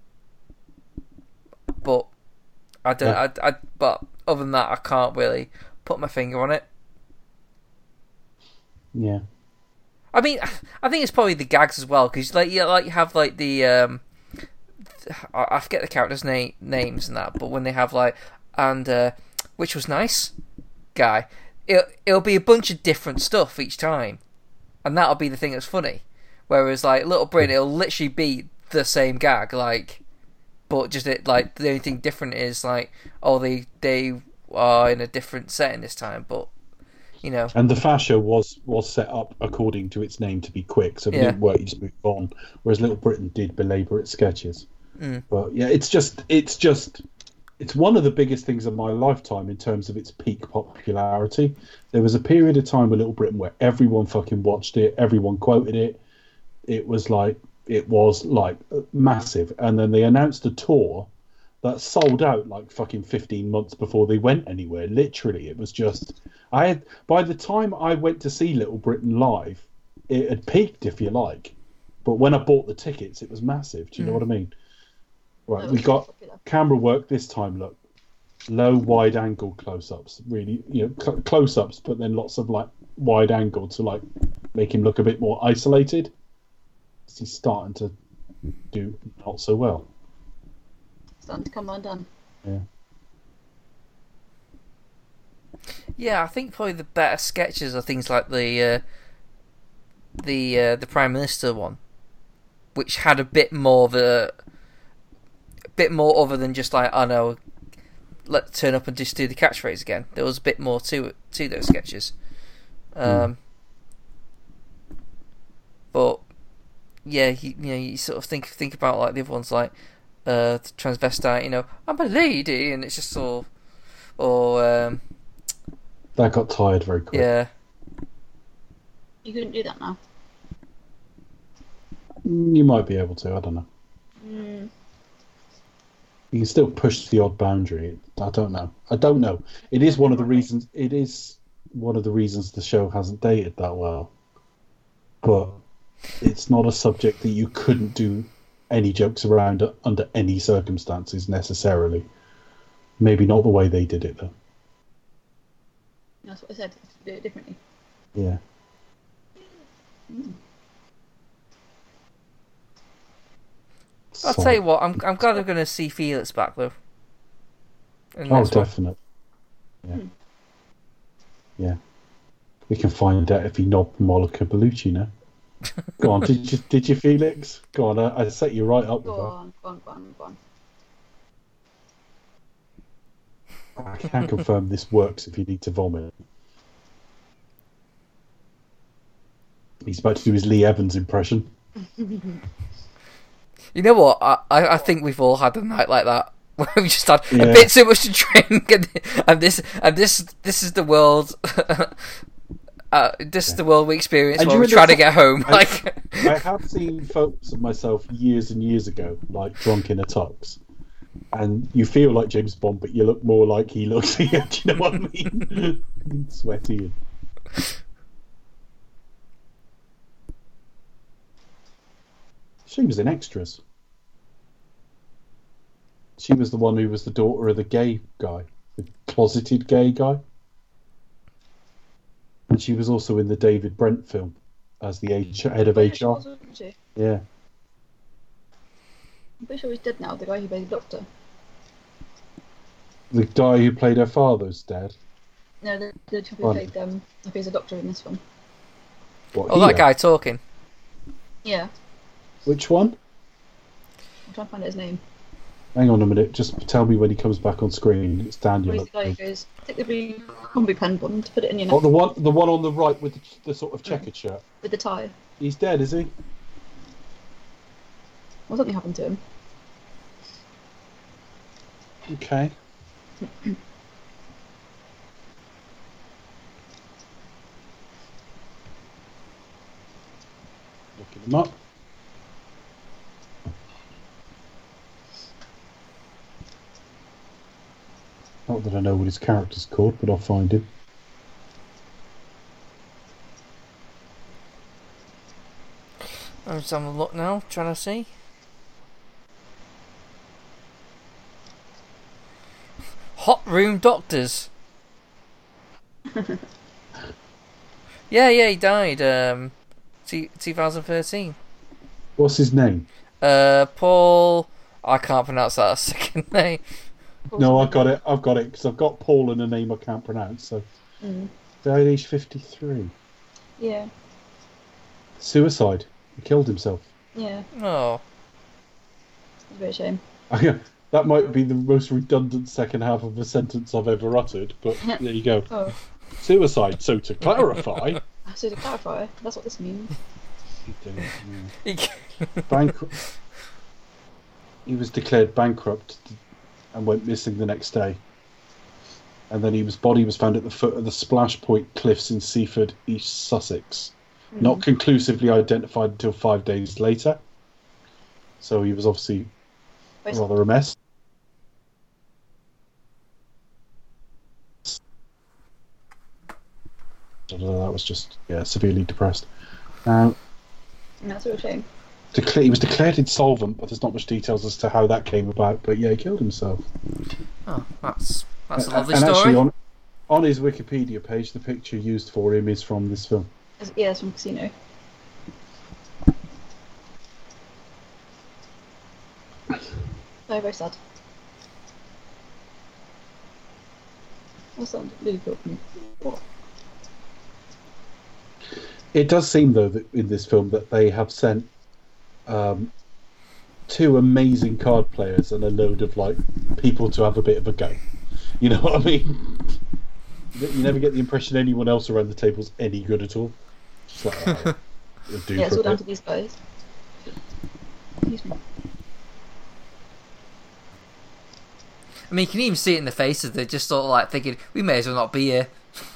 Speaker 1: but I don't.
Speaker 3: Yeah.
Speaker 1: I, I but other than that, I can't really put my finger on it.
Speaker 3: Yeah.
Speaker 1: I mean, I think it's probably the gags as well because like you like you have like the um, I, I forget the characters' name names and that, but when they have like and uh, which was nice, guy, it it'll be a bunch of different stuff each time, and that'll be the thing that's funny. Whereas like Little Britain, it'll literally be the same gag, like, but just it like the only thing different is like oh they they are in a different setting this time, but you know
Speaker 3: And the show was was set up according to its name to be quick, so if it
Speaker 1: Yeah.
Speaker 3: didn't work, you just move on. Whereas Little Britain did belabour its sketches.
Speaker 1: Mm.
Speaker 3: But yeah, it's just it's just it's one of the biggest things of my lifetime in terms of its peak popularity. There was a period of time with Little Britain where everyone fucking watched it, everyone quoted it. It was like it was like massive, and then they announced a tour that sold out like fucking 15 months before they went anywhere. Literally, it was just I had by the time I went to see Little Britain live, it had peaked if you like. But when I bought the tickets, it was massive. Do you know hmm. what I mean? Right, we
Speaker 2: was
Speaker 3: got
Speaker 2: popular.
Speaker 3: camera work this time. Look, low wide angle close ups. Really, you know, cl- close ups, but then lots of like wide angle to like make him look a bit more isolated. He's starting to do not so well.
Speaker 2: Starting to come undone.
Speaker 1: Yeah, Yeah, I think probably the better sketches are things like the uh, the uh, the Prime Minister one, which had a bit more of a, a bit more other than just like I know, let's turn up and just do the catchphrase again. There was a bit more to it to those sketches. Um, But yeah, you, you know, you sort of think think about like the other ones like uh, the transvestite. You know, I'm a lady, and it's just all or um,
Speaker 3: That got tired very quick.
Speaker 1: yeah.
Speaker 2: You couldn't do that now.
Speaker 3: You might be able to. I don't know.
Speaker 2: Mm.
Speaker 3: You can still push the odd boundary. I don't know. I don't know. It is one of the reasons. It is one of the reasons the show hasn't dated that well. But it's not a subject that you couldn't do any jokes around under any circumstances necessarily. Maybe not the way they did it though.
Speaker 2: That's what I said. You have to do it differently.
Speaker 3: Yeah. Hmm.
Speaker 1: I'll
Speaker 3: So-
Speaker 1: tell you what, I'm I'm glad I'm going to see Felix back though. In
Speaker 3: Oh, definitely. Yeah. Yeah. We can find out if he knobbed Monica Bellucci now. <laughs> Go on, did you, did you, Felix? Go on, I, I set you right up with
Speaker 2: Go
Speaker 3: that.
Speaker 2: on, go on, go on, go on.
Speaker 3: I can confirm this works if you need to vomit. He's about to do his Lee Evans impression. <laughs>
Speaker 1: You know what? I, I I think we've all had a night like that <laughs> where we just had a bit too much to drink, and, and this and this this is the world. <laughs> uh, this is the world we experience
Speaker 3: And you
Speaker 1: we're trying to get home.
Speaker 3: I-
Speaker 1: Like, <laughs>
Speaker 3: I have seen photos of myself years and years ago, like drunk in a tux. And you feel like James Bond, but you look more like he looks here. Do you know what I mean? Sweaty. She was in extras. She was the one who was the daughter of the gay guy, the closeted gay guy. And she was also in the David Brent film as the H- head of
Speaker 2: Yeah, she
Speaker 3: HR.
Speaker 2: was, wasn't she?
Speaker 3: Yeah.
Speaker 2: I'm pretty sure he's dead now, the guy who played the doctor.
Speaker 3: The guy who played her father's dead.
Speaker 2: No, the, the chap who
Speaker 3: Fun.
Speaker 2: played um, if he's a doctor in this one.
Speaker 3: What,
Speaker 1: oh, that guy talking.
Speaker 2: Yeah,
Speaker 3: Which one?
Speaker 2: I'm trying to find out his name.
Speaker 3: Hang on a minute. Just tell me when he comes back on screen. It's
Speaker 2: Where's
Speaker 3: Daniel.
Speaker 2: the guy who goes, take the blue combi pen bond, put it in your
Speaker 3: Oh, the one, the one on the right with the, the sort of checkered mm. shirt.
Speaker 2: with the tie.
Speaker 3: He's dead, is he?
Speaker 2: Well, something happened to him.
Speaker 3: Okay. <clears throat> Looking him up. That I know what his character's called, but I'll find him.
Speaker 1: I'm just having a look now, trying to see. Hot Room Doctors. <laughs> yeah, yeah, he died. Um, t- 2013.
Speaker 3: What's his name?
Speaker 1: Uh, Paul. I can't pronounce that second <laughs> name.
Speaker 3: No, I've got it. I've got it because I've got Paul and a name I can't pronounce. So,
Speaker 2: Mm.
Speaker 3: died age fifty-three.
Speaker 2: Yeah,
Speaker 3: Suicide. He killed himself.
Speaker 2: yeah.
Speaker 1: Oh,
Speaker 2: It's a bit of a shame. <laughs>
Speaker 3: that might be the most redundant second half of a sentence I've ever uttered, but <laughs> there you go.
Speaker 2: Oh,
Speaker 3: Suicide. So to clarify, <laughs>
Speaker 2: so to clarify, that's what this means.
Speaker 1: he,
Speaker 3: bankrupt. He was declared bankrupt and went missing the next day. And then his body was found at the foot of the Splash Point Cliffs in Seaford, East Sussex. Not conclusively identified until five days later. So he was obviously
Speaker 2: Wait,
Speaker 3: rather a mess. That was just yeah severely depressed. Um,
Speaker 2: That's a real shame.
Speaker 3: Decla- he was declared insolvent, but there's not much details as to how that came about. But yeah, he killed himself.
Speaker 1: oh, that's that's a
Speaker 3: A-
Speaker 1: lovely
Speaker 3: and
Speaker 1: story.
Speaker 3: actually, on on his Wikipedia page, the picture used for him is from this film.
Speaker 2: It's- Yeah, it's from Casino. <laughs> Very, very sad. That sounds really cool. What?
Speaker 3: It does seem, though, that in this film that they have sent um, two amazing card players and a load of like people to have a bit of a go. You know <laughs> what I mean? You never get the impression anyone else around the table's any good at all. Just like, oh, <laughs> do
Speaker 2: Yeah, it's all down
Speaker 3: bit.
Speaker 2: to these guys. Excuse me.
Speaker 1: I mean, you can even see it in the faces. They're just sort of like thinking, we may as well not be here.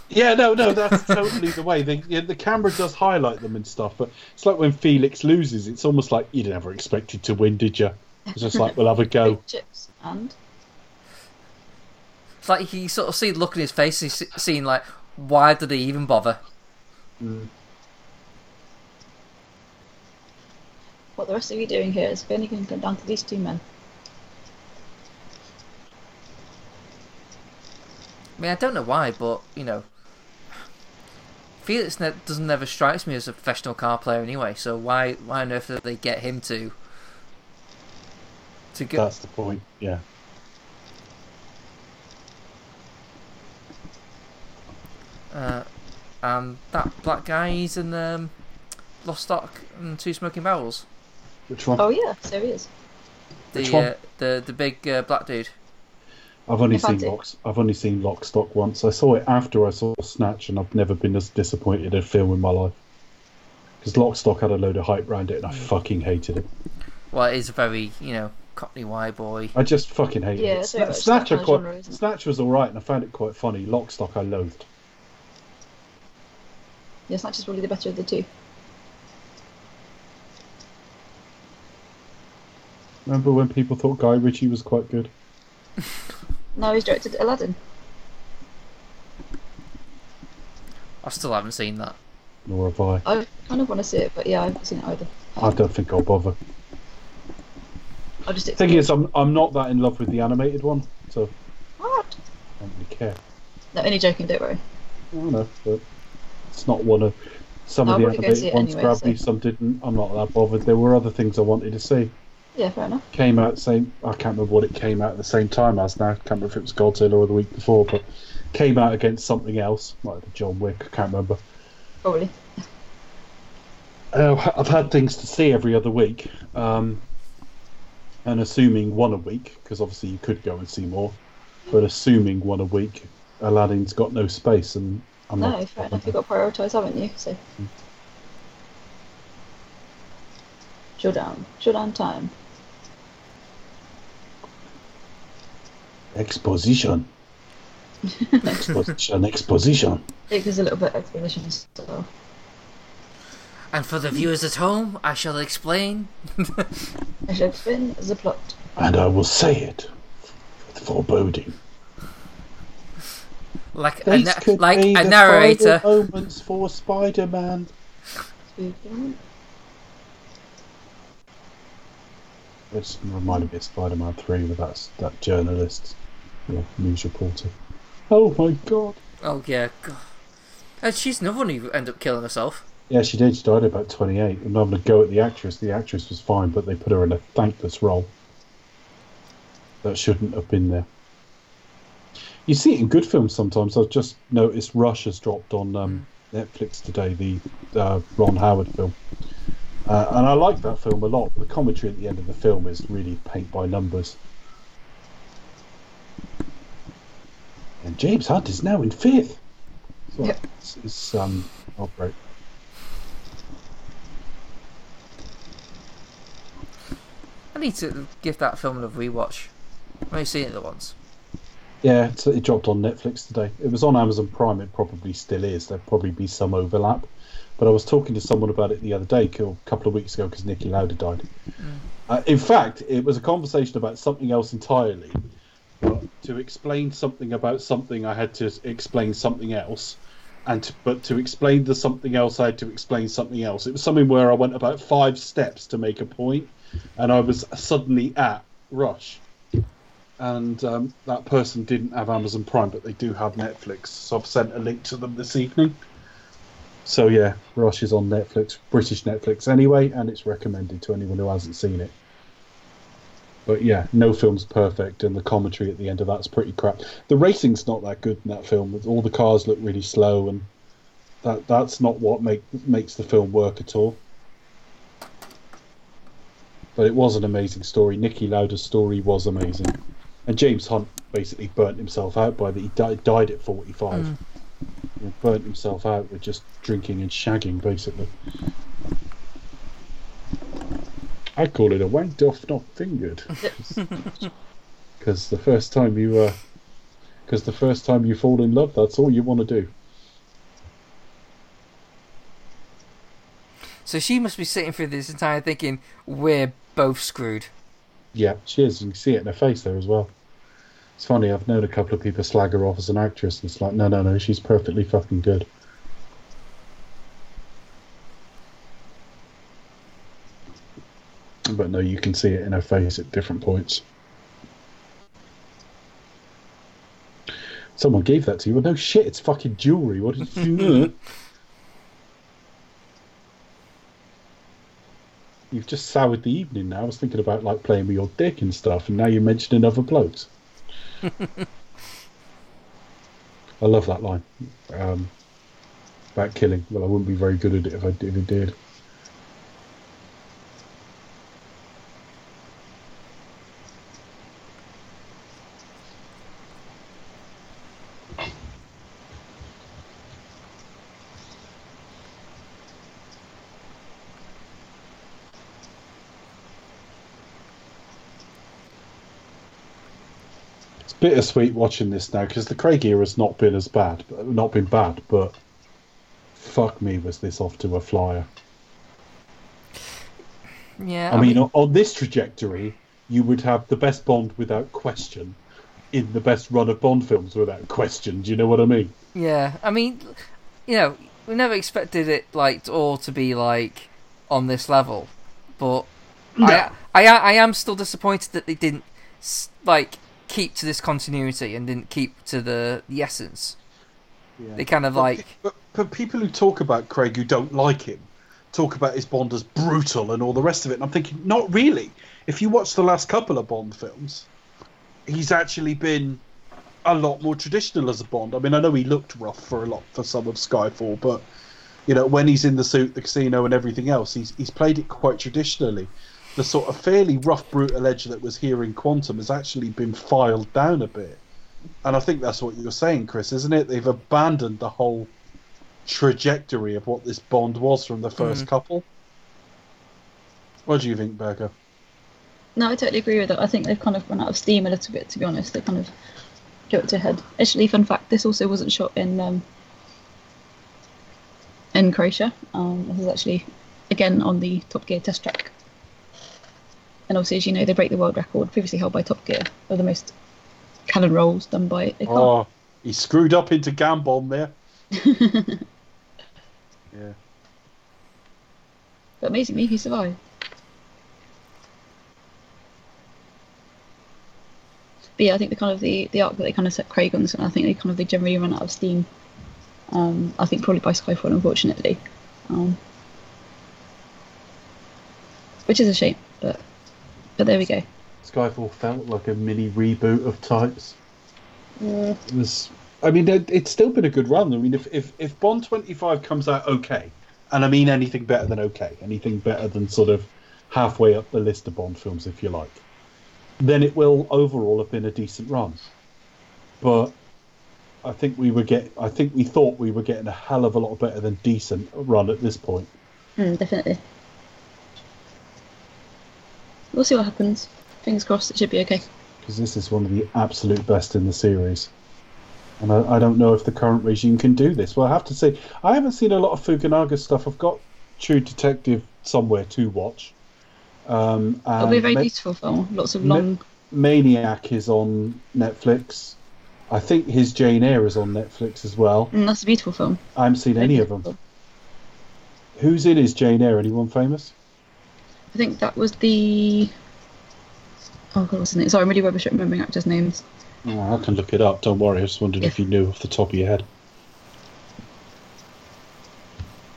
Speaker 3: Yeah, no, no, that's totally the way. The, yeah, the camera does highlight them and stuff, but it's like when Felix loses, it's almost like you never expected to win, did you? It's just like, we'll have a go.
Speaker 2: Chips and
Speaker 1: It's like you sort of see the look in his face. He's seeing like, why did he even bother? Mm.
Speaker 2: what the rest of you doing here is only going to come down to these two men.
Speaker 1: I mean, I don't know why, but you know, Felix ne- doesn't never strikes me as a professional car player anyway. So why why on earth did they get him to to go?
Speaker 3: That's the point, yeah.
Speaker 1: Uh, and that black guy, he's in um, Lock Stock and Two Smoking Barrels.
Speaker 3: Which one?
Speaker 2: Oh yeah, so he is.
Speaker 1: The
Speaker 3: Which one?
Speaker 1: Uh, the the big uh, black dude.
Speaker 3: I've only
Speaker 2: If
Speaker 3: seen
Speaker 2: do.
Speaker 3: Lock. I've only seen Lock Stock once. I saw it after I saw Snatch, and I've never been as disappointed in a film in my life. Because Lock Stock had a load of hype around it, and I mm. fucking hated it.
Speaker 1: Well, it is a very you know Cockney Y boy.
Speaker 3: I just fucking hated
Speaker 2: Yeah,
Speaker 3: it.
Speaker 2: it's
Speaker 3: Sna- Snatch,
Speaker 2: kind of
Speaker 3: quite,
Speaker 2: genre, it?
Speaker 3: Snatch was all right, and I found it quite funny. Lock Stock, I loathed.
Speaker 2: Yeah, Snatch is probably the better of the two.
Speaker 3: Remember when people thought Guy Ritchie was quite good? <laughs>
Speaker 2: Now he's directed Aladdin.
Speaker 1: I still haven't seen that.
Speaker 3: Nor have I.
Speaker 2: I kind of want to see it, but yeah, I haven't seen it either.
Speaker 3: I um, don't think I'll bother.
Speaker 2: I'll just.
Speaker 3: Thing is, I'm I'm not that in love with the animated one, so
Speaker 2: What?
Speaker 3: I don't really care.
Speaker 2: No, only joking, don't worry.
Speaker 3: I don't know, but it's not one of some
Speaker 2: I'll
Speaker 3: of the
Speaker 2: probably go see
Speaker 3: animated ones
Speaker 2: anyway,
Speaker 3: grabbed me, some didn't. I'm not that bothered. There were other things I wanted to see.
Speaker 2: Yeah, fair enough.
Speaker 3: Came out same. I can't remember what it came out at the same time as now. I can't remember if it was Godzilla or the week before, but came out against something else. Been John Wick. I can't remember.
Speaker 2: Probably.
Speaker 3: Uh, I've had things to see every other week, um, and assuming one a week, because obviously you could go and see more, but assuming one a week, Aladdin's got no space, and I'm
Speaker 2: No,
Speaker 3: not.
Speaker 2: fair enough. You've got to prioritise, haven't you? So. Chill down. Chill down time.
Speaker 3: Exposition. <laughs> exposition. Exposition.
Speaker 2: I think a little bit exposition as well.
Speaker 1: And for the viewers at home, I shall explain.
Speaker 2: I shall explain the plot.
Speaker 3: And I will say it with foreboding.
Speaker 1: like a, na-
Speaker 3: could
Speaker 1: like
Speaker 3: be
Speaker 1: a
Speaker 3: the
Speaker 1: narrator.
Speaker 3: final moments for Spider-Man. It's reminded me of Spider-Man 3 with that, that journalist, yeah, news reporter. Oh my god.
Speaker 1: Oh yeah, God. And she's another one who ended up killing herself.
Speaker 3: Yeah, she did. She died at about 28. And I'm going to go at the actress. The actress was fine, but they put her in a thankless role. That shouldn't have been there. You see it in good films sometimes. I've just noticed Rush has dropped on um, Netflix today, the uh, Ron Howard film. Uh, and I like that film a lot. The commentary at the end of the film is really paint by numbers. And James Hunt is now in fifth. So
Speaker 2: Yep.
Speaker 3: It's, it's um, not great.
Speaker 1: I need to give that film a rewatch. I've only seen it the once.
Speaker 3: Yeah, it's, it dropped on Netflix today. It was on Amazon Prime. It probably still is. There'll probably be some overlap. But I was talking to someone about it the other day, a couple of weeks ago, because Niki Lauda died. Uh, in fact, it was a conversation about something else entirely. But to explain something about something, I had to explain something else. And to, but to explain the something else, I had to explain something else. It was something where I went about five steps to make a point, and I was suddenly at Rush and um, that person didn't have Amazon Prime, but they do have Netflix. So I've sent a link to them this evening. So yeah, Rush is on Netflix, British Netflix anyway, and it's recommended to anyone who hasn't seen it. But yeah, no film's perfect, and the commentary at the end of that's pretty crap. The racing's not that good in that film. All the cars look really slow, and that that's not what make makes the film work at all. But it was an amazing story. Niki Lauda's story was amazing. And James Hunt basically burnt himself out by the he died, died at 45. He burnt himself out with just drinking and shagging, basically. I call it a wanked off, not fingered. <laughs> Because the first time you, uh, because the first time you fall in love, that's all you want to do.
Speaker 1: So she must be sitting through this entire thinking we're both screwed.
Speaker 3: Yeah, she is. You can see it in her face there as well. It's funny. I've known a couple of people slag her off as an actress, and it's like, no, no, no, she's perfectly fucking good. But no, you can see it in her face at different points. Someone gave that to you. Well, no shit, it's fucking jewelry. What did you do? <laughs> You've just soured the evening now. I was thinking about like playing with your dick and stuff, and now you're mentioning other blokes. <laughs> I love that line um, about killing. Well, I wouldn't be very good at it if I if it did. Bittersweet watching this now because the Craig era has not been as bad, not been bad, but fuck me, was this off to a flyer.
Speaker 1: Yeah,
Speaker 3: I mean, on, on this trajectory, you would have the best Bond without question in the best run of Bond films without question. Do you know what I mean?
Speaker 1: yeah. I mean, you know, we never expected it like all to be like on this level, but I, I, I am still disappointed that they didn't like keep to this continuity and didn't keep to the the essence. They kind of like
Speaker 3: But, but people who talk about Craig who don't like him talk about his Bond as brutal and all the rest of it. And I'm thinking, not really. If you watch the last couple of Bond films, he's actually been a lot more traditional as a Bond. I mean, I know he looked rough for a lot for some of Skyfall, but you know, when he's in the suit, the casino, and everything else, he's he's played it quite traditionally. The sort of fairly rough, brutal edge that was here in Quantum has actually been filed down a bit. And I think that's what you're saying, Chris, isn't it? They've abandoned the whole trajectory of what this Bond was from the 1st
Speaker 1: Mhm.
Speaker 3: couple. What do you think, Berger?
Speaker 2: No, I totally agree with that. I think they've kind of run out of steam a little bit, to be honest. They kind of jumped ahead. Actually, fun fact: this also wasn't shot in um, in Croatia. Um, this is actually again on the Top Gear test track. And obviously, as you know, they break the world record previously held by Top Gear of the most cannon rolls done by a car.
Speaker 3: Oh, he screwed up into Gambon there. <laughs> yeah.
Speaker 2: But amazingly, he survived. But yeah, I think the kind of the, the arc that they kind of set Craig on this one, I think they kind of they generally run out of steam. Um, I think probably by Skyfall, unfortunately, um, which is a shame. But but there we go.
Speaker 3: Skyfall felt like a mini reboot of types. It was. I mean, it's still been a good run. I mean, if, if, if Bond 25 comes out okay, and I mean anything better than okay, anything better than sort of halfway up the list of Bond films, if you like, then it will overall have been a decent run. But I think we were get. I think we thought we were getting a hell of a lot better than decent run at this point.
Speaker 2: Mm, definitely. We'll see what happens. Fingers crossed, it should be okay.
Speaker 3: because this is one of the absolute best in the series. And I, I don't know if the current regime can do this. Well, I have to say, I haven't seen a lot of Fukunaga stuff. I've got True Detective somewhere to watch. Um,
Speaker 2: It'll be a very
Speaker 3: Ma-
Speaker 2: beautiful film. Lots of
Speaker 3: Ma-
Speaker 2: long.
Speaker 3: Maniac is on Netflix. I think his Jane Eyre is on Netflix as well.
Speaker 2: Mm, that's a beautiful film.
Speaker 3: I haven't seen
Speaker 2: Very
Speaker 3: any of them. Who's in his Jane Eyre? Anyone famous?
Speaker 2: I think that was the. Oh god, what's his name? Sorry, I'm really rubbish at remembering actors' names.
Speaker 3: Oh, I can look it up. Don't worry. I just wondered if you knew off the top of your head.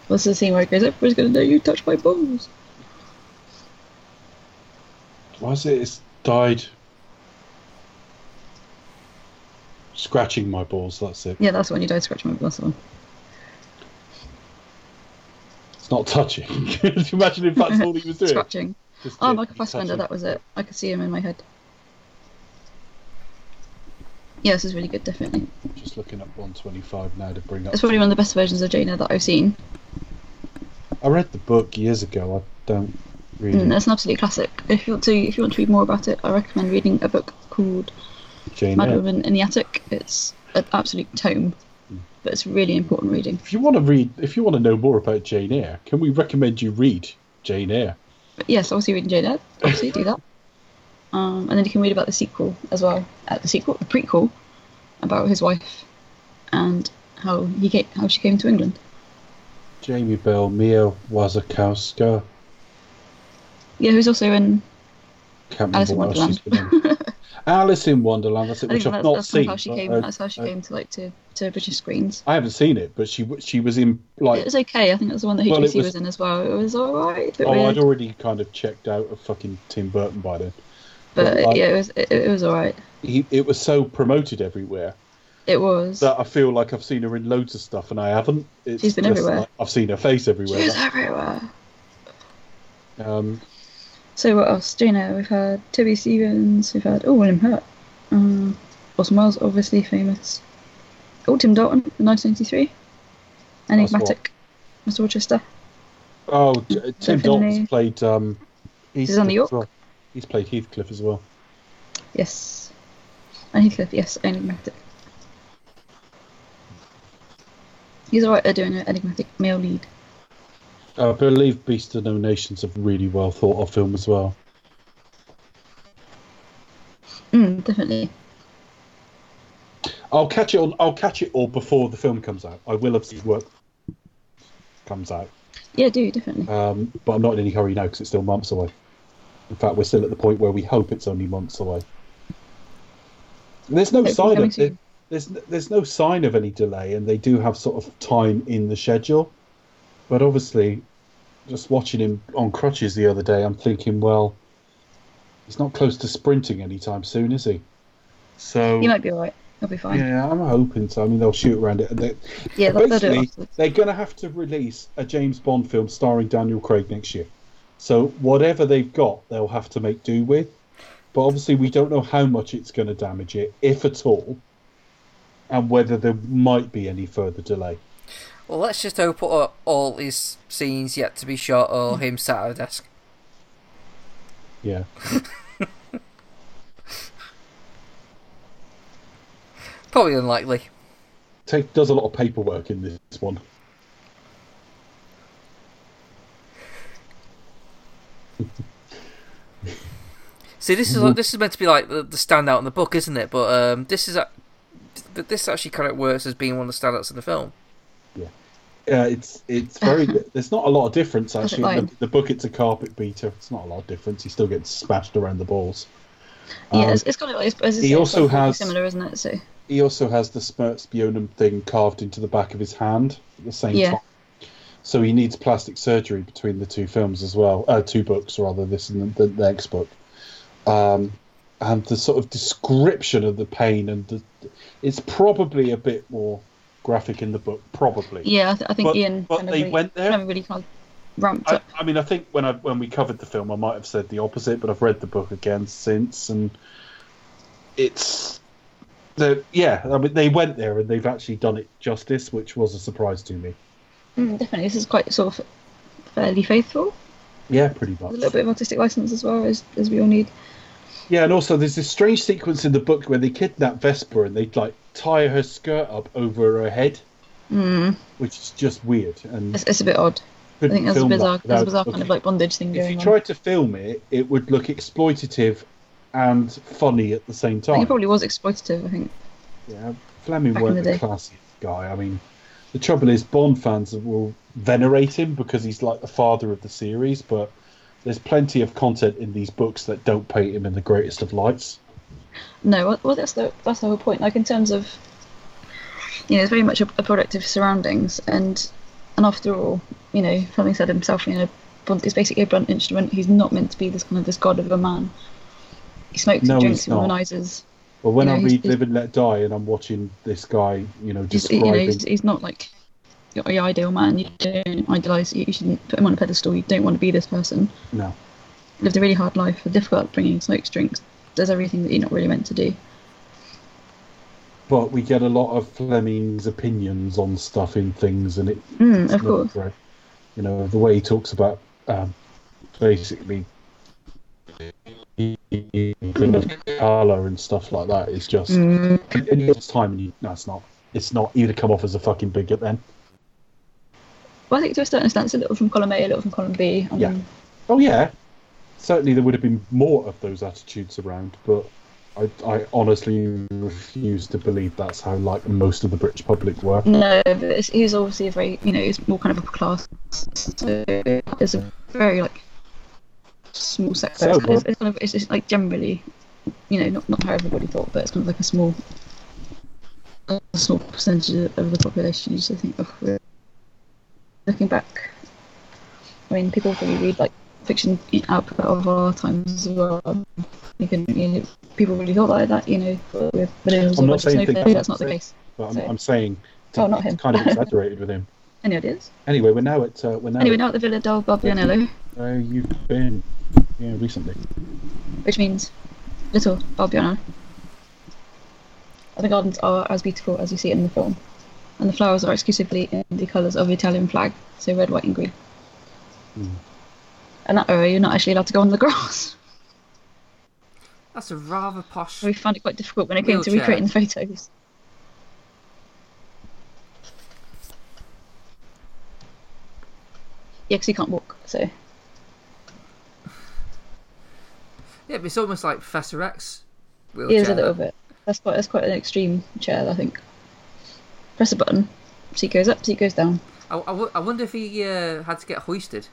Speaker 2: What's the scene where it goes, everybody's gonna know you touched my balls?
Speaker 3: Why is it? It's died. Scratching my balls. That's it.
Speaker 2: Yeah, that's the one you died scratching my balls. That's the one.
Speaker 3: Not touching. <laughs> Can you imagine if that's all he was doing?
Speaker 2: Scratching.
Speaker 3: Just
Speaker 2: Oh, Michael Fassbender, that was it. I could see him in my head. Yeah, this is really good, definitely.
Speaker 3: Just looking up 125 now to bring up.
Speaker 2: It's probably one of the best versions of Eyre that I've seen.
Speaker 3: I read the book years ago. I don't read
Speaker 2: Mm,
Speaker 3: it.
Speaker 2: it's an absolute classic. If you want to, if you want to read more about it, I recommend reading a book called
Speaker 3: Jane
Speaker 2: Mad Woman in the Attic. It's an absolute tome, but it's really important reading.
Speaker 3: If you want to read, if you want to know more about Jane Eyre, can we recommend you read Jane Eyre?
Speaker 2: Yes, obviously reading Jane Eyre, obviously do that. Um, and then you can read about the sequel as well. Uh, the sequel, the prequel, about his wife and how he came, how she came to England.
Speaker 3: Jamie Bell, Mia Wasikowska.
Speaker 2: Yeah, who's also in.
Speaker 3: Can't
Speaker 2: Alice in
Speaker 3: remember what else she's
Speaker 2: Wonderland. <laughs>
Speaker 3: Alice in Wonderland. That's it, which I've
Speaker 2: that's,
Speaker 3: not
Speaker 2: that's
Speaker 3: seen.
Speaker 2: how she
Speaker 3: but,
Speaker 2: came.
Speaker 3: uh,
Speaker 2: that's how she
Speaker 3: uh,
Speaker 2: came to like to, to British screens.
Speaker 3: I haven't seen it, but she she was in like
Speaker 2: it was okay. I think that's the one that HGC
Speaker 3: Well,
Speaker 2: was,
Speaker 3: was-
Speaker 2: in as well. It was alright,
Speaker 3: Oh,
Speaker 2: weird.
Speaker 3: I'd already kind of checked out of fucking Tim Burton by then.
Speaker 2: but
Speaker 3: like-
Speaker 2: yeah, it was it, it was alright.
Speaker 3: He, it was so promoted everywhere
Speaker 2: It was.
Speaker 3: that I feel like I've seen her in loads of stuff, and I haven't. It's
Speaker 2: She's been everywhere.
Speaker 3: like I've seen her face
Speaker 2: She
Speaker 3: everywhere.
Speaker 2: was everywhere.
Speaker 3: Um,
Speaker 2: So what else? Jane Eyre, we've had Toby Stephens, we've had oh William Hurt, um, Orson Welles, obviously famous. Oh Tim Dalton, in 1993. Enigmatic, Mr. Rochester.
Speaker 3: oh, T- Tim
Speaker 2: Definitely.
Speaker 3: Dalton's played. Um,
Speaker 2: He's on the York?
Speaker 3: well. He's played Heathcliff as well.
Speaker 2: Yes. And Heathcliff, yes, Enigmatic. He's alright at doing an enigmatic male lead.
Speaker 3: I believe Beast of No Nation's a really well thought of film as well.
Speaker 2: Mm, definitely.
Speaker 3: I'll catch it on. I'll catch it all before the film comes out. I will have seen work comes out,
Speaker 2: Yeah, do definitely.
Speaker 3: um, but I'm not in any hurry now because it's still months away. In fact, we're still at the point where we hope it's only months away. There's no sign of
Speaker 2: soon.
Speaker 3: there's there's no sign of any delay, and they do have sort of time in the schedule. But obviously, just watching him on crutches the other day, I'm thinking, well, he's not close to sprinting anytime soon, is he? So
Speaker 2: He might be alright. He'll be fine.
Speaker 3: yeah, I'm hoping so. I mean, they'll shoot around it. And they,
Speaker 2: Yeah, they'll, they'll do it
Speaker 3: basically, they're going to have to release a James Bond film starring Daniel Craig next year. So whatever they've got, they'll have to make do with. But obviously, we don't know how much it's going to damage it, if at all, and whether there might be any further delay.
Speaker 1: Well, let's just hope all, all his scenes yet to be shot or him sat at a desk.
Speaker 3: Yeah. <laughs>
Speaker 1: Probably unlikely.
Speaker 3: Take does a lot of paperwork in this one. <laughs>
Speaker 1: See, this is
Speaker 3: Mm-hmm.
Speaker 1: this is meant to be like the, the standout in the book, isn't it? But um, this is a, this actually kind of works as being one of the standouts in the film.
Speaker 3: Yeah, it's it's very. There's not a lot of difference actually. The, the book, it's a carpet beater. It's not a lot of difference. He still gets smashed around the balls.
Speaker 2: Yeah,
Speaker 3: Um,
Speaker 2: it's, it's of like it's, as I
Speaker 3: he also has-
Speaker 2: similar, isn't it? So
Speaker 3: he also has the Smertspionum thing carved into the back of his hand at the same
Speaker 2: Yeah.
Speaker 3: time. So he needs plastic surgery between the two films as well. Uh, two books rather, this and the, the next book. Um, and the sort of description of the pain and the, it's probably a bit more graphic in the book, probably.
Speaker 2: yeah, I, th- I think
Speaker 3: But-
Speaker 2: Ian
Speaker 3: but
Speaker 2: kind of
Speaker 3: they
Speaker 2: really,
Speaker 3: went there?
Speaker 2: kind of really kind of ramped
Speaker 3: I,
Speaker 2: up.
Speaker 3: I mean, I think when I when we covered the film, I might have said the opposite, but I've read the book again since, and it's the yeah. I mean, they went there and they've actually done it justice, which was a surprise to me.
Speaker 2: Mm, definitely, this is quite sort of fairly faithful.
Speaker 3: Yeah, pretty much.
Speaker 2: A little bit of artistic license as well as as we all need.
Speaker 3: Yeah, and also there's this strange sequence in the book where they kidnap Vesper and they like tie her skirt up over her head,
Speaker 2: Mm,
Speaker 3: which is just weird and
Speaker 2: it's, it's a bit odd. I think there's a
Speaker 3: film that
Speaker 2: bizarre, there's a bizarre kind of like bondage thing
Speaker 3: If you
Speaker 2: on.
Speaker 3: tried to film it, it would look exploitative and funny at the same time.
Speaker 2: it probably was exploitative. I think.
Speaker 3: Yeah, Fleming
Speaker 2: Back
Speaker 3: weren't
Speaker 2: the
Speaker 3: the, classiest guy. I mean, the trouble is Bond fans will venerate him because he's like the father of the series, but there's plenty of content in these books that don't paint him in the greatest of lights.
Speaker 2: No, well, well that's the that's the whole point. Like in terms of, you know, it's very much a, a product of surroundings, and and after all, you know, Fleming said himself, you know, Bond is basically a blunt instrument. He's not meant to be this kind of this god of a man. He smokes,
Speaker 3: No,
Speaker 2: he drinks,
Speaker 3: he's
Speaker 2: he
Speaker 3: not.
Speaker 2: womanizes.
Speaker 3: But when
Speaker 2: You know,
Speaker 3: I read
Speaker 2: he's-
Speaker 3: Live and Let Die and I'm watching this guy, you know,
Speaker 2: He's,
Speaker 3: describing.
Speaker 2: you know, he's, he's not like your, ideal man. You don't. You, you shouldn't put him on a pedestal. You don't want to be this person.
Speaker 3: No.
Speaker 2: Lived a really hard life, a difficult upbringing, smokes, drinks, does everything that you're not really meant to do.
Speaker 3: But we get a lot of Fleming's opinions on stuff in things, and it,
Speaker 2: Mm,
Speaker 3: it's
Speaker 2: of
Speaker 3: not
Speaker 2: course.
Speaker 3: great. You know, the way he talks about um, basically color and stuff like that is just.
Speaker 2: Mm,
Speaker 3: in its time, and you, no, it's not. It's not. You'd have come off as a fucking bigot then.
Speaker 2: well, I think to a certain extent, it's a little from column A, a little from column B. I
Speaker 3: Yeah. Oh yeah, certainly there would have been more of those attitudes around, but I, I honestly refuse to believe that's how like most of the British public were.
Speaker 2: No, but obviously a very, you know, he's more kind of upper class. So it's a very like small sector.
Speaker 3: So,
Speaker 2: it's, it's, kind of it's, it's like generally, you know, not not how everybody thought, but it's kind of like a small, a small percentage of the population. You just think, oh, we're looking back. I mean, people probably read like fiction output of our times as well. You can, you know, people really thought like that, you know, with millennials
Speaker 3: I'm not saying think
Speaker 2: snowflakes.
Speaker 3: that,
Speaker 2: That's not the case.
Speaker 3: But I'm,
Speaker 2: So-
Speaker 3: I'm saying
Speaker 2: Oh, not him.
Speaker 3: it's kind of <laughs> exaggerated with him.
Speaker 2: Any ideas?
Speaker 3: Anyway, we're now at uh, we're now
Speaker 2: Anyway,
Speaker 3: at
Speaker 2: now at the Villa del Balbianello,
Speaker 3: where you've been yeah recently.
Speaker 2: which means Little Balbiano. The gardens are as beautiful as you see it in the film, and the flowers are exclusively in the colours of the Italian flag, so red, white, and green.
Speaker 3: Hmm.
Speaker 2: That area, you're not actually allowed to go on the grass. <laughs>
Speaker 1: That's a rather posh.
Speaker 2: We found it quite difficult when it came to recreating the photos. Yeah, because you can't walk, so
Speaker 1: Yeah, but it's almost like Professor X.
Speaker 2: It is a little bit. That's quite that's quite an extreme chair, I think. Press a button, seat goes up, seat goes down.
Speaker 1: I, I, I wonder if he uh, had to get hoisted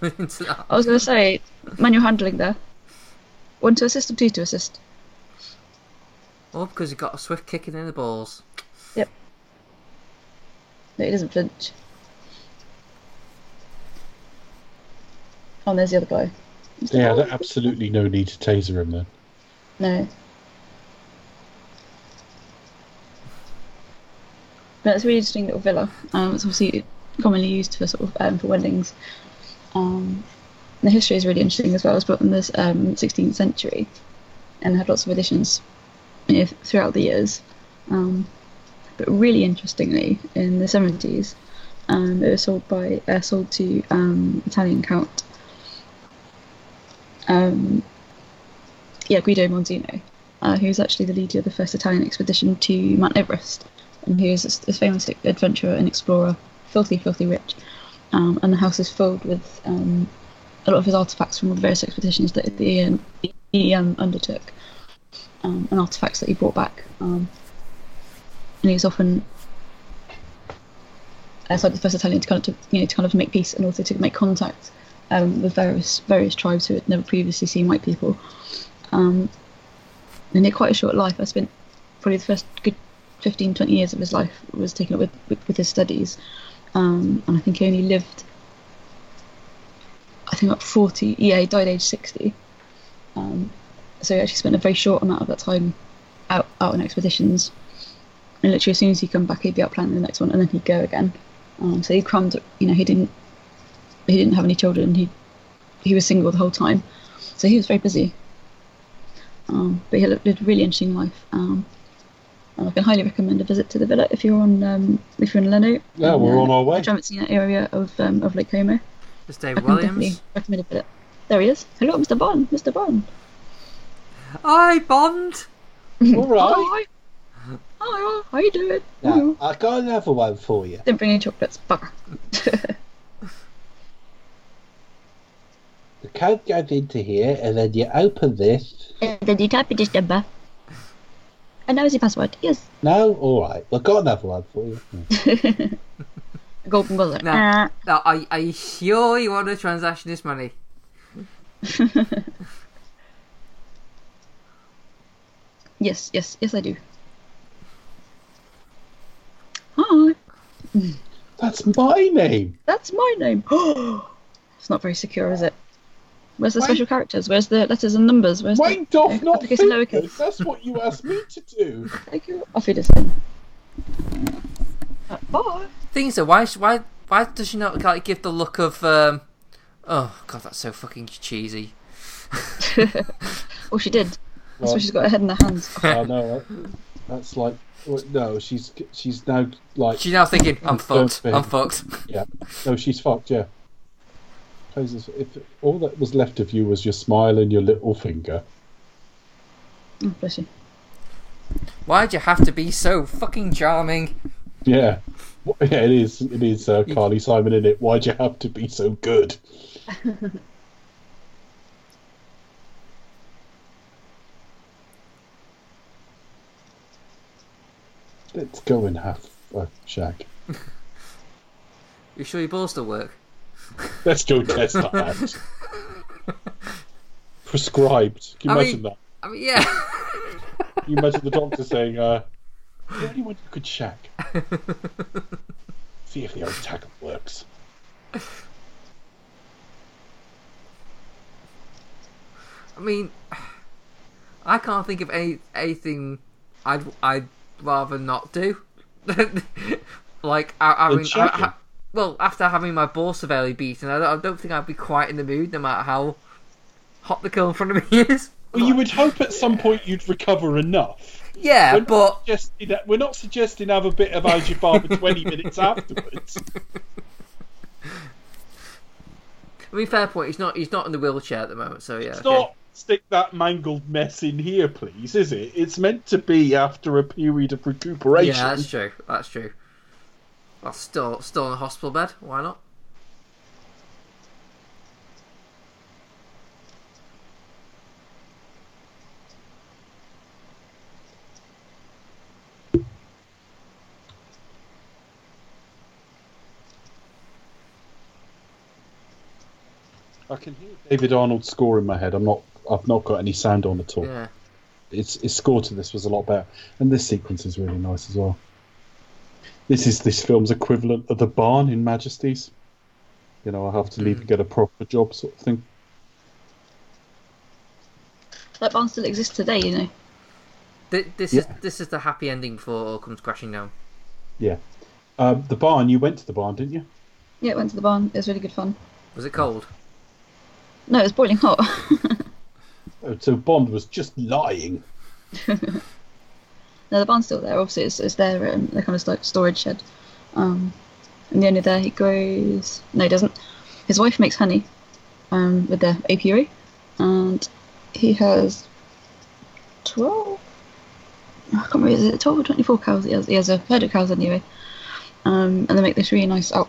Speaker 1: or into that.
Speaker 2: I was going to say manual handling there. One to assist or two to assist.
Speaker 1: Oh, because he got a swift kicking in the balls. Yep.
Speaker 2: No, he doesn't flinch. Oh, and there's the other guy. Mr.
Speaker 3: Yeah,
Speaker 2: Bond.
Speaker 3: there's absolutely no need to taser him then.
Speaker 2: No. But it's a really interesting little villa. Um, it's obviously commonly used for sort of um, for weddings. Um, the history is really interesting as well. It was built in the um, 16th century and had lots of additions you know, throughout the years. Um, but really interestingly, in the 70s, um, it was sold by uh, sold to um, Italian count. Um, yeah, Guido Monzino, uh, was actually the leader of the first Italian expedition to Mount Everest, and he was this famous adventurer and explorer, filthy, filthy rich. Um, and the house is filled with um, a lot of his artifacts from all the various expeditions that the um, he um, undertook, um, and artifacts that he brought back. Um, and he was often outside the first Italian to kind of to, you know to kind of make peace and also to make contact um, with various various tribes who had never previously seen white people. And had quite a short life. I spent probably the first good 15, 20 years of his life was taken up with, with, with his studies. Um, and I think he only lived, I think about 40, yeah, he died age 60. Um, so he actually spent a very short amount of that time out, out on expeditions. And literally as soon as he'd come back, he'd be out planning the next one and then he'd go again. Um, so he crammed, you know, he didn't, he didn't have any children. He, he was single the whole time. So he was very busy. Um, but he lived a really interesting life. And I can highly recommend a visit to the villa if you're on um, if you're in Lenno.
Speaker 3: Yeah, we're on our way.
Speaker 2: If you haven't seen that area of um, of Lake Como,
Speaker 1: It's
Speaker 2: I
Speaker 1: David
Speaker 2: can
Speaker 1: Williams.
Speaker 2: definitely recommend a visit. There he is. Hello, Mr. Bond. Mr. Bond.
Speaker 1: Hi, Bond. <laughs>
Speaker 3: All right.
Speaker 2: Hi. Hi. Hi. How you doing?
Speaker 4: Now,
Speaker 2: Mhm.
Speaker 4: I got another one for you.
Speaker 2: Didn't bring any chocolates. Bugger.
Speaker 4: The code goes into here, and then you open this.
Speaker 2: and then you type in this number. And that was your password. Yes.
Speaker 4: No, all right. I've got another one for you. <laughs>
Speaker 2: Golden buzzer.
Speaker 1: No.
Speaker 2: Ah.
Speaker 1: Now, are, are you sure you want to transaction this money? <laughs>
Speaker 2: Yes, yes, yes, I do. Hi.
Speaker 3: That's my name.
Speaker 2: That's my name. <gasps> it's not very secure, is it? Where's the
Speaker 3: Why-
Speaker 2: special characters? Where's the letters and numbers? Where's
Speaker 3: Why
Speaker 2: the
Speaker 3: doth
Speaker 2: uh,
Speaker 3: not
Speaker 2: uppercase lowercase?
Speaker 3: That's what you asked me to do. <laughs>
Speaker 2: Thank you. Off it is in. Uh, bye.
Speaker 1: Things are why why why does she not like give the look of um oh god that's so fucking cheesy. <laughs>
Speaker 2: oh, she did. That's
Speaker 3: Well-
Speaker 2: why she's got her head in her hands. <laughs>
Speaker 3: Oh no, that's like well, no. She's she's now like
Speaker 1: She's now thinking I'm fucked. I'm fucked.
Speaker 3: yeah. No, she's fucked. Yeah. Suppose If all that was left of you was your smile and your little finger,
Speaker 2: Oh, bless you.
Speaker 1: Why'd you have to be so fucking charming?
Speaker 3: yeah, yeah, it is. It is uh, Carly Simon in it. Why'd you have to be so good? <laughs> Let's go and have a shag. <laughs>
Speaker 1: You sure your balls still work?
Speaker 3: Let's go test that out. <laughs> Prescribed. Can you
Speaker 1: I
Speaker 3: imagine
Speaker 1: mean-
Speaker 3: that?
Speaker 1: I mean yeah.
Speaker 3: Can you imagine the doctor saying, uh, "Is there anyone you could check. See if the old tackle works."
Speaker 1: I mean, I can't think of any anything I'd I'd rather not do. <laughs> like I, I mean, I. I- well, after having my severely beaten, I don't, I don't think I'd be quite in the mood, no matter how hot the girl in front of me is.
Speaker 3: Well, you would hope at some point you'd recover enough.
Speaker 1: Yeah,
Speaker 3: We're not
Speaker 1: but
Speaker 3: suggesting that- we're not suggesting have a bit of Father 20 minutes afterwards.
Speaker 1: I mean, fair point. He's not he's not in the wheelchair at the moment, so yeah.
Speaker 3: It's
Speaker 1: okay.
Speaker 3: not stick that mangled mess in here, please, is it? It's meant to be after a period of recuperation.
Speaker 1: Yeah, that's true. That's true. Well, still still in a hospital bed. Why not?
Speaker 3: I can hear David Arnold's score in my head. I'm not. I've not got any sound on at all.
Speaker 1: Yeah.
Speaker 3: Its its score to this was a lot better, and this sequence is really nice as well. This is this film's equivalent of the barn in Majesties. You know, I have to leave and get a proper job, sort of thing.
Speaker 2: That barn still exists today, you know.
Speaker 1: Th- This
Speaker 3: Yeah.
Speaker 1: is this is the happy ending before it all comes crashing down.
Speaker 3: Yeah. Um, the barn. You went to the barn, didn't you?
Speaker 2: Yeah, went to the barn. It was really good fun.
Speaker 1: Was it cold?
Speaker 2: No, it was boiling hot.
Speaker 3: Oh, <laughs> so Bond was just lying. <laughs>
Speaker 2: no, the barn's still there. Obviously, it's, it's their um, their kind of sto- storage shed. Um, and the owner there, he grows. No, he doesn't. His wife makes honey um, with their apiary, and he has twelve. I can't remember. Is it twelve or twenty-four cows? He has. He has a herd of cows anyway. Um, and they make this really nice out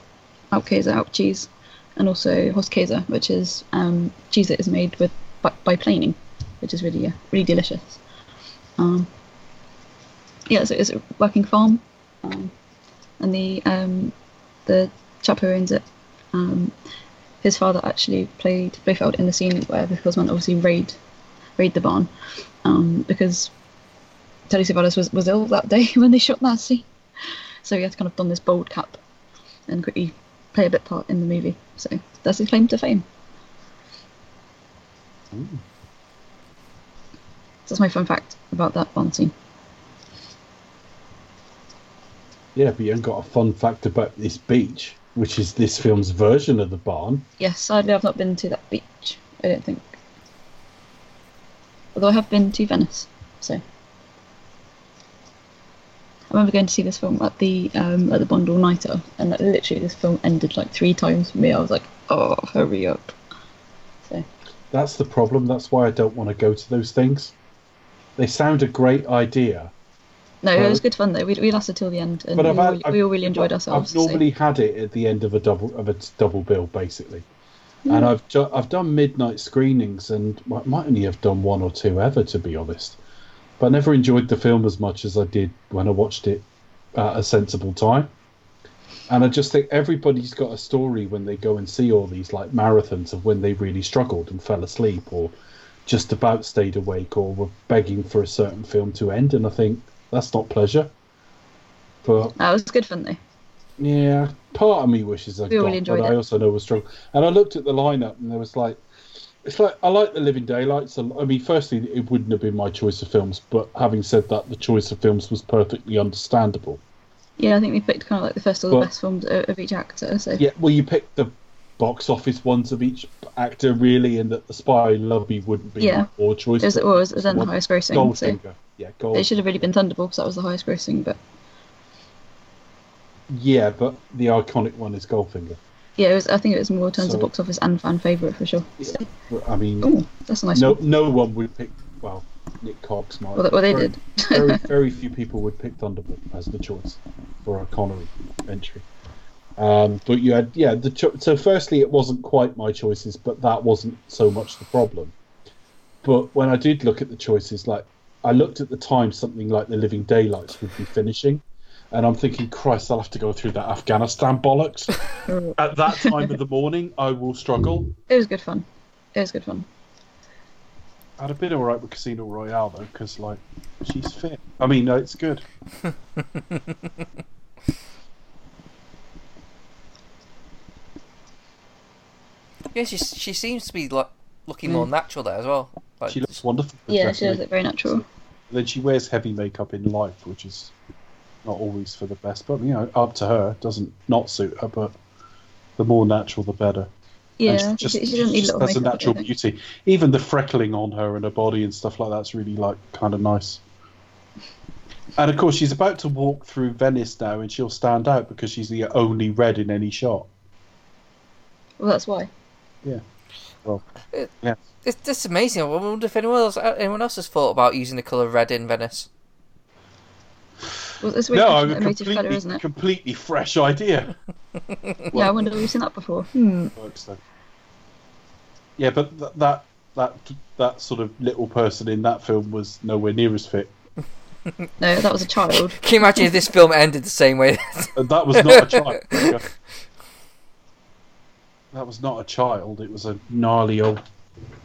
Speaker 2: out cheese. and also Hostkäse, which is um, cheese that is made with by, by planing, which is really uh, really delicious. Yeah, so it's a working farm, um, and the um, the chap who owns it, um, his father actually played Blofeld in the scene where the Cosman obviously raid raid the barn, um, because Telly Savalas was, was ill that day <laughs> when they shot that scene, so he had to kind of don this bold cap and quickly play a bit part in the movie. So that's his claim to fame. That's my fun fact about that barn scene.
Speaker 3: Yeah, but you haven't got a fun fact about this beach, which is this film's version of the barn.
Speaker 2: Yes, sadly I've not been to that beach. I don't think. Although I have been to Venice, so. I remember going to see this film at the um, at the Bond All Nighter, and like, literally this film ended like three times for me. I was like, "Oh, hurry up!" So
Speaker 3: That's the problem. That's why I don't want to go to those things. They sound a great idea,
Speaker 2: no, it was good fun though. We, we lasted till the end, and we,
Speaker 3: I've
Speaker 2: all,
Speaker 3: had,
Speaker 2: we all really enjoyed ourselves.
Speaker 3: I've normally had it at the end of a double of a double bill, basically. And mm. I've ju- I've done midnight screenings, and I might only have done one or two ever, to be honest. But I never enjoyed the film as much as I did when I watched it at a sensible time. And I just think everybody's got a story when they go and see all these like marathons of when they really struggled and fell asleep, or just about stayed awake, or were begging for a certain film to end. And I think that's not pleasure. But
Speaker 2: it was good fun though.
Speaker 3: yeah, part of me wishes I'd
Speaker 2: We
Speaker 3: got,
Speaker 2: really enjoyed
Speaker 3: but I also know it was strong. And I looked at the lineup, and there was like, it's like I like the Living Daylights. I mean, firstly, it wouldn't have been my choice of films, but having said that, the choice of films was perfectly understandable.
Speaker 2: Yeah, I think we picked kind of like the first or the
Speaker 3: Well-
Speaker 2: best films of, each actor. So
Speaker 3: Yeah, well, you picked the box office ones of each actor, really, and that the Spy Love Me wouldn't be
Speaker 2: Yeah.
Speaker 3: my choice.
Speaker 2: it was, it was, it was then the highest grossing. So
Speaker 3: Goldfinger, yeah, Gold.
Speaker 2: it should have really been Thunderball because that was the highest grossing. But
Speaker 3: Yeah, but the iconic one is Goldfinger.
Speaker 2: yeah, it was. I think it was more in terms
Speaker 3: So-
Speaker 2: of box office and fan favorite for sure. So,
Speaker 3: I mean,
Speaker 2: oh, that's a nice
Speaker 3: no,
Speaker 2: one.
Speaker 3: no one would pick. Well, Nick Cox might.
Speaker 2: Well, well, they
Speaker 3: Very-
Speaker 2: did.
Speaker 3: very, <laughs> very few people would pick Thunderball as the choice for a Connery entry. Um, but you had, yeah, the cho- so firstly, it wasn't quite my choices, but that wasn't so much the problem. But when I did look at the choices, like I looked at the time something like The Living Daylights would be finishing, and I'm thinking, Christ, I'll have to go through that Afghanistan bollocks. <laughs> at that time of the morning, I will struggle.
Speaker 2: It was good fun. It was good fun.
Speaker 3: I'd have been alright with Casino Royale though, because like she's fit. I mean, no, it's good. <laughs>
Speaker 1: Yeah, she she seems to be like looking more mm. natural there as well. Like,
Speaker 3: She looks wonderful.
Speaker 2: Yeah, she does look very natural.
Speaker 3: Then she wears heavy makeup in life, which is not always for the best. But you know, up to her. It doesn't not suit her, but the more natural, the better.
Speaker 2: Yeah,
Speaker 3: And
Speaker 2: she, she doesn't need
Speaker 3: just has a natural beauty. Even the freckling on her and her body and stuff like that's really like kind of nice. And of course, she's about to walk through Venice now, and she'll stand out because she's the only red in any shot.
Speaker 2: Well, that's why.
Speaker 3: Well,
Speaker 1: It-
Speaker 3: yeah.
Speaker 1: It's just amazing. I wonder if anyone else anyone else has thought about using the colour red in Venice.
Speaker 2: Well, it's a really
Speaker 3: No,
Speaker 2: passionate
Speaker 3: a
Speaker 2: emotive colour,
Speaker 3: completely,
Speaker 2: isn't it?
Speaker 3: completely fresh idea. <laughs>
Speaker 2: yeah, I wonder if you've seen that before. Hmm.
Speaker 3: works though. Yeah, but th- that that that sort of little person in that film was nowhere near as fit.
Speaker 2: No, that was a child. <laughs>
Speaker 1: Can you imagine if this film ended the same way? <laughs>
Speaker 3: And that was not a child. That was not a child. It was a gnarly old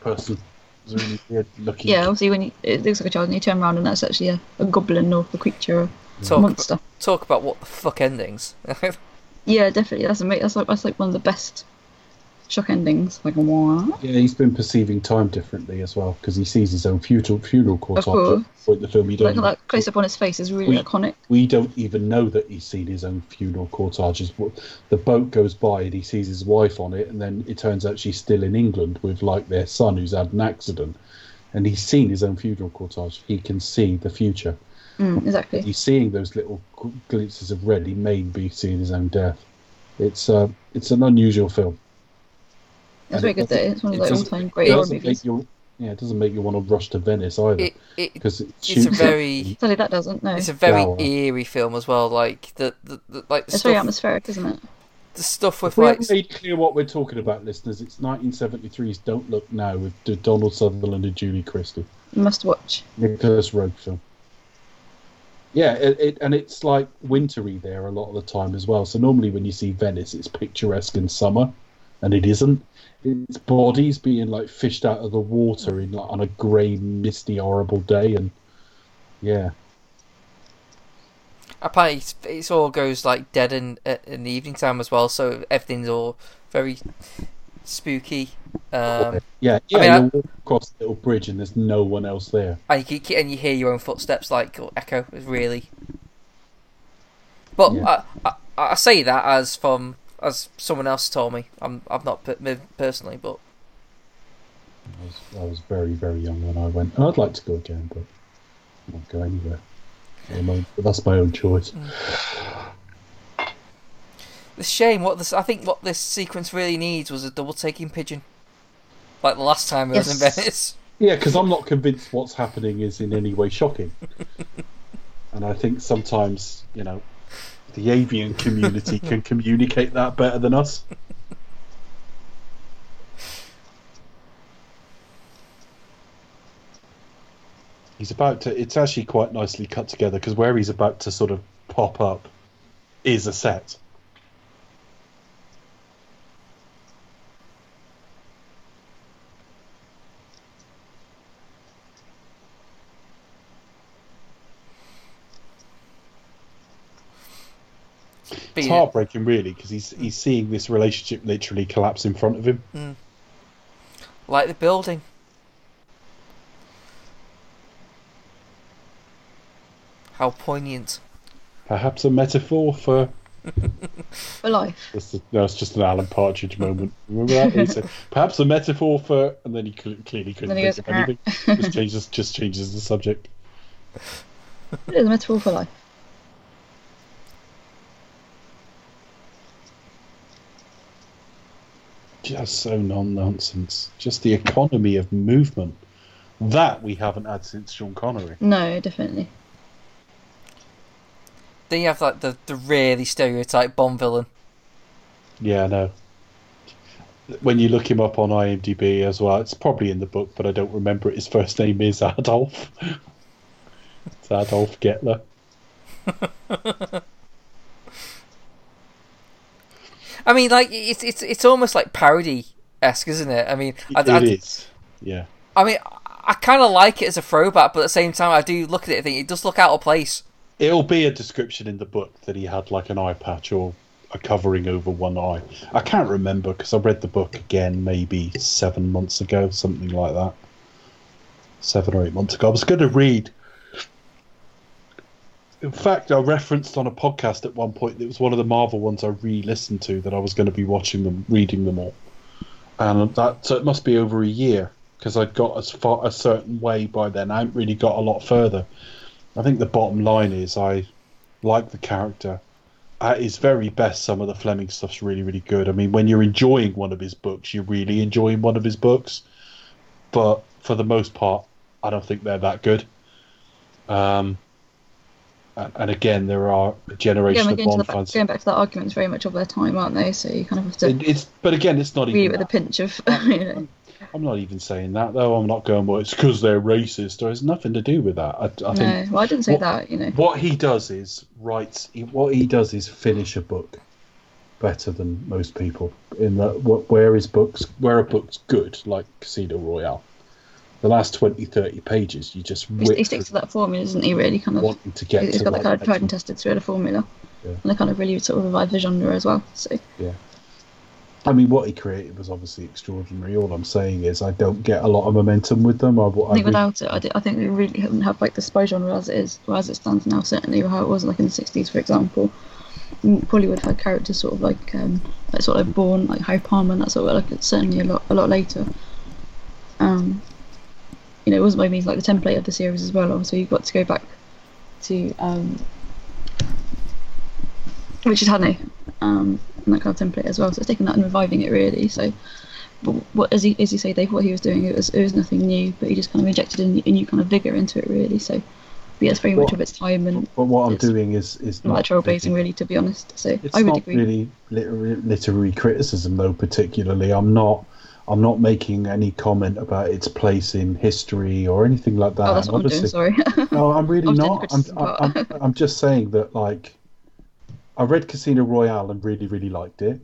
Speaker 3: person. It was a really weird looking.
Speaker 2: Yeah, obviously when you, it looks like a child and you turn around and that's actually a, a goblin or a creature or a
Speaker 1: talk,
Speaker 2: monster.
Speaker 1: talk about what the fuck endings. <laughs>
Speaker 2: Yeah, definitely. That's ama- that's like that's like one of the best shock endings. Like what?
Speaker 3: Yeah, he's been perceiving time differently as well because he sees his own funeral funeral cortege.
Speaker 2: course.
Speaker 3: Point the film, you don't.
Speaker 2: that close up on his face is really
Speaker 3: We-
Speaker 2: iconic.
Speaker 3: we don't even know that he's seen his own funeral cortege. The boat goes by and he sees his wife on it, and then it turns out she's still in England with like their son who's had an accident, and he's seen his own funeral cortege. He can see the future.
Speaker 2: Mm, exactly.
Speaker 3: He's seeing those little glimpses of red. He may be seeing his own death. It's uh, it's an unusual film.
Speaker 2: It's very
Speaker 3: it
Speaker 2: good. Though.
Speaker 3: doesn't-
Speaker 2: It's one of the all-time
Speaker 3: It
Speaker 2: great horror movies.
Speaker 3: make you, yeah, it doesn't make you want to rush to Venice either
Speaker 1: it, it
Speaker 3: because it
Speaker 1: it's a
Speaker 3: shoots
Speaker 1: very
Speaker 2: Sadly, that doesn't. No,
Speaker 1: it's
Speaker 2: it's,
Speaker 1: a very
Speaker 3: Flower.
Speaker 1: Uh, eerie film as well. Like the, the, the like the
Speaker 2: very
Speaker 1: stuff.
Speaker 2: atmospheric, isn't it?
Speaker 1: the stuff with
Speaker 3: We
Speaker 1: like
Speaker 3: haven't made clear what we're talking about, listeners. It's 1973's Don't Look Now with Donald Sutherland and Julie Christie.
Speaker 2: Must watch.
Speaker 3: Nicolas Roeg film. Yeah, it, it, and it's like wintry there a lot of the time as well. So normally when you see Venice, it's picturesque in summer, and it isn't. It's bodies being like fished out of the water in like on a grey, misty, horrible day, and yeah,
Speaker 1: apparently it's, it's all goes like dead in uh, in the evening time as well, so everything's all very spooky. Um,
Speaker 3: yeah, yeah.
Speaker 1: mean, I-
Speaker 3: you walk across the little bridge and there's no one else there.
Speaker 1: and you, and you hear your own footsteps like echo. It's really. But
Speaker 3: Yeah.
Speaker 1: I, I I say that as from as someone else told me. I'm I've not per- personally, but
Speaker 3: I was, I was very, very young when I went, and I'd like to go again, but I won't go anywhere. at the But that's my own choice. Mm.
Speaker 1: the shame. What this I think what this sequence really needs was a double taking pigeon, like the last time it was in Venice.
Speaker 3: Yeah, because I'm not convinced what's happening is in any way shocking. <laughs> and I think sometimes, you know, the avian community <laughs> can communicate that better than us. He's about to. It's actually quite nicely cut together because where he's about to sort of pop up is a set. It's
Speaker 1: yeah,
Speaker 3: heartbreaking, really, because he's hmm. he's seeing this relationship literally collapse in front of him. Hmm.
Speaker 1: like the building. How poignant.
Speaker 3: Perhaps a metaphor for <laughs>
Speaker 2: For life.
Speaker 3: That's the, no, it's just an Alan Partridge moment. Remember that? He said, <laughs> perhaps a metaphor for, and then he cl- clearly couldn't
Speaker 2: Then he
Speaker 3: think
Speaker 2: goes,
Speaker 3: of anything. just changes, just changes the subject.
Speaker 2: It is a metaphor for life.
Speaker 3: Just so non nonsense. Just the economy of movement that we haven't had since Sean Connery.
Speaker 2: No, definitely.
Speaker 1: Then you have like the, the really stereotype Bond villain.
Speaker 3: Yeah, I know. When you look him up on IMDb as well, it's probably in the book, but I don't remember it. His first name is <laughs> Adolf. it's Adolf Gettler. <laughs>
Speaker 1: I mean, like it's it's it's almost like parody esque, isn't it? I mean, I,
Speaker 3: It
Speaker 1: I,
Speaker 3: is. Yeah.
Speaker 1: I mean, I kind of like it as a throwback, but at the same time, I do look at it and think it does look out of place.
Speaker 3: It'll be a description in the book that he had like an eye patch or a covering over one eye. I can't remember because I read the book again maybe seven months ago, something like that. Seven or eight months ago. I was going to read. In fact, I referenced on a podcast at one point. It was one of the Marvel ones I re-listened to that I was going to be watching them, reading them all, and that so it must be over a year because I'd got as far a certain way by then. I haven't really got a lot further. I think the bottom line is I like the character. At his very best, some of the Fleming stuff's really, really good. I mean, when you're enjoying one of his books, you're really enjoying one of his books. But for the most part, I don't think they're that good. Um, and, again, there are a generation
Speaker 2: Going,
Speaker 3: of Bond fans.
Speaker 2: going back to that argument, it's very much of their time, aren't they? So you kind of have to
Speaker 3: It, it's, but again, it's not
Speaker 2: read it
Speaker 3: even.
Speaker 2: with a pinch of, <laughs> you know.
Speaker 3: I'm not even saying that though. I'm not going. Well, it's because they're racist. There's nothing to do with that. I, I think
Speaker 2: No, well, I didn't say
Speaker 3: what-
Speaker 2: that, you know.
Speaker 3: what he does is writes what he does is finish a book better than most people in that wh- where his books where a book's good like casino royale the last 20 30 pages you just
Speaker 2: He, sticks to that formula, doesn't he? Really, kind of.
Speaker 3: wanting to get
Speaker 2: He's
Speaker 3: to
Speaker 2: got that kind of tried and tested through the formula,
Speaker 3: Yeah.
Speaker 2: and they kind of really sort of revive the genre as well. So
Speaker 3: yeah I mean, what he created was obviously extraordinary. All I'm saying is, I don't get a lot of momentum with them. I, I
Speaker 2: I think without it, I, di- I think we really haven't have like the spy genre as it is, or as it stands now. Certainly, how it was like in the '60s, for example. Mm, Probably would have had characters sort of like, um, like sort of born like Harry Palmer and that sort of like it's certainly a lot, a lot later. Um, you know, it wasn't by means like the template of the series as well. Obviously, you've got to go back to um, Richard Hannay, um, and that kind of template as well. So it's taking that and reviving it really. So, but what as he as you say, Dave, what he was doing it was it was nothing new, but he just kind of injected a new, a new kind of vigor into it really. So, yeah, it's very much of its time and
Speaker 3: But what I'm doing is is
Speaker 2: not
Speaker 3: not
Speaker 2: that trailblazing, really, to be honest. So
Speaker 3: It's
Speaker 2: I would
Speaker 3: not
Speaker 2: agree.
Speaker 3: really literary, literary criticism, though. Particularly, I'm not. I'm not making any comment about its place in history or anything like that.
Speaker 2: oh, that's what I'm doing. Sorry. <laughs>
Speaker 3: no, I'm really not. I'm, I'm, I'm, I'm just saying that, like, I read Casino Royale and really, really liked it,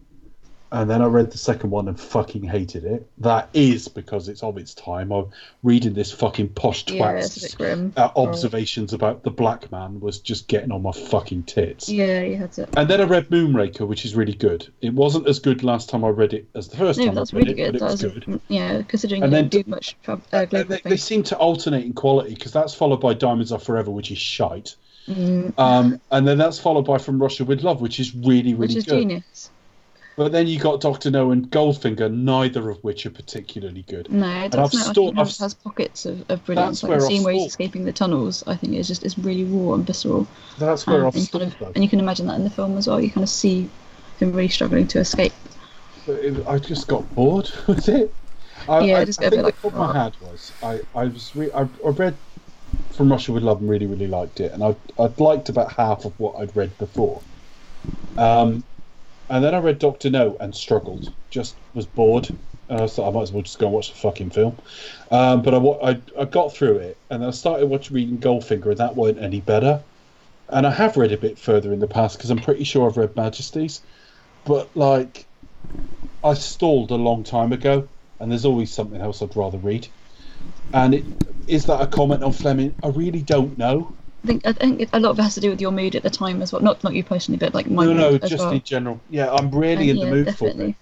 Speaker 3: and then I read the second one and fucking hated it. That is because it's of its time. I'm reading this fucking posh
Speaker 2: yeah, it's a bit
Speaker 3: twat's
Speaker 2: grim.
Speaker 3: uh, observations about the black man was just getting on my fucking tits.
Speaker 2: Yeah, you had to.
Speaker 3: And then I read Moonraker, which is really good. It wasn't as good last time I read it as the first
Speaker 2: No,
Speaker 3: time
Speaker 2: that's
Speaker 3: I read
Speaker 2: really
Speaker 3: it,
Speaker 2: good.
Speaker 3: but it
Speaker 2: That
Speaker 3: was
Speaker 2: was
Speaker 3: good.
Speaker 2: yeah, considering
Speaker 3: And
Speaker 2: you
Speaker 3: then-
Speaker 2: didn't do much uh,
Speaker 3: they, they seem to alternate in quality because that's followed by Diamonds Are Forever, which is shite.
Speaker 2: Mm,
Speaker 3: Um, and then that's followed by From Russia with Love, which is really, really
Speaker 2: which is
Speaker 3: good.
Speaker 2: genius.
Speaker 3: But then you got Doctor No and Goldfinger, neither of which are particularly good.
Speaker 2: No, Doctor No actually has, has pockets of, of brilliance.
Speaker 3: That's
Speaker 2: Like
Speaker 3: where
Speaker 2: the scene where he's escaping the tunnels, I think is just is really raw and visceral.
Speaker 3: That's where
Speaker 2: Um,
Speaker 3: I've
Speaker 2: and, you kind of, and you can imagine that in the film as well. You kind of see him really struggling to escape.
Speaker 3: But it, I just got bored <laughs> with it. I,
Speaker 2: Yeah,
Speaker 3: I,
Speaker 2: I just
Speaker 3: I
Speaker 2: a
Speaker 3: think
Speaker 2: like, "Oh."
Speaker 3: I had was I, I was re- I, I read From Russia with Love and really really liked it, and I I'd liked about half of what I'd read before. Um, and then I read Doctor No and struggled, just was bored, and I thought I might as well just go and watch the fucking film. Um, but I, I I got through it, and I started watching reading Goldfinger, and that weren't any better. And I have read a bit further in the past because I'm pretty sure I've read Majesties, but like I stalled a long time ago, and there's always something else I'd rather read. And it, is that a comment on Fleming? I really don't know.
Speaker 2: I think I think a lot of it has to do with your mood at the time as well. Not not you personally, but like my
Speaker 3: no, no, just
Speaker 2: well.
Speaker 3: in general. Yeah, I'm really
Speaker 2: And
Speaker 3: in the
Speaker 2: yeah,
Speaker 3: mood
Speaker 2: definitely.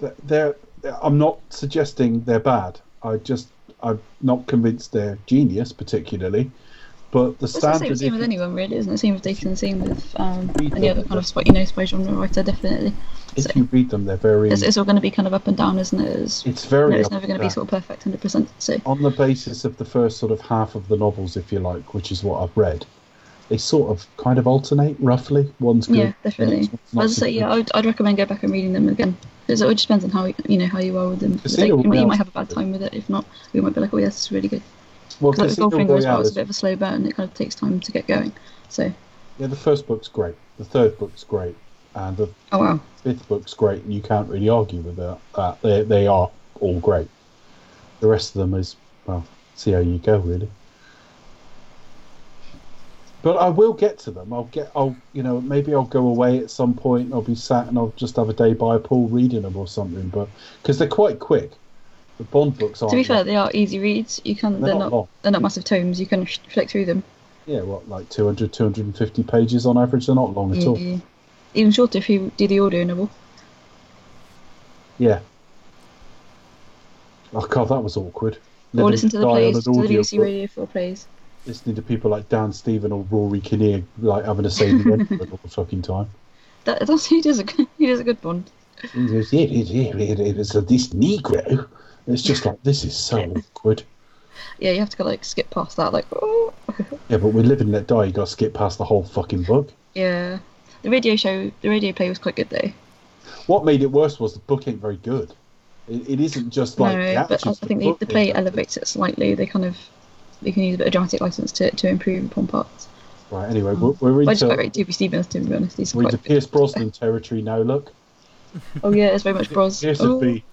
Speaker 3: for it. They're, I'm not suggesting they're bad. I just I'm not convinced they're genius particularly. But the
Speaker 2: It's the same,
Speaker 3: standard,
Speaker 2: same with anyone, really, isn't it? Same with Deighton, same with um, any
Speaker 3: them.
Speaker 2: other kind of spot you know, spy genre writer, definitely.
Speaker 3: if
Speaker 2: so-
Speaker 3: you read them, they're very.
Speaker 2: It's, it's all going to be kind of up and down, isn't it? It's,
Speaker 3: it's
Speaker 2: you
Speaker 3: very.
Speaker 2: know, it's never going to be sort of perfect, hundred percent. So
Speaker 3: on the basis of the first sort of half of the novels, if you like, which is what I've read, they sort of kind of alternate roughly. One's good.
Speaker 2: yeah, definitely.
Speaker 3: one's
Speaker 2: I
Speaker 3: so
Speaker 2: say, yeah. I'd, I'd recommend go back and reading them again because it all just depends on how you you know how you are with them. Like, you, might- you might have a bad time with it. If not, you might be like, oh yes, it's really good.
Speaker 3: Well,
Speaker 2: Because like with Goldfinger as well, it's a bit of a slow burn. It kind of takes time to get going. So,
Speaker 3: yeah, the first book's great. The third book's great, and the
Speaker 2: oh wow,
Speaker 3: fifth book's great, and you can't really argue with that. that. They they are all great. The rest of them is well, see how you go really. But I will get to them. I'll get. I'll you know maybe I'll go away at some point. I'll be sat and I'll just have a day by a pool reading them or something. But because they're quite quick, the Bond books aren't.
Speaker 2: to be fair, they are easy reads. You can
Speaker 3: They're
Speaker 2: they're
Speaker 3: not.
Speaker 2: not they're not massive tomes. You can flick through them.
Speaker 3: yeah, what like 200, 250 pages on average. They're not long at all.
Speaker 2: Yeah. Even shorter if you do the audio novel.
Speaker 3: Yeah. Oh god, that was awkward.
Speaker 2: Or listen to the plays, to the BBC
Speaker 3: book.
Speaker 2: Radio 4 plays.
Speaker 3: listening to people like Dan Stephen or Rory Kinnear like having to say all the fucking time.
Speaker 2: That, that's he does a <laughs> he does a good Bond.
Speaker 3: He goes, yeah, it, it, it, it this Negro. It's just like this is so awkward. <laughs>
Speaker 2: Yeah, you have to go like skip past that. Like, oh, <laughs>
Speaker 3: Yeah, but we live and Let Die, you got to skip past the whole fucking book.
Speaker 2: yeah. The radio show, the radio play was quite good though.
Speaker 3: What made it worse was the book ain't very good. It, it isn't just like the
Speaker 2: no, but I
Speaker 3: actions,
Speaker 2: think the,
Speaker 3: book
Speaker 2: the play elevates it slightly. They kind of they can use a bit of dramatic license to, to improve upon parts.
Speaker 3: Right, anyway, we're, we're
Speaker 2: I just quite
Speaker 3: into,
Speaker 2: rate Toby Stephens to be honest. He's
Speaker 3: we're into
Speaker 2: quite
Speaker 3: Pierce Brosnan territory now. Look,
Speaker 2: Oh yeah, it's very much <laughs> Bros.
Speaker 3: Pierce
Speaker 2: Oh.
Speaker 3: would be. Oh.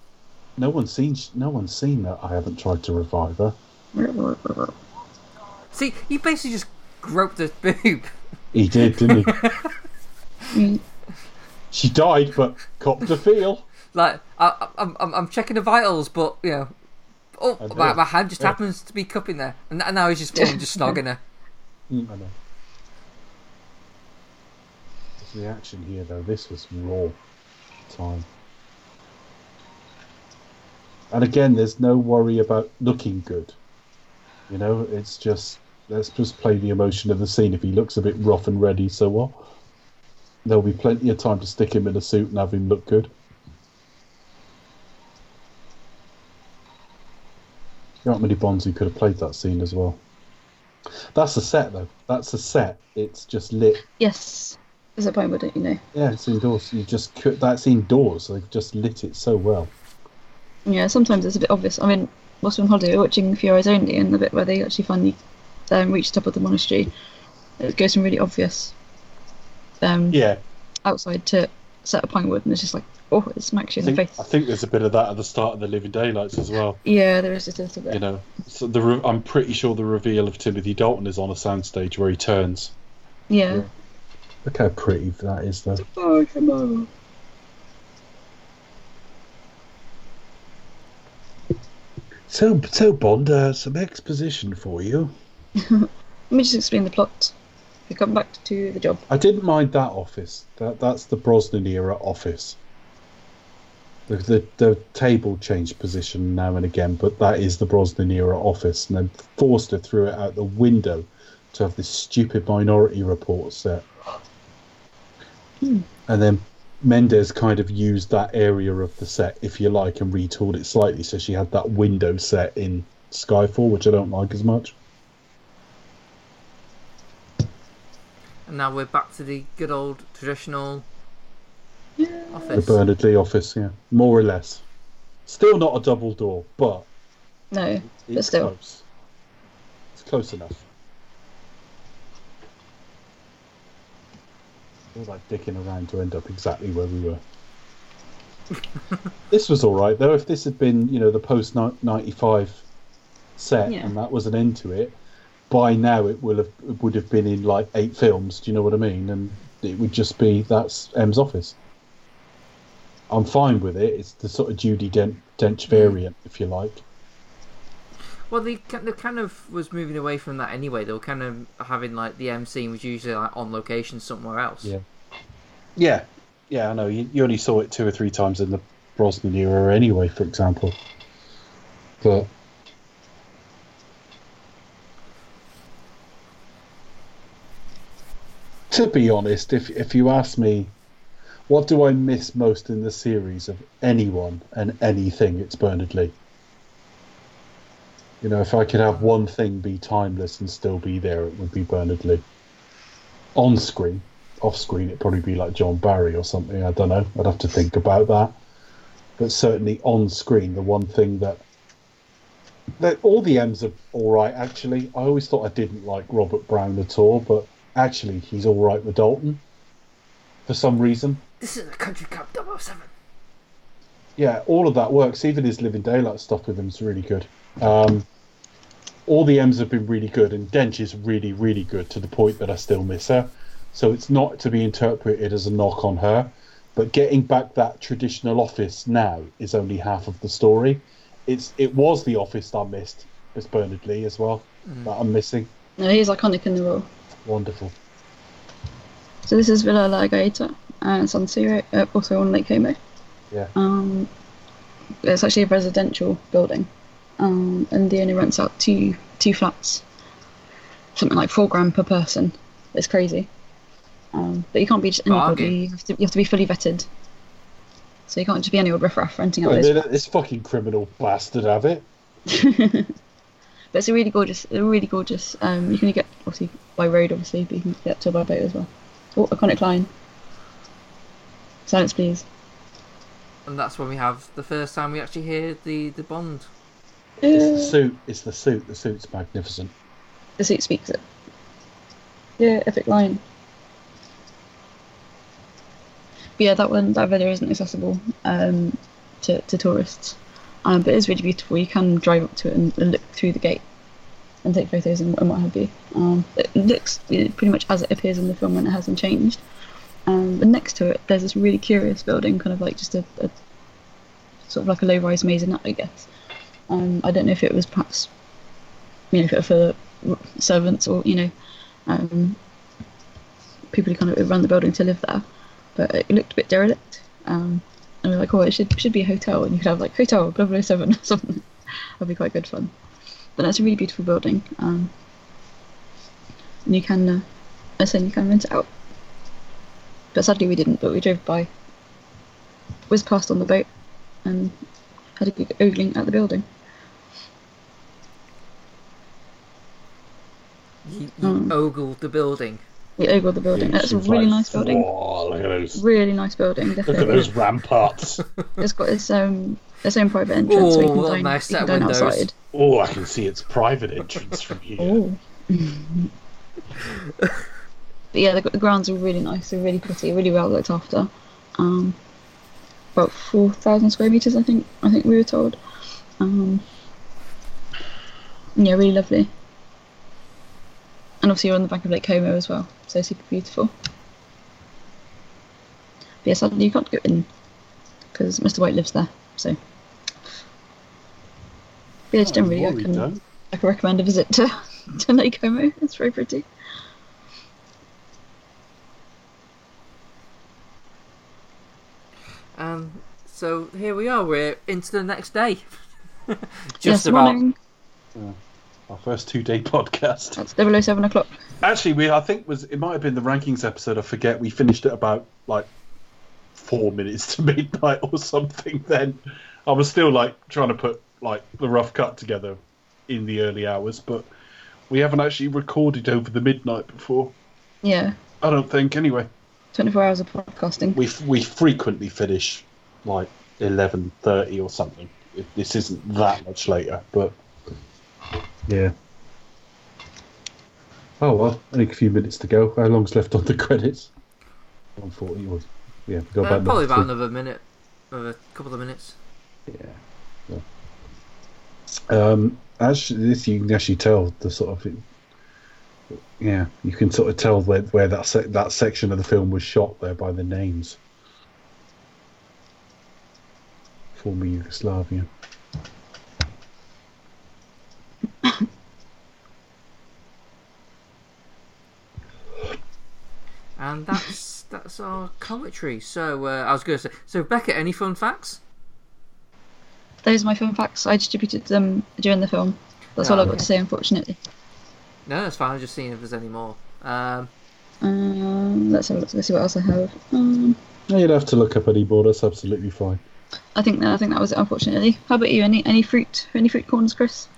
Speaker 3: No one's seen. No one's seen that. I haven't tried to revive her. <laughs>
Speaker 1: See, you basically just groped the boob.
Speaker 3: He did, didn't he? <laughs>
Speaker 2: Mm,
Speaker 3: she died, but copped a feel.
Speaker 1: Like, I, I'm, I'm, I'm checking the vitals, but you know, oh, my, my hand just
Speaker 3: Yeah.
Speaker 1: happens to be cupping there, and, and now he's just falling, just snogging her. <laughs>
Speaker 3: Mm, I know. This reaction here, though, this was raw time. And again, there's no worry about looking good. You know, it's just let's just play the emotion of the scene. If he looks a bit rough and ready, so what? There'll be plenty of time to stick him in a suit and have him look good. There aren't many Bonds who could have played that scene as well. That's a set, though. That's a set. It's just lit.
Speaker 2: Yes, there's a point where don't you know?
Speaker 3: Yeah, it's indoors. You just cut. That's indoors. They've just lit it so well.
Speaker 2: Yeah, sometimes it's a bit obvious. I mean, whilst we're on holiday, we're watching For Your Eyes Only, and the bit where they actually finally um, reach the top of the monastery, it goes from really obvious um,
Speaker 3: Yeah,
Speaker 2: outside to set a pine wood, and it's just like, oh, it smacks you
Speaker 3: I
Speaker 2: in the face.
Speaker 3: I think there's a bit of that at the start of the Living Daylights as well.
Speaker 2: Yeah, there is just a little bit.
Speaker 3: You know, so the re- I'm pretty sure the reveal of Timothy Dalton is on a soundstage where he turns.
Speaker 2: yeah.
Speaker 3: Yeah. Look how pretty that is, though.
Speaker 2: Oh, come on.
Speaker 3: So, so Bond, uh, some exposition for you. <laughs>
Speaker 2: Let me just explain the plot. We come back to the job.
Speaker 3: I didn't mind that office. That that's the Brosnan era office. The, the the table changed position now and again, but that is the Brosnan era office, and then Forster threw it out the window to have this stupid Minority Report set.
Speaker 2: Hmm.
Speaker 3: And then Mendes kind of used that area of the set, if you like, and retooled it slightly, so she had that window set in Skyfall, which I don't like as much.
Speaker 1: And now we're back to the good old traditional
Speaker 2: Yeah.
Speaker 3: The
Speaker 1: office.
Speaker 3: Bernard Lee office, yeah, more or less. Still not a double door, but
Speaker 2: No,
Speaker 3: It's
Speaker 2: still.
Speaker 3: close. It's close enough. It was like dicking around to end up exactly where we were. <laughs> this was all right though. If this had been, you know, the post ninety five set,
Speaker 2: Yeah.
Speaker 3: and that was an end to it, by now it will have it would have been in like eight films. Do you know what I mean? And it would just be that's M's office. I'm fine with it. It's the sort of Judi Dent, Dench variant, if you like.
Speaker 1: Well, they they kind of was moving away from that anyway. They were kind of having like the M scene was usually like on location somewhere else.
Speaker 3: Yeah. Yeah, yeah, I know. You, you only saw it two or three times in the Brosnan era, anyway. For example, but to be honest, if if you ask me, what do I miss most in the series of anyone and anything, it's Bernard Lee. You know, if I could have one thing be timeless and still be there, it would be Bernard Lee. On screen, off screen, it'd probably be like John Barry or something. I don't know. I'd have to think about that. But certainly on screen, the one thing that that all the M's are all right. Actually, I always thought I didn't like Robert Brown at all, but actually, he's all right with Dalton for some reason.
Speaker 1: This is a country cup 007.
Speaker 3: Yeah, all of that works. Even his Living Daylight stuff with him is really good. Um, all the M's have been really good, and Dench is really, really good to the point that I still miss her. So it's not to be interpreted as a knock on her, but getting back that traditional office now is only half of the story. It's it was the office that I missed. It's Bernard Lee as well that I'm missing.
Speaker 2: No, he's iconic in the role.
Speaker 3: Wonderful.
Speaker 2: So this is Villa La Gaeta and San Siro, uh, also on Lake Como.
Speaker 3: Yeah.
Speaker 2: Um, it's actually a residential building, um, and they only rents out two two flats, something like four grand per person. It's crazy. Um, but you can't be just anybody.
Speaker 1: Bargain.
Speaker 2: You have, to, you have to be fully vetted. So you can't just be any old riffraff renting out
Speaker 3: Well,
Speaker 2: those.
Speaker 3: let this fucking criminal bastard have it. <laughs>
Speaker 2: But it's a really gorgeous, a really gorgeous. Um, you can get obviously by road, obviously, but you can get to by boat as well. Oh, iconic line. Silence, please.
Speaker 1: And that's when we have the first time we actually hear the, the Bond.
Speaker 3: It's the suit. It's the suit. The suit's magnificent.
Speaker 2: The suit speaks it. Yeah, epic line. But yeah, that one, that video isn't accessible um, to, to tourists. Um, but it is really beautiful. You can drive up to it and, and look through the gate and take photos and, and what have you. Um, it looks you know, pretty much as it appears in the film and it hasn't changed. Um, but next to it, there's this really curious building, kind of like just a, a sort of like a low-rise maisonette, I guess. Um, I don't know if it was perhaps, you know, for servants or you know, um, people who kind of run the building to live there. But it looked a bit derelict. Um, and we're like, oh, it should should be a hotel, and you could have like hotel 007 or <laughs> something. That'd be quite good fun. But that's a really beautiful building. Um, and you can, uh, I said you can rent it out. But sadly we didn't. But we drove by, whizzed past on the boat, and had a good ogling at the building.
Speaker 1: You, you
Speaker 2: Mm.
Speaker 1: ogled the building.
Speaker 2: We ogled the building. It's a really nice building.
Speaker 3: Whoa, look at those.
Speaker 2: Really nice building.
Speaker 3: Look at those ramparts. <laughs>
Speaker 2: It's got its um its own private entrance, so you
Speaker 1: what
Speaker 2: dine,
Speaker 1: nice
Speaker 2: you
Speaker 1: set
Speaker 2: can
Speaker 1: of
Speaker 2: dine
Speaker 1: windows.
Speaker 2: outside.
Speaker 3: oh, I can see its private entrance from here.
Speaker 2: Oh, <laughs> but yeah, the, the grounds are really nice. They're really pretty, really well looked after. Um, about four thousand square meters, I think. I think we were told. Um, yeah, really lovely. And obviously, you're on the bank of Lake Como as well, so super beautiful. But yeah, sadly you can't go in because Mr. White lives there. So, but yeah, it's generally I
Speaker 3: Worry, oh,
Speaker 2: can,
Speaker 3: don't.
Speaker 2: I can recommend a visit to <laughs> to Lake Como. It's very pretty.
Speaker 1: And so here we are. We're into the next day. <laughs> Just
Speaker 2: yes,
Speaker 1: about.
Speaker 2: morning.
Speaker 3: Our first two day <laughs> podcast.
Speaker 2: That's 007 o'clock.
Speaker 3: Actually, we I think was it might have been the rankings episode. I forget. We finished at about like four minutes to <laughs> midnight or something. Then I was still like trying to put like the rough cut together in the early hours, but we haven't actually recorded over the midnight before.
Speaker 2: Yeah,
Speaker 3: I don't think. Anyway,
Speaker 2: 24 hours of podcasting.
Speaker 3: we we frequently finish like eleven thirty or something. This isn't that much later, but yeah. Oh well, only a few minutes to go. How long's left on the credits? One forty. or- Yeah, got
Speaker 1: Uh,
Speaker 3: about
Speaker 1: probably about
Speaker 3: three-
Speaker 1: another minute, another couple of minutes.
Speaker 3: Yeah. yeah. Um, actually, this you can actually tell the sort of. Yeah, you can sort of tell where where that sec- that section of the film was shot there by the names. Former Yugoslavia. <laughs>
Speaker 1: And that's that's our commentary. So uh, I was going to say, so Becca, any fun facts?
Speaker 2: Those are my fun facts. I distributed them during the film. That's all
Speaker 1: Ah,
Speaker 2: I've got
Speaker 1: okay.
Speaker 2: to say, unfortunately.
Speaker 1: No, that's fine. I'm just seeing if there's any more. Um,
Speaker 2: Um, let's have a look. Let's see what else I have. Um,
Speaker 3: No, you'd have to look up any more. That's absolutely fine.
Speaker 2: I think that I think that was it. Unfortunately. How about you? Any any fruit? Any fruit corners, Chris?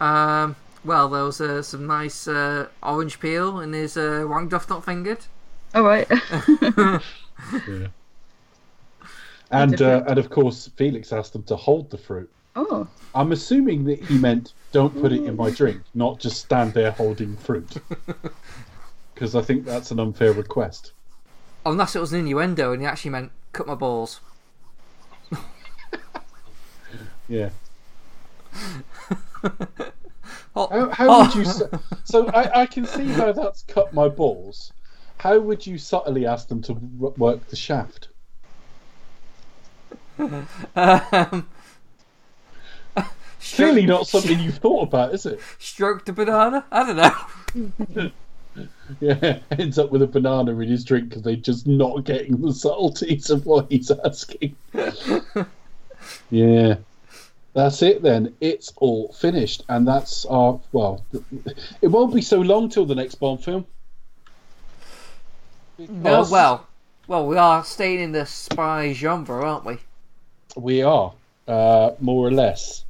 Speaker 1: Um, well, there was uh, some nice uh, orange peel in his uh, Wang Duff Not Fingered.
Speaker 2: All right. <laughs>
Speaker 3: Yeah. And uh, and of course, Felix asked them to hold the fruit.
Speaker 2: oh,
Speaker 3: I'm assuming that he meant don't put it in my drink, not just stand there holding fruit. <laughs> Because I think that's an unfair request.
Speaker 1: Unless it was an innuendo and he actually meant cut my balls.
Speaker 3: Yeah. <laughs>
Speaker 1: Oh,
Speaker 3: How, how
Speaker 1: oh.
Speaker 3: would you? su- <laughs> So I, I can see how that's cut my balls. How would you subtly ask them to work the shaft?
Speaker 1: um, <laughs>
Speaker 3: Clearly not something you've thought about, is it?
Speaker 1: Stroke the banana? I don't know.
Speaker 3: Yeah, ends up with a banana in his drink because they're just not getting the subtleties of what he's asking. yeah, that's it then. It's all finished, and that's our well. It won't be so long till the next Bond film.
Speaker 1: No, well, well, we are staying in the spy genre, aren't we?
Speaker 3: we are uh, more or less.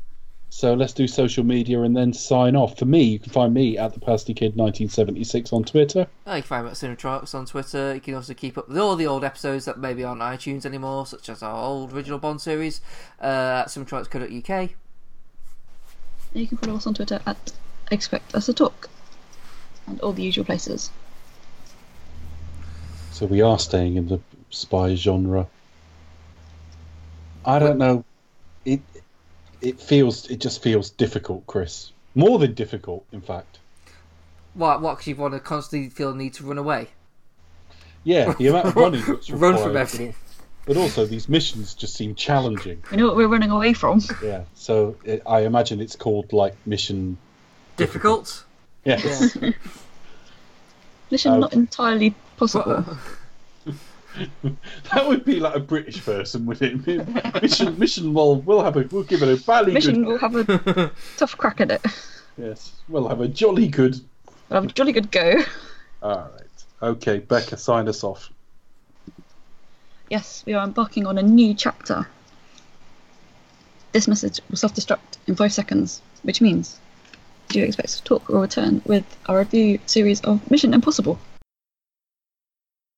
Speaker 3: So let's do social media and then sign off. For me, you can find me at the Pasty Kid 1976 on Twitter.
Speaker 1: Uh, you can find me at Cinetronics on Twitter. You can also keep up with all the old episodes that maybe aren't on iTunes anymore, such as our old original Bond series uh, at cinetronics.co.uk.
Speaker 2: you can follow us on Twitter at Expect Us to Talk, and all the usual places.
Speaker 3: So we are staying in the spy genre. I don't know. It it feels it just feels difficult, Chris. More than difficult, in fact.
Speaker 1: What? What? Because you want to constantly feel the need to run away?
Speaker 3: Yeah, the amount of running that's <laughs>
Speaker 1: Run
Speaker 3: required,
Speaker 1: from
Speaker 3: but
Speaker 1: everything.
Speaker 3: al- But also, these missions just seem challenging.
Speaker 2: We know what we're running away from.
Speaker 3: Yeah, so it, I imagine it's called like mission.
Speaker 1: Difficult?
Speaker 3: Yes.
Speaker 1: Yeah. <laughs>
Speaker 2: Mission
Speaker 3: Um,
Speaker 2: not entirely possible. <laughs>
Speaker 3: that would be like a British person, would it? <laughs> Mission, mission. Well, we'll have a, we'll give it a valley
Speaker 2: Mission
Speaker 3: good.
Speaker 2: will have a <laughs> tough crack at it.
Speaker 3: Yes, we'll have a jolly good.
Speaker 2: We'll have a jolly good go.
Speaker 3: All right. Okay, Becca, sign us off.
Speaker 2: Yes, we are embarking on a new chapter. This message will self destruct in five seconds, which means do you expect to talk or return with our review series of Mission Impossible?